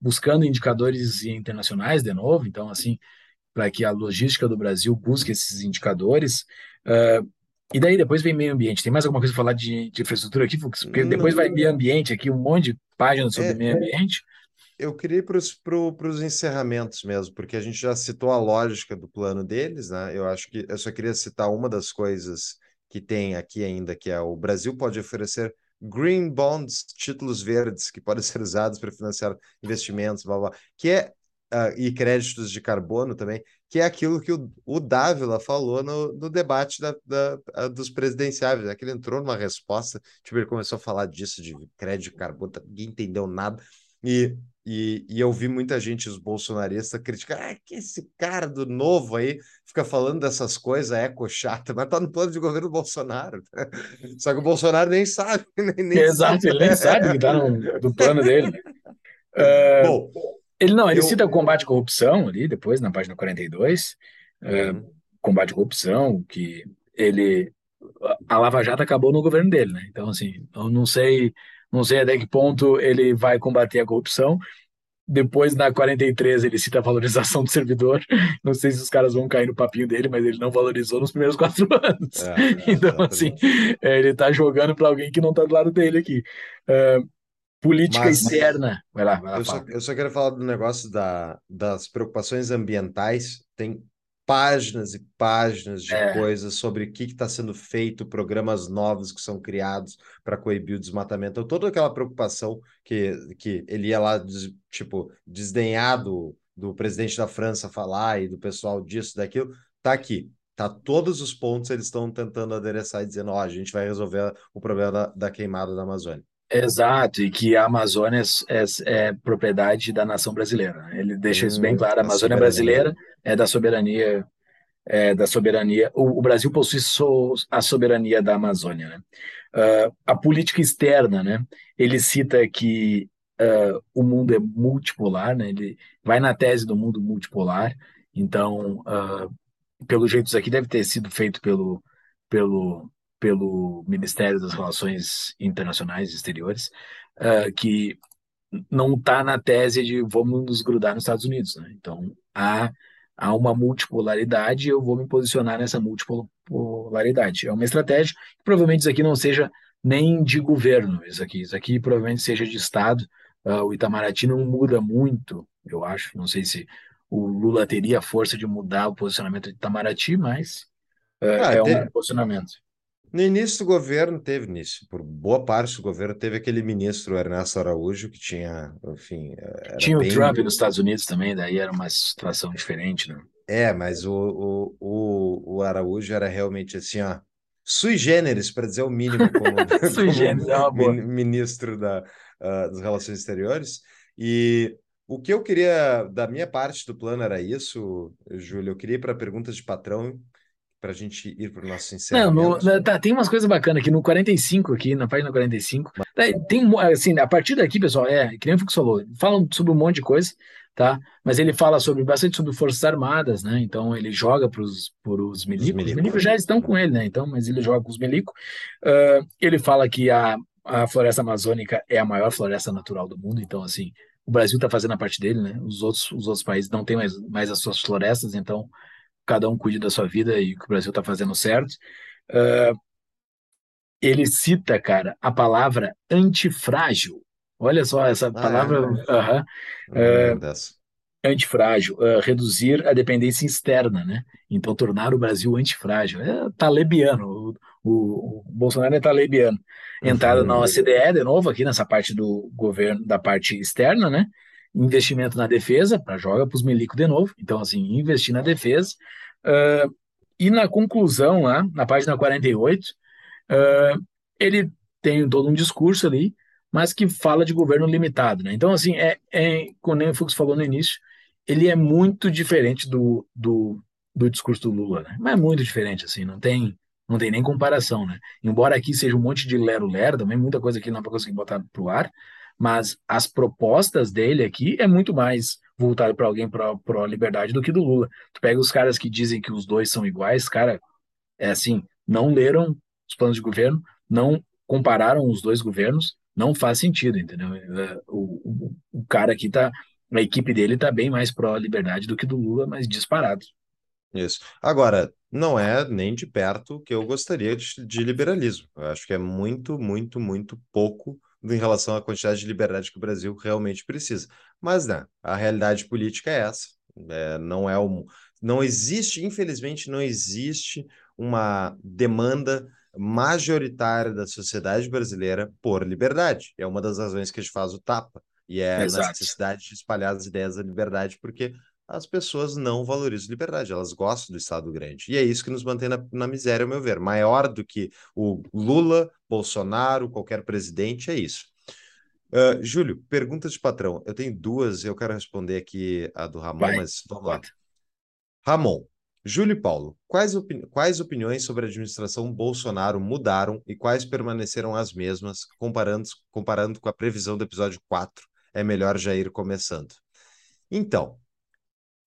Buscando indicadores internacionais de novo, então, assim, para que a logística do Brasil busque esses indicadores. Ah, e daí depois vem meio ambiente. Tem mais alguma coisa para falar de, de infraestrutura aqui? Porque depois vai meio ambiente aqui, um monte de páginas sobre É. meio ambiente. Eu queria ir para os pro, encerramentos mesmo, porque a gente já citou a lógica do plano deles, né? Eu acho que eu só queria citar uma das coisas que tem aqui ainda, que é o Brasil pode oferecer green bonds, títulos verdes, que podem ser usados para financiar investimentos, blá, blá, que é, ah, e créditos de carbono também, que é aquilo que o, o Dávila falou no, no debate da, da- ah, dos presidenciáveis, né? Que ele entrou numa resposta, tipo, ele começou a falar disso, de crédito de carbono, tá- ninguém entendeu nada, e e, e eu vi muita gente, os bolsonaristas, criticar ah, que esse cara do novo aí fica falando dessas coisas, é chata, mas tá no plano de governo do Bolsonaro. Só que o Bolsonaro nem sabe, nem, nem Exato, ele nem sabe que está no, no plano dele. Ah, Bom, ele não, ele eu- cita o combate à corrupção ali, depois, na página 42. ah, uhum, combate à corrupção, que ele a Lava Jato acabou no governo dele, né? Então assim, eu não sei, não sei até que ponto ele vai combater a corrupção. Depois na 43 ele cita a valorização do servidor. Não sei se os caras vão cair no papinho dele, mas ele não valorizou nos primeiros quatro anos. é, é, Então assim, é, ele tá jogando para alguém que não tá do lado dele aqui. Ah, política Mas- externa. Vai lá, vai lá, Eu só, eu só quero falar do negócio da, das preocupações ambientais. Tem páginas e páginas de É. coisas sobre o que está sendo feito, programas novos que são criados para coibir o desmatamento. Então, toda aquela preocupação que, que ele ia lá, tipo, desdenhar do, presidente da França falar e do pessoal disso, daquilo, tá aqui. Tá todos os pontos eles estão tentando adereçar e dizendo, ó, a gente vai resolver o problema da, da queimada da Amazônia. Exato, e que a Amazônia é, é- é propriedade da nação brasileira. né? Ele deixa isso bem Hum, claro. A Amazônia brasileira é da soberania, é da soberania. O, o Brasil possui so- a soberania da Amazônia, né? Ah, a política externa, né? Ele cita que ah, o mundo é multipolar, né? Ele vai na tese do mundo multipolar. Então, ah, pelo jeito, isso aqui deve ter sido feito pelo, pelo, pelo Ministério das Relações Internacionais e Exteriores, ah, que não está na tese de vamos nos grudar nos Estados Unidos, né? Então, há, há uma multipolaridade e eu vou me posicionar nessa multipolaridade. É uma estratégia que provavelmente isso aqui não seja nem de governo, isso aqui, isso aqui provavelmente seja de Estado. Ah, o Itamaraty não muda muito, eu acho. Não sei se o Lula teria a força de mudar o posicionamento de Itamaraty, mas ah, Ah, é um te- posicionamento. No início do governo teve nisso, por boa parte do governo teve aquele ministro Ernesto Araújo que tinha, enfim, era Tinha o bem... Trump nos Estados Unidos também, daí era uma situação diferente, né? É, mas o, o, o, o Araújo era realmente assim, ó, sui generis, para dizer o mínimo, como, sui generis, é uma boa. ministro da, uh, das Relações Exteriores. E o que eu queria, da minha parte do plano era isso, Júlio. Eu queria ir para perguntas de patrão, para a gente ir para o nosso encerramento. Não, no, tá, tem umas coisas bacanas aqui no 45, aqui na página 45. Tem, assim, a partir daqui, pessoal, é, que nem o Fux falou, falam sobre um monte de coisa, tá? Mas ele fala sobre bastante sobre Forças Armadas, né? Então ele joga para os milicos. Os milicos já estão com ele, né? Então, mas ele joga com os milicos. Uh, ele fala que a, a floresta amazônica é a maior floresta natural do mundo, então, assim, o Brasil está fazendo a parte dele, né? Os outros, os outros países não têm mais, mais as suas florestas, então cada um cuide da sua vida e que o Brasil está fazendo certo. Uh, ele cita, cara, a palavra antifrágil. Olha só essa ah, palavra. É, uh -huh. uh, antifrágil, uh, reduzir a dependência externa, né? Então, tornar o Brasil antifrágil. É talebiano, o, o, o Bolsonaro é talebiano. Entrada uhum. na OCDE, de novo, aqui nessa parte do governo, da parte externa, né? Investimento na defesa, para joga para os milicos de novo. Então, assim, investir na defesa. Uh, e na conclusão, lá, na página 48, uh, ele tem todo um discurso ali, mas que fala de governo limitado, né? Então, assim, é, é como o Fux falou no início, ele é muito diferente do, do, do discurso do Lula, né? Mas é muito diferente, assim, não tem, não tem nem comparação, né? Embora aqui seja um monte de lero-lero, também muita coisa que não vai conseguir botar pro ar, mas as propostas dele aqui é muito mais voltado para alguém para a liberdade do que do Lula. Tu pega os caras que dizem que os dois são iguais, cara, é assim, não leram os planos de governo, não compararam os dois governos, não faz sentido, entendeu? É, o, o, o cara aqui tá a equipe dele está bem mais pró-liberdade do que do Lula, mas disparado. Isso. Agora, não é nem de perto que eu gostaria de, de liberalismo. Eu acho que é muito, muito, muito pouco em relação à quantidade de liberdade que o Brasil realmente precisa. Mas, né, a realidade política é essa. É, não é um, não existe, infelizmente, não existe uma demanda majoritária da sociedade brasileira por liberdade. É uma das razões que a gente faz o tapa. E é Exato. na necessidade de espalhar as ideias da liberdade, porque as pessoas não valorizam liberdade, elas gostam do Estado grande. E é isso que nos mantém na, na miséria, ao meu ver. Maior do que o Lula, Bolsonaro, qualquer presidente, é isso. Uh, Júlio, perguntas de patrão. Eu tenho duas, eu quero responder aqui a do Ramon, Vai. mas vamos lá. Ramon, Júlio e Paulo, quais, opini quais opiniões sobre a administração Bolsonaro mudaram e quais permaneceram as mesmas, comparando, comparando com a previsão do episódio 4 é melhor já ir começando. Então,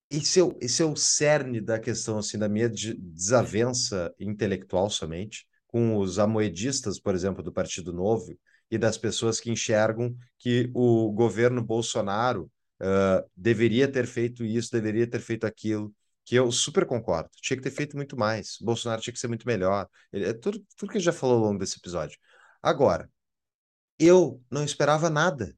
esse é, o, esse é o cerne da questão, assim, da minha desavença intelectual somente, com os amoedistas, por exemplo, do Partido Novo, e das pessoas que enxergam que o governo Bolsonaro uh, deveria ter feito isso, deveria ter feito aquilo, que eu super concordo. Tinha que ter feito muito mais. Bolsonaro tinha que ser muito melhor. É tudo, tudo que já falou ao longo desse episódio. Agora, eu não esperava nada.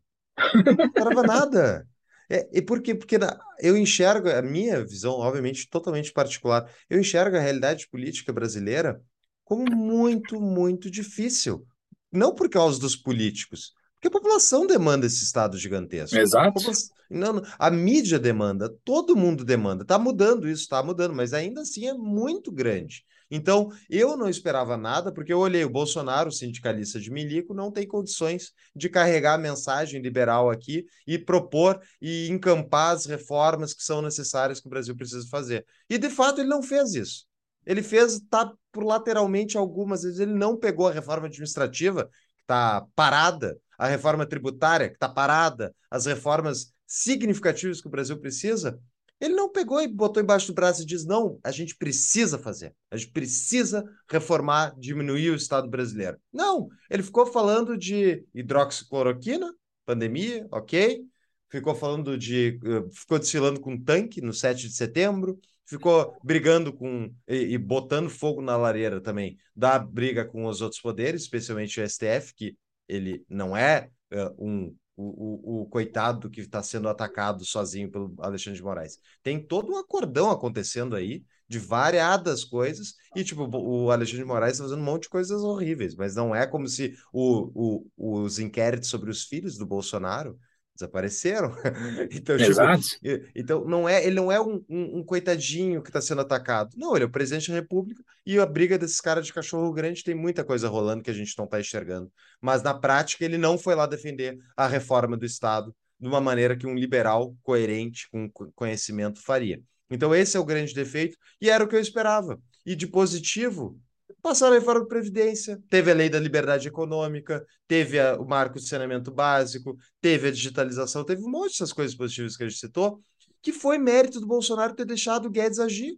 Não esperava nada. É, e por quê? Porque na, eu enxergo, a minha visão, obviamente, totalmente particular, eu enxergo a realidade política brasileira como muito, muito difícil. Não por causa dos políticos, porque a população demanda esse Estado gigantesco. Exato. A, não, a mídia demanda, todo mundo demanda. Está mudando isso, está mudando, mas ainda assim é muito grande. Então, eu não esperava nada, porque eu olhei o Bolsonaro, sindicalista de milico, não tem condições de carregar a mensagem liberal aqui e propor e encampar as reformas que são necessárias que o Brasil precisa fazer. E, de fato, ele não fez isso. Ele fez, tá por lateralmente algumas vezes, ele não pegou a reforma administrativa, que está parada, a reforma tributária, que está parada, as reformas significativas que o Brasil precisa, ele não pegou e botou embaixo do braço e diz: não, a gente precisa fazer, a gente precisa reformar, diminuir o Estado brasileiro. Não, ele ficou falando de hidroxicloroquina, pandemia, ok. Ficou falando de. Uh, ficou desfilando com tanque no 7 de setembro, ficou brigando com. E, e, botando fogo na lareira também da briga com os outros poderes, especialmente o STF, que ele não é uh, um o, o, o coitado que está sendo atacado sozinho pelo Alexandre de Moraes. Tem todo um acordão acontecendo aí de variadas coisas, e tipo, o Alexandre de Moraes está fazendo um monte de coisas horríveis, mas não é como se o, o, os inquéritos sobre os filhos do Bolsonaro desapareceram. então, Exato. Tipo, então não é, ele não é um, um, um coitadinho que está sendo atacado. Não, ele é o presidente da República e a briga desses caras de cachorro grande tem muita coisa rolando que a gente não está enxergando. Mas na prática ele não foi lá defender a reforma do Estado de uma maneira que um liberal coerente com conhecimento faria. Então esse é o grande defeito e era o que eu esperava. E de positivo, Passaram a reforma da Previdência, teve a lei da liberdade econômica, teve a, o marco de saneamento básico, teve a digitalização, teve um monte dessas coisas positivas que a gente citou, que foi mérito do Bolsonaro ter deixado o Guedes agir.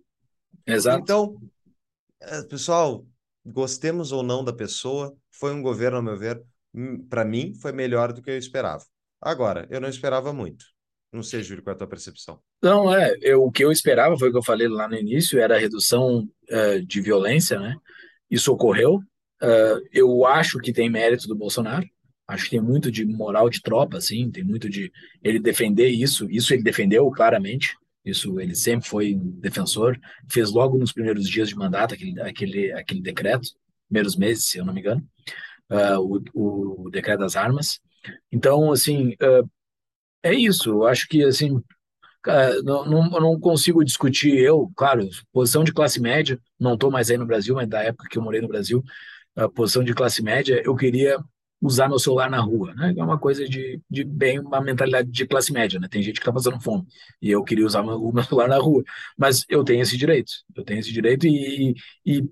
Exato. Então, eh, pessoal, gostemos ou não da pessoa, foi um governo, ao meu ver, hum, para mim, foi melhor do que eu esperava. Agora, eu não esperava muito. Não sei, Júlio, qual é a tua percepção? Não, é, eu, o que eu esperava foi o que eu falei lá no início, era a redução uh, de violência, né? Isso ocorreu. Uh, eu acho que tem mérito do Bolsonaro. Acho que tem muito de moral de tropa, assim, tem muito de ele defender isso. Isso ele defendeu claramente. Isso ele sempre foi um defensor. Fez logo nos primeiros dias de mandato aquele, aquele, aquele decreto, primeiros meses, se eu não me engano, uh, o, o decreto das armas. Então, assim, uh, é isso. Eu acho que, assim, não, não, não consigo discutir eu, claro, posição de classe média, não estou mais aí no Brasil, mas da época que eu morei no Brasil, a posição de classe média, eu queria usar meu celular na rua, né? É uma coisa de, de bem uma mentalidade de classe média, né? Tem gente que está passando fome e eu queria usar meu, meu celular na rua, mas eu tenho esse direito, eu tenho esse direito e, e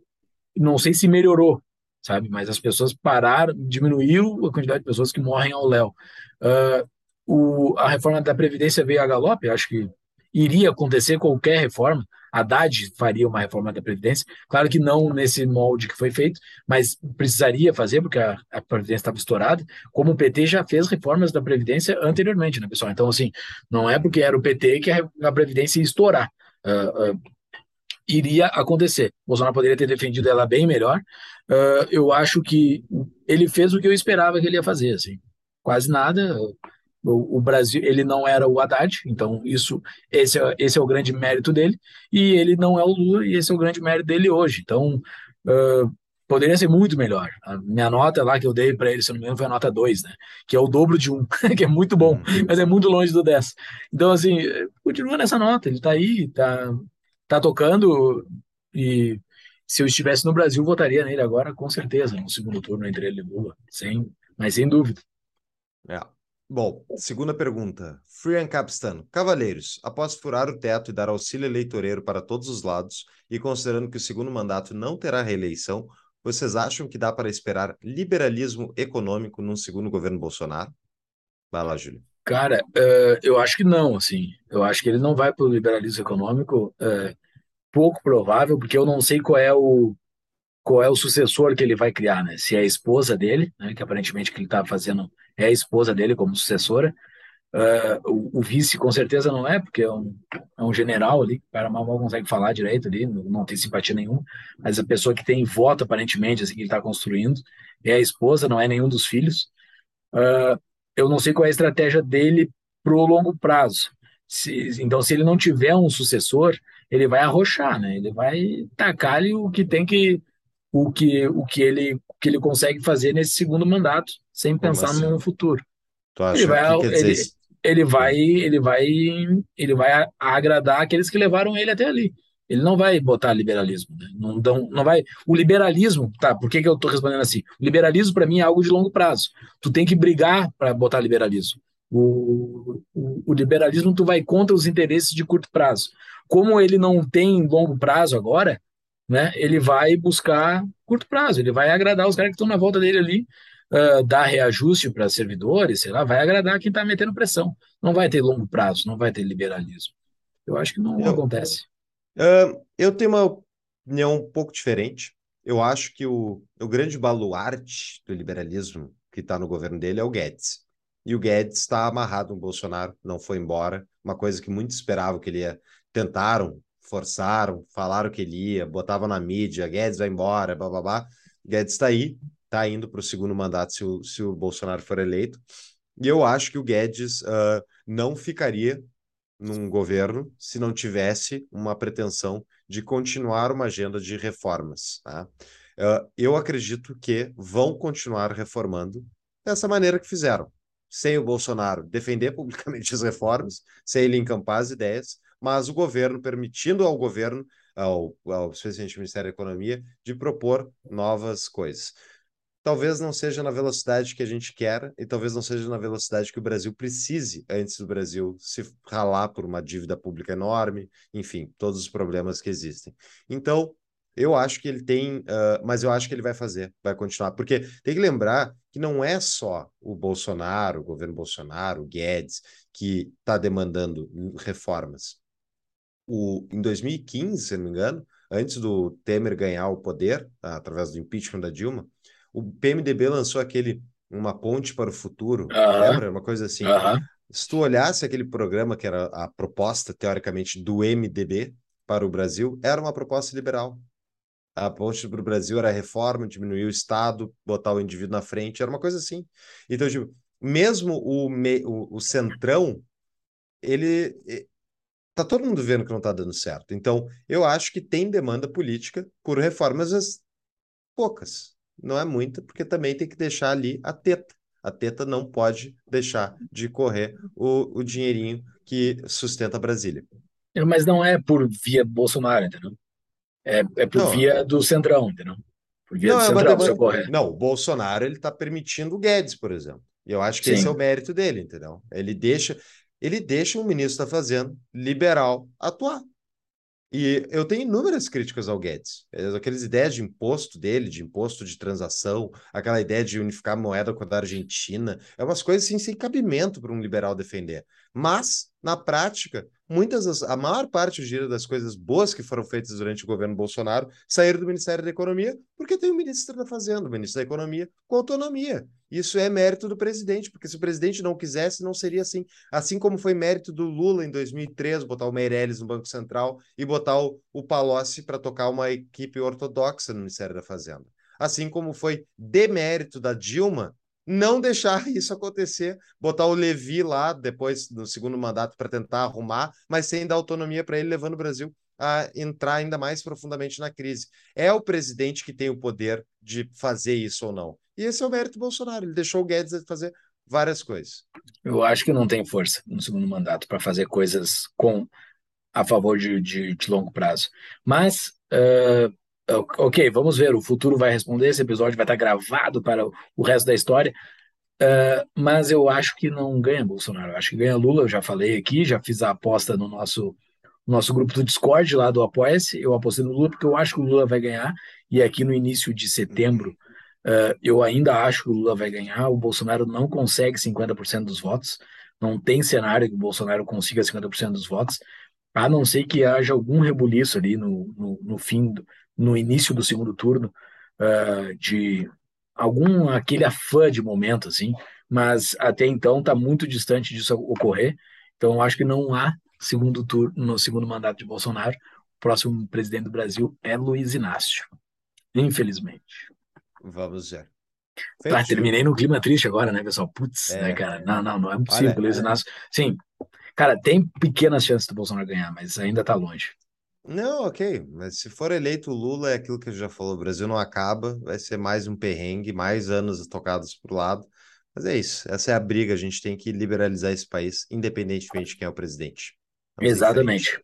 não sei se melhorou, sabe? Mas as pessoas pararam, diminuiu a quantidade de pessoas que morrem ao léu. Uh, o, a reforma da Previdência veio a galope, acho que iria acontecer qualquer reforma. Haddad faria uma reforma da Previdência, claro que não nesse molde que foi feito, mas precisaria fazer, porque a, a Previdência estava estourada, como o PT já fez reformas da Previdência anteriormente, né, pessoal? Então, assim, não é porque era o PT que a, a Previdência ia estourar. Uh, uh, iria acontecer. Bolsonaro poderia ter defendido ela bem melhor. Uh, eu acho que ele fez o que eu esperava que ele ia fazer, assim. Quase nada. O, o, Brasil, ele não era o Haddad, então isso, esse é, esse é o grande mérito dele, e ele não é o Lula, e esse é o grande mérito dele hoje. Então, uh, poderia ser muito melhor. A minha nota lá que eu dei para ele, se não me engano, foi a nota 2, né? Que é o dobro de um, que é muito bom, uhum. mas é muito longe do 10. Então, assim, continua nessa nota, ele está aí, tá, tá tocando, e se eu estivesse no Brasil, votaria nele agora, com certeza, no segundo turno entre ele e Lula, sem, mas sem dúvida. É. Bom, segunda pergunta. Free Capstan. Cavaleiros, após furar o teto e dar auxílio eleitoreiro para todos os lados, e considerando que o segundo mandato não terá reeleição, vocês acham que dá para esperar liberalismo econômico num segundo governo Bolsonaro? Vai lá, Júlio. Cara, uh, eu acho que não, assim. Eu acho que ele não vai para o liberalismo econômico. Uh, pouco provável, porque eu não sei qual é o qual é o sucessor que ele vai criar, né? Se é a esposa dele, né? Que aparentemente que ele está fazendo é a esposa dele como sucessora. Uh, o, o, vice com certeza não é, porque é um, é um general ali, o cara mal, mal consegue falar direito ali, não, não, tem simpatia nenhuma, mas a pessoa que tem voto aparentemente, assim, que ele está construindo, é a esposa, não é nenhum dos filhos. Uh, eu não sei qual é a estratégia dele pro longo prazo. Se, então, se ele não tiver um sucessor, ele vai arrochar, né? Ele vai tacar ali o que tem que o que o que ele que ele consegue fazer nesse segundo mandato sem Como pensar assim? no futuro. Tu acha ele vai, que ele, ele vai ele vai ele vai agradar aqueles que levaram ele até ali. Ele não vai botar liberalismo, né? não, não, não vai. O liberalismo, tá? Por que, que eu estou respondendo assim? O liberalismo para mim é algo de longo prazo. Tu tem que brigar para botar liberalismo. O, o, o, liberalismo tu vai contra os interesses de curto prazo. Como ele não tem longo prazo agora, né? Ele vai buscar curto prazo, ele vai agradar os caras que estão na volta dele ali, uh, dar reajuste para servidores, sei lá, vai agradar quem está metendo pressão. Não vai ter longo prazo, não vai ter liberalismo. Eu acho que não eu, acontece. Uh, eu tenho uma opinião um pouco diferente. Eu acho que o, o grande baluarte do liberalismo que está no governo dele é o Guedes. E o Guedes está amarrado no Bolsonaro, não foi embora. Uma coisa que muitos esperavam que ele ia. Tentaram forçaram, falaram que ele ia, botavam na mídia, Guedes vai embora, blá blá blá. Guedes está aí, está indo para o segundo mandato se o, se o Bolsonaro for eleito. E eu acho que o Guedes uh, não ficaria num governo se não tivesse uma pretensão de continuar uma agenda de reformas. Tá? Uh, eu acredito que vão continuar reformando dessa maneira que fizeram. sem o Bolsonaro defender publicamente as reformas, sem ele encampar as ideias, mas o governo permitindo ao governo, ao, ao do Ministério da Economia, de propor novas coisas. Talvez não seja na velocidade que a gente quer e talvez não seja na velocidade que o Brasil precise antes do Brasil se ralar por uma dívida pública enorme, enfim, todos os problemas que existem. Então, eu acho que ele tem, uh, mas eu acho que ele vai fazer, vai continuar, porque tem que lembrar que não é só o Bolsonaro, o governo Bolsonaro, o Guedes, que está demandando reformas. O, em 2015, se não me engano, antes do Temer ganhar o poder, tá, através do impeachment da Dilma, o PMDB lançou aquele Uma Ponte para o Futuro, lembra? Uma coisa assim. Se tu olhasse aquele programa que era a proposta, teoricamente, do MDB para o Brasil, era uma proposta liberal a ponte para o Brasil era reforma, diminuir o Estado, botar o indivíduo na frente, era uma coisa assim. Então, tipo, mesmo o, me, o, o centrão, ele tá todo mundo vendo que não está dando certo. Então, eu acho que tem demanda política por reformas as, poucas. Não é muita, porque também tem que deixar ali a teta. A teta não pode deixar de correr o, o dinheirinho que sustenta Brasília. Mas não é por via Bolsonaro, entendeu? É, é por não, via do Centrão, entendeu? Por via não, do é Centrão, demanda... Não, o Bolsonaro ele está permitindo o Guedes, por exemplo. E eu acho que Sim. esse é o mérito dele, entendeu? Ele deixa, ele deixa o ministro está fazendo liberal atuar. E eu tenho inúmeras críticas ao Guedes. Aquelas ideias de imposto dele, de imposto de transação, aquela ideia de unificar a moeda com a da Argentina, é umas coisas assim, sem cabimento para um liberal defender. Mas, na prática, muitas das, a maior parte das coisas boas que foram feitas durante o governo Bolsonaro saíram do Ministério da Economia, porque tem o ministro da Fazenda, o ministro da Economia, com autonomia. Isso é mérito do presidente, porque se o presidente não quisesse, não seria assim. Assim como foi mérito do Lula em 2003, botar o Meirelles no Banco Central e botar o, o Palocci para tocar uma equipe ortodoxa no Ministério da Fazenda. Assim como foi demérito da Dilma não deixar isso acontecer, botar o Levi lá depois no segundo mandato para tentar arrumar, mas sem dar autonomia para ele, levando o Brasil a entrar ainda mais profundamente na crise. É o presidente que tem o poder de fazer isso ou não. E esse é o mérito do Bolsonaro. Ele deixou o Guedes fazer várias coisas. Eu acho que não tem força no segundo mandato para fazer coisas com a favor de, de, de longo prazo. Mas uh, Ok, vamos ver. O futuro vai responder. Esse episódio vai estar gravado para o resto da história. Uh, mas eu acho que não ganha Bolsonaro. Eu acho que ganha Lula. Eu já falei aqui, já fiz a aposta no nosso, nosso grupo do Discord lá do Apoia-se. Eu apostei no Lula porque eu acho que o Lula vai ganhar. E aqui no início de setembro, uh, eu ainda acho que o Lula vai ganhar. O Bolsonaro não consegue 50% dos votos. Não tem cenário que o Bolsonaro consiga 50% dos votos, a não ser que haja algum rebuliço ali no, no, no fim do no início do segundo turno, uh, de algum aquele afã de momento, assim, mas até então está muito distante disso ocorrer. Então, acho que não há segundo turno no segundo mandato de Bolsonaro. O próximo presidente do Brasil é Luiz Inácio, infelizmente. Vamos ver. Tá, terminei no clima triste agora, né, pessoal? Putz, é. né, cara? Não, não, não é possível. Olha, Luiz é. Inácio. Sim, cara, tem pequenas chances do Bolsonaro ganhar, mas ainda está longe. Não, ok, mas se for eleito o Lula, é aquilo que eu já falou, o Brasil não acaba, vai ser mais um perrengue, mais anos tocados pro lado. Mas é isso, essa é a briga, a gente tem que liberalizar esse país, independentemente de quem é o presidente. Vamos Exatamente.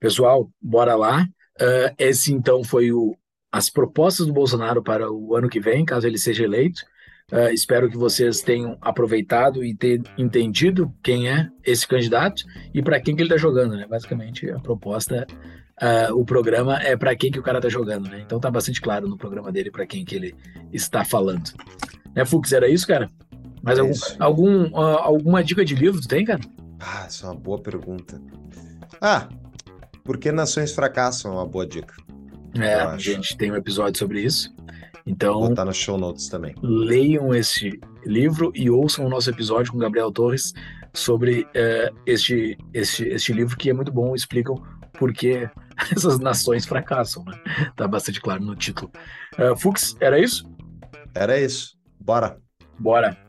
Pessoal, bora lá. Uh, esse então foi o, as propostas do Bolsonaro para o ano que vem, caso ele seja eleito. Uh, espero que vocês tenham aproveitado e ter entendido quem é esse candidato e para quem que ele está jogando, né? Basicamente, a proposta, uh, o programa é para quem que o cara está jogando, né? Então tá bastante claro no programa dele para quem que ele está falando. Né, Fux, era isso, cara? Mais é algum, algum uh, alguma dica de livro tu tem, cara? Ah, essa é uma boa pergunta. Ah, por que nações fracassam é uma boa dica. É, a gente tem um episódio sobre isso. Então, Vou botar no show notes também. Leiam esse livro e ouçam o nosso episódio com Gabriel Torres sobre uh, este, este, este livro que é muito bom, explicam por que essas nações fracassam, né? Tá bastante claro no título. Uh, Fux, era isso? Era isso. Bora. Bora.